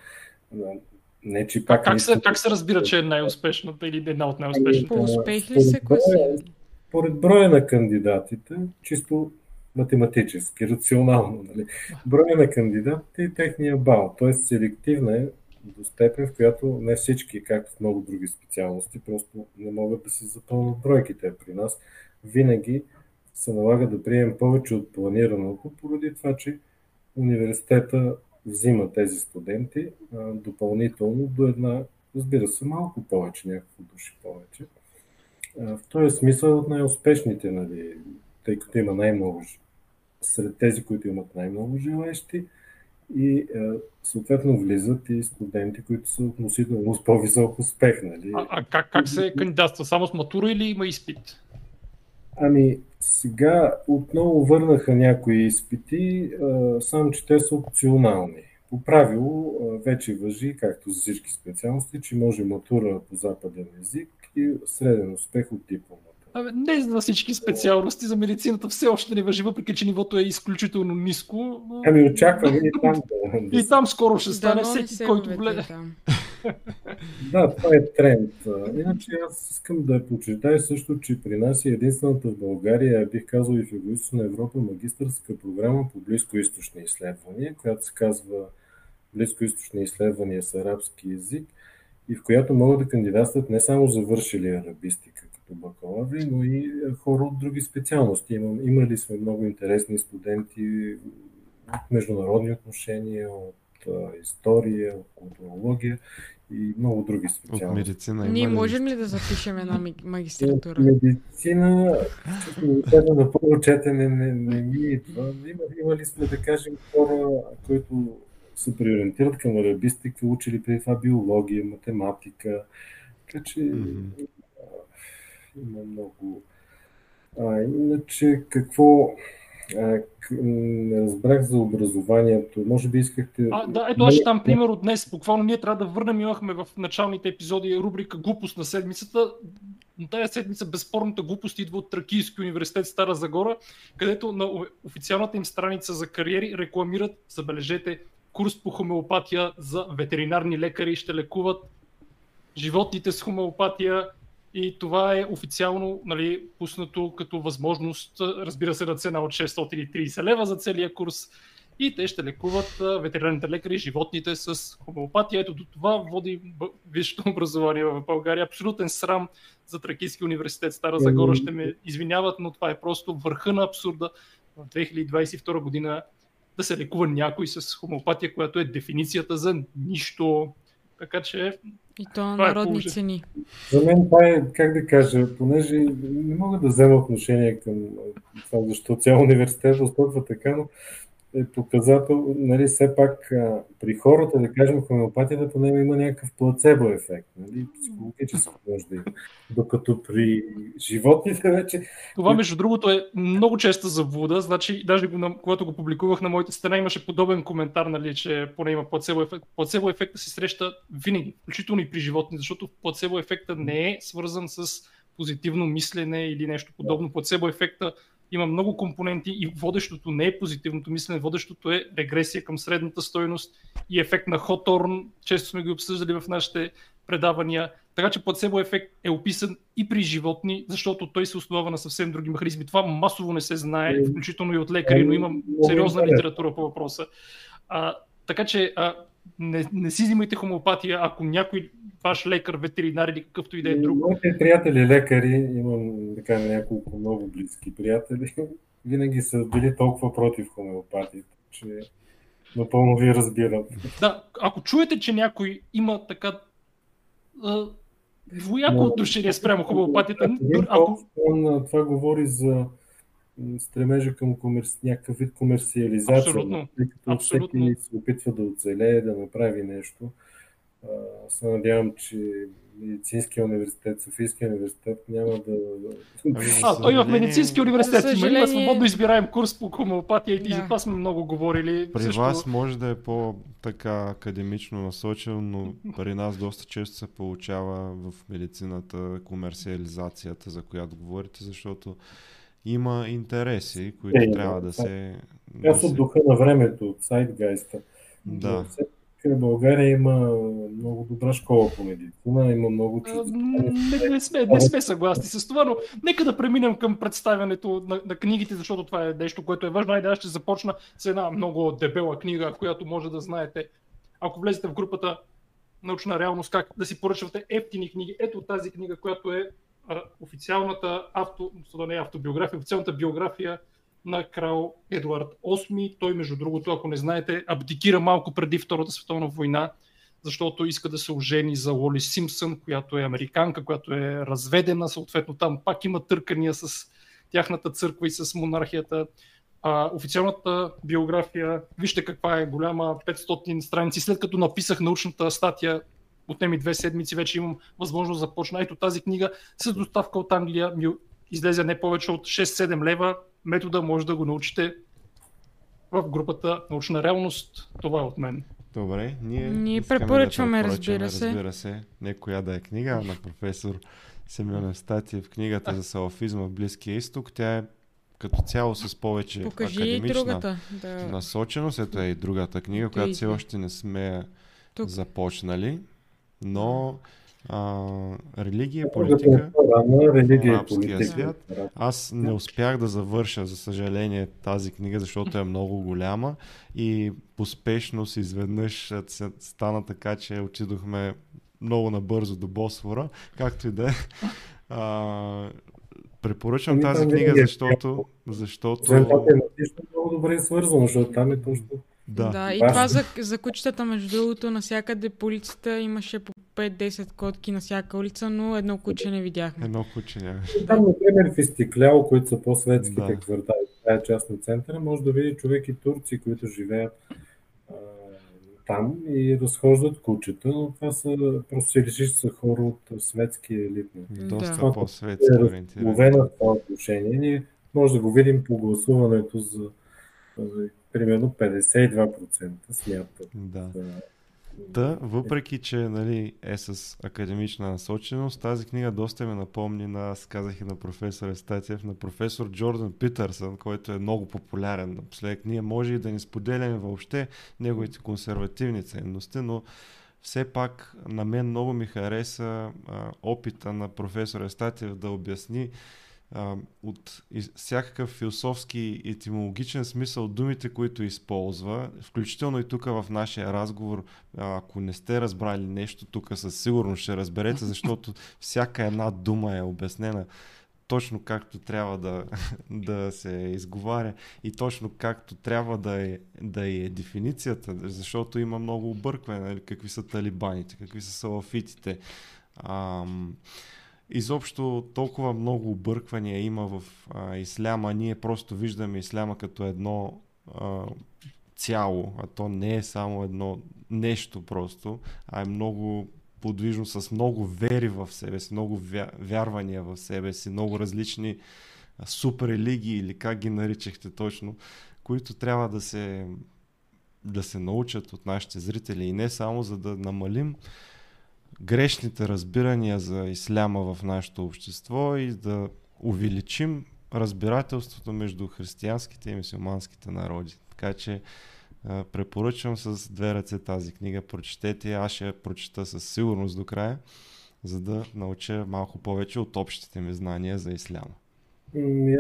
Не, че пак как, се, как се разбира, че е най-успешната или една от най-успешните? По успех ли се класира? Според броя на кандидатите, чисто математически, рационално, нали? броя на кандидатите и техния бал. Т.е. селективна е до степен, в която не всички, както в много други специалности, просто не могат да се запълнат бройките. При нас винаги се налага да приемем повече от планираното, поради това, че университета взима тези студенти а, допълнително до една, разбира се, малко повече, няколко души повече. А, в този смисъл от най-успешните, нали, тъй като има най-много сред тези, които имат най-много желаящи и а, съответно влизат и студенти, които са относително с по-висок успех. Нали. А, а как, как се кандидатства? Само с матура или има изпит? Ами, сега отново върнаха някои изпити, само че те са опционални. По правило вече въжи, както за всички специалности, че може матура по западен език и среден успех от дипломата. Абе, не за всички специалности, за медицината все още не въжи, въпреки че нивото е изключително ниско. Но... Ами очакваме и там да... И там скоро ще стане да, всеки, който гледа. да, това е тренд. Иначе аз искам да подчертая също, че при нас е единствената в България, бих казал и в Юго-Источна Европа, магистърска програма по близкоисточни изследвания, която се казва Близкоисточни изследвания с арабски язик и в която могат да кандидатстват не само завършили арабистика като бакалаври, но и хора от други специалности. Имам, имали сме много интересни студенти от международни отношения, от история, от културология и много други специалности. От медицина. Ние можем ли да запишем една магистратура? От медицина, честно на първо четене не, не ми идва. Има, имали сме, да кажем, хора, които се приориентират към арабистика, учили преди това биология, математика. Така че mm-hmm. Има много. А, иначе какво не разбрах за образованието. Може би искахте. А, да, ето аз ще там пример от днес. Буквално ние трябва да върнем. Имахме в началните епизоди рубрика Глупост на седмицата. Но тая седмица безспорната глупост идва от Тракийски университет Стара Загора, където на официалната им страница за кариери рекламират, забележете, курс по хомеопатия за ветеринарни лекари ще лекуват животните с хомеопатия и това е официално нали, пуснато като възможност, разбира се, на цена от 630 лева за целия курс. И те ще лекуват ветеринарните лекари животните с хомеопатия. Ето до това води висшето <laughs> образование в България. Абсолютен срам за Тракийски университет Стара Загора. Ще ме извиняват, но това е просто върха на абсурда. В 2022 година да се лекува някой с хомеопатия, която е дефиницията за нищо. Така че. И то на народни е цени. За мен това е, как да кажа, понеже не мога да взема отношение към това, защо цял университет постъпва така, но е показател, нали, все пак а, при хората, да кажем, хомеопатията поне има някакъв плацебо ефект, нали, психологически може да има. Докато при животните вече... Това, между другото, е много честа заблуда, значи, даже когато го публикувах на моите страна, имаше подобен коментар, нали, че поне има плацебо ефект. Плацебо ефекта се среща винаги, включително и при животни, защото плацебо ефекта не е свързан с позитивно мислене или нещо подобно. Плацебо ефекта има много компоненти и водещото не е позитивното мислене, водещото е регресия към средната стойност и ефект на Хоторн, често сме ги обсъждали в нашите предавания. Така че плацебо ефект е описан и при животни, защото той се основава на съвсем други механизми. Това масово не се знае, включително и от лекари, но имам сериозна литература по въпроса. А, така че а, не, не си взимайте хомеопатия, ако някой ваш лекар, ветеринар или какъвто и да е друг. Моите приятели лекари, имам така няколко много близки приятели, <laughs> винаги са били толкова против хомеопатията, че напълно ви разбирам. Да, ако чуете, че някой има така двояко отношение спрямо хомеопатията, ако... Това говори за стремежа към комерс... някакъв вид комерциализация, Абсолютно. тъй като Абсолютно. всеки се опитва да оцелее, да направи нещо. се надявам, че медицинския университет, Софийския университет няма да... А, той в медицинския университет има, има свободно избираем курс по хомеопатия да. и за това сме много говорили. При също... вас може да е по-така академично насочено, но при нас доста често се получава в медицината комерциализацията, за която говорите, защото има интереси, които е, трябва да, да се... Аз да от духа на времето, от сайтгайста. Да. В България има много добра школа по медицина, има много не, не, сме, не сме съгласни с това, но нека да преминем към представянето на, на книгите, защото това е нещо, което е важно. Айде, аз ще започна с една много дебела книга, която може да знаете. Ако влезете в групата научна реалност, как да си поръчвате ефтини книги. Ето тази книга, която е официалната авто, не е автобиография, официалната биография на крал Едуард VIII. Той, между другото, ако не знаете, абдикира малко преди Втората световна война, защото иска да се ожени за Лоли Симпсън, която е американка, която е разведена, съответно там пак има търкания с тяхната църква и с монархията. А, официалната биография, вижте каква е голяма, 500 страници. След като написах научната статия, отнеми две седмици, вече имам възможност да започна. Ето тази книга с доставка от Англия ми излезе не повече от 6-7 лева. Метода може да го научите в групата Научна реалност. Това е от мен. Добре, ние, ние препоръчваме, да разбира се. Разбира се, не коя да е книга, на професор Семен Статиев, книгата за салафизма в Близкия изток. Тя е като цяло с повече Покажи академична другата, да. насоченост. Ето е и другата книга, която все още не сме Тук. започнали но а, религия, политика, религия, арабския свят. Аз не успях да завърша, за съжаление, тази книга, защото е много голяма и успешност изведнъж стана така, че отидохме много набързо до Босфора, както и да е. Препоръчвам тази книга, защото... защото... е много добре свързано, защото там е точно да, да и това за, за кучетата, между другото, навсякъде по улицата имаше по 5-10 котки на всяка улица, но едно куче не видяхме. Едно куче нямаше. Там, например, в Изтикляо, които са по-светските да. квартали, това е част на центъра, може да види човек и турци, които живеят а, там и разхождат кучета, но това са просто си решиш са хора от светски елит. Доста да. по-светски ориентирани. в това отношение. Ние може да го видим по гласуването за примерно 52% смятат. Да. Да, въпреки, че нали, е с академична насоченост, тази книга доста ме напомни на, аз казах и на професор Естатиев, на професор Джордан Питърсън, който е много популярен напоследък. Ние може и да не споделяме въобще неговите консервативни ценности, но все пак на мен много ми хареса а, опита на професор Естатиев да обясни от всякакъв философски и етимологичен смисъл думите, които използва, включително и тук в нашия разговор, ако не сте разбрали нещо, тук със сигурност ще разберете, защото всяка една дума е обяснена точно както трябва да, <laughs> да се изговаря и точно както трябва да е, да е дефиницията, защото има много объркване, нали, какви са талибаните, какви са салафитите. Ам, изобщо толкова много обърквания има в а, исляма. Ние просто виждаме исляма като едно а, цяло, а то не е само едно нещо просто, а е много подвижно, с много вери в себе си, много вярвания в себе си, много различни супер религии или как ги наричахте точно, които трябва да се, да се научат от нашите зрители и не само за да намалим грешните разбирания за исляма в нашето общество и да увеличим разбирателството между християнските и мусулманските народи. Така че препоръчвам с две ръце тази книга. Прочетете, аз ще я прочета със сигурност до края, за да науча малко повече от общите ми знания за исляма.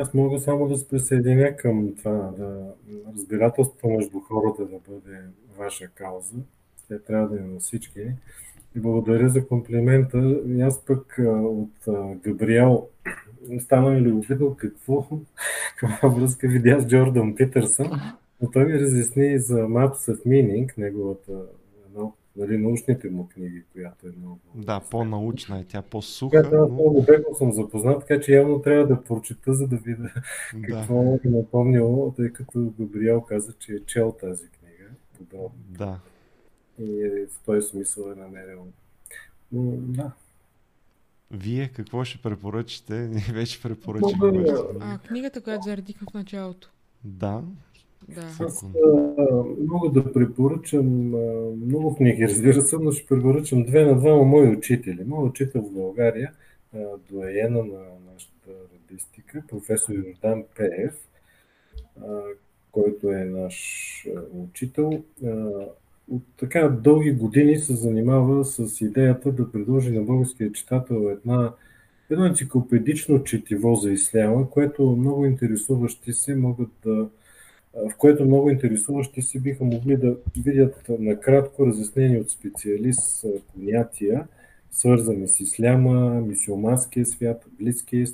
Аз мога само да се присъединя към това, да разбирателството между хората да бъде ваша кауза. Те трябва да има всички. Благодаря за комплимента. И аз пък от Габриел стана ми любопитно какво, <laughs> каква връзка видя с Джордан Питърсън. Но той ми разясни за Maps of Meaning, неговата едно, нали, научните му книги, която е много... Да, по-научна е, тя по-суха. Да, но... много бегло съм запознат, така че явно трябва да прочета, за да видя <laughs> да. какво е напомнило, тъй като Габриел каза, че е чел тази книга подробно. Да. И в този смисъл е намерил. Но, да. Вие какво ще препоръчате? <laughs> Ние вече препоръчахме. А, книгата, която заредихме в началото. Да, да. Аз а, мога да препоръчам а, много книги, разбира се, но ще препоръчам две на двама мои учители. Мой учител в България, а, доена на нашата радистика, професор Йордан Пеев, а, който е наш а, учител. А, от така дълги години се занимава с идеята да предложи на българския читател една, едно енциклопедично четиво за исляма, което много интересуващи се могат да в което много интересуващи се биха могли да видят накратко разяснени от специалист понятия, свързани с исляма, мисиоманския свят, Близкия.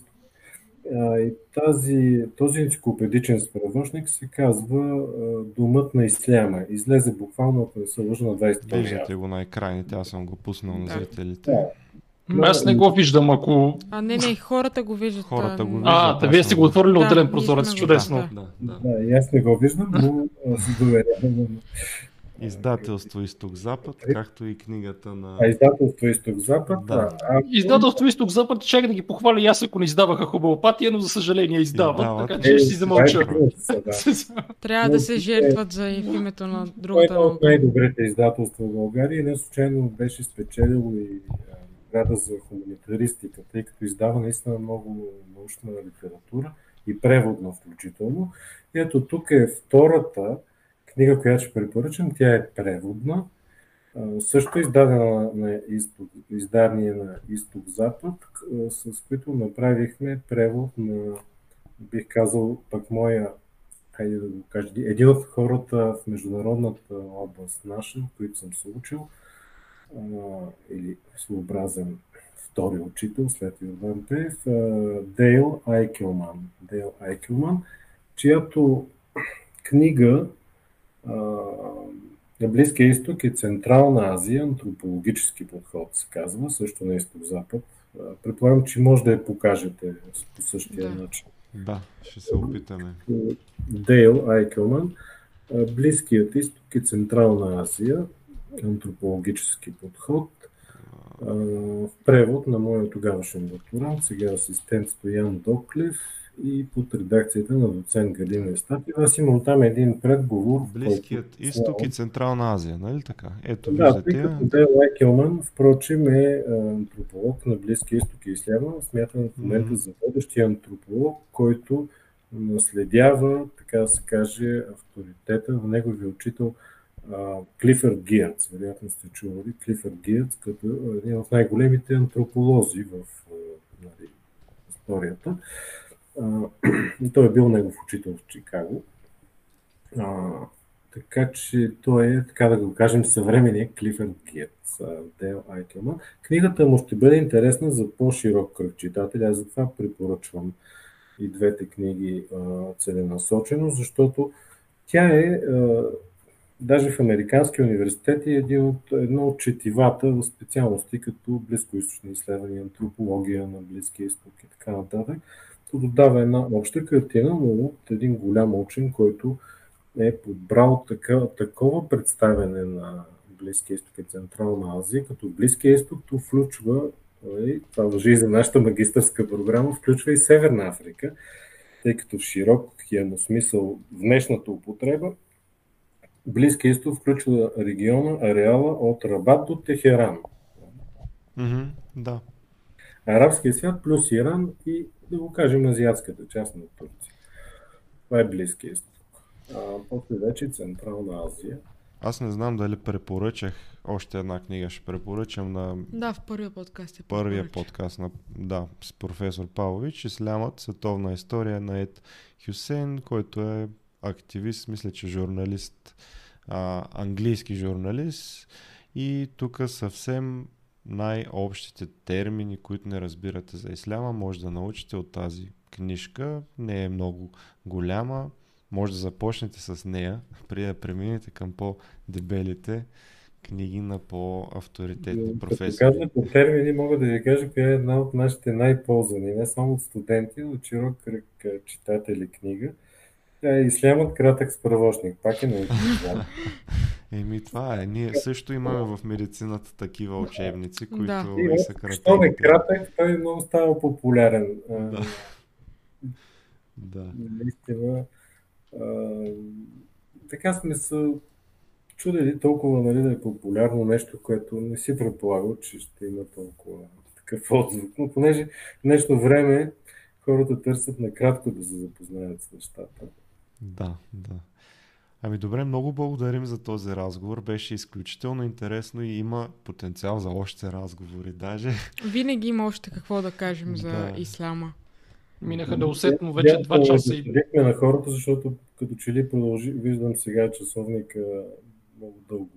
И тази, този енциклопедичен справочник се казва Думът на исляма. Излезе буквално, ако не се лъжа, на 20 Виждате го на екраните, аз съм го пуснал на зрителите. Да. Аз не го виждам, ако... А, не, не, хората го виждат. Хората го виждат. А, да, вие сте го отворили да, отделен прозорец, чудесно. Да, да, да. да, и аз не го виждам, но се доверявам. Издателство Изток-Запад, както и книгата на... А издателство Изток-Запад? Да. А, издателство Изток-Запад, чакай да ги похваля и аз ако не издаваха хубавопатия, но за съжаление издават, издават. така че ще си замълча. Трябва да се жертват за името на другата наука. от най-добрите издателства в България не случайно беше спечелило и награда за хуманитаристика, тъй като издава наистина много научна литература и преводна включително. И ето тук е втората книга, която ще препоръчам. Тя е преводна. Също издадена на изток, издание на Изток-Запад, с които направихме превод на, бих казал, пък моя, хайде да го кажа, един от хората в международната област наша, които съм се учил, или своеобразен втори учител след Йордан Пеев, Дейл Айкелман. Дейл Айкелман, чиято книга на Близкия изток и Централна Азия, антропологически подход се казва, също на изток-запад. Предполагам, че може да я покажете по същия да. начин. Да, ще се опитаме. Дейл Айкелман, Близкият изток и Централна Азия, антропологически подход. В превод на моя тогавашен докторант, сега асистент Стоян Доклев и под редакцията на доцент Галина Естапи. Аз имам там един предговор. Близкият който... изток и Централна Азия, нали така? Ето да, виждате. Тъй като Дел Лайкелман, впрочем, е антрополог на Близкия изток и Исляма. Смятам в момента mm-hmm. за водещия антрополог, който наследява, така да се каже, авторитета на неговия учител Клифърд Гиърц, вероятно сте чували, Клифърд Гиърц, като един от най-големите антрополози в нали, историята. <clears throat> Той е бил негов учител в Чикаго. А, така че той е, така да го кажем, съвременния Клифърд Гирц, Дел Айкелман. Книгата му ще бъде интересна за по-широк кръг читатели. Аз затова препоръчвам и двете книги а, целенасочено, защото тя е, а, даже в Американски университет, е един от, едно от четивата в специалности като близкоисточни изследвания, антропология на Близкия изток и така нататък. То дава една обща картина, но от един голям учен, който е подбрал така, такова представяне на Близкия изток и Централна Азия, като Близкия изток то включва, нали, това въжи и за нашата магистърска програма, включва и Северна Африка, тъй като в широкия му смисъл в днешната употреба Близкия изток включва региона, ареала от Рабат до Техеран. Mm-hmm, да. Арабския свят плюс Иран и, да го кажем, азиатската част на Турция. Това е Близкия изток. А, после вече Централна Азия. Аз не знам дали препоръчах още една книга. Ще препоръчам на Да, в първия подкаст е първия подкаст на, да, с професор Павлович. Ислямът, световна история на Ед Хюсейн, който е активист, мисля, че журналист, а, английски журналист. И тук съвсем най-общите термини, които не разбирате за исляма, може да научите от тази книжка. Не е много голяма. Може да започнете с нея, <laughs> преди да преминете към по-дебелите книги на по-авторитетни Като професори. кажете термини, мога да ви кажа коя е една от нашите най-ползвани, не само от студенти, но от широк кръг читатели книга. Е Ислямът кратък справочник. Пак е научен ислям. <laughs> Еми това е. Ние също имаме в медицината такива учебници, които Да. И и са Щом е кратки. кратък, той много става популярен. Да. Да. Наистина. Така сме се чудили толкова нали, да е популярно нещо, което не си предполагал, че ще има толкова такъв отзвук. Но понеже в днешно време хората търсят накратко да се запознаят с нещата. Да, да. Ами добре, много благодарим за този разговор. Беше изключително интересно и има потенциал за още разговори. Даже Винаги има още какво да кажем за Да. ислама. Минаха неусетно вече Бяхме 2 часа и разсъдихме на хората, защото като че ли продължи, виждам сега часовника много дълго.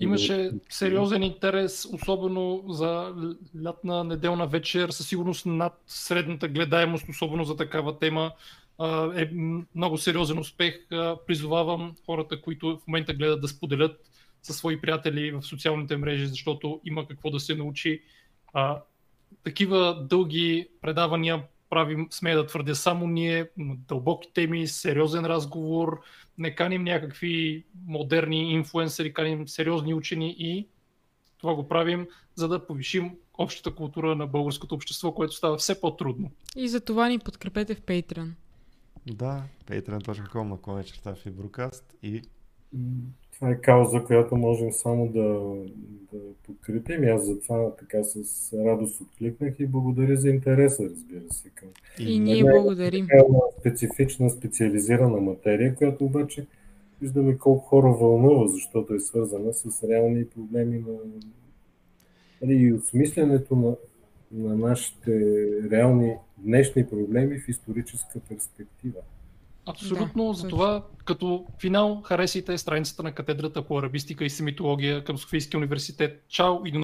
Имаше сериозен интерес, особено за лятна неделна вечер, със сигурност над средната гледаемост, особено за такава тема. Е много сериозен успех. Призовавам хората, които в момента гледат да споделят със свои приятели в социалните мрежи, защото има какво да се научи. А, такива дълги предавания правим, смея да твърдя, само ние, дълбоки теми, сериозен разговор, не каним някакви модерни инфуенсъри, каним сериозни учени и това го правим, за да повишим общата култура на българското общество, което става все по-трудно. И за това ни подкрепете в Patreon. Да, patreon.com на клона черта Фиброкаст и Това е кауза, която можем само да, да подкрепим. И аз затова така с радост откликнах и благодаря за интереса, разбира се, към И ние Не, благодарим. една специфична, специализирана материя, която обаче виждаме колко хора вълнува, защото е свързана с реални проблеми на нали, и осмислянето на, на нашите реални днешни проблеми в историческа перспектива. Абсолютно, Да, за точно. това като финал харесайте страницата на катедрата по арабистика и семитология към Софийския университет. Чао и до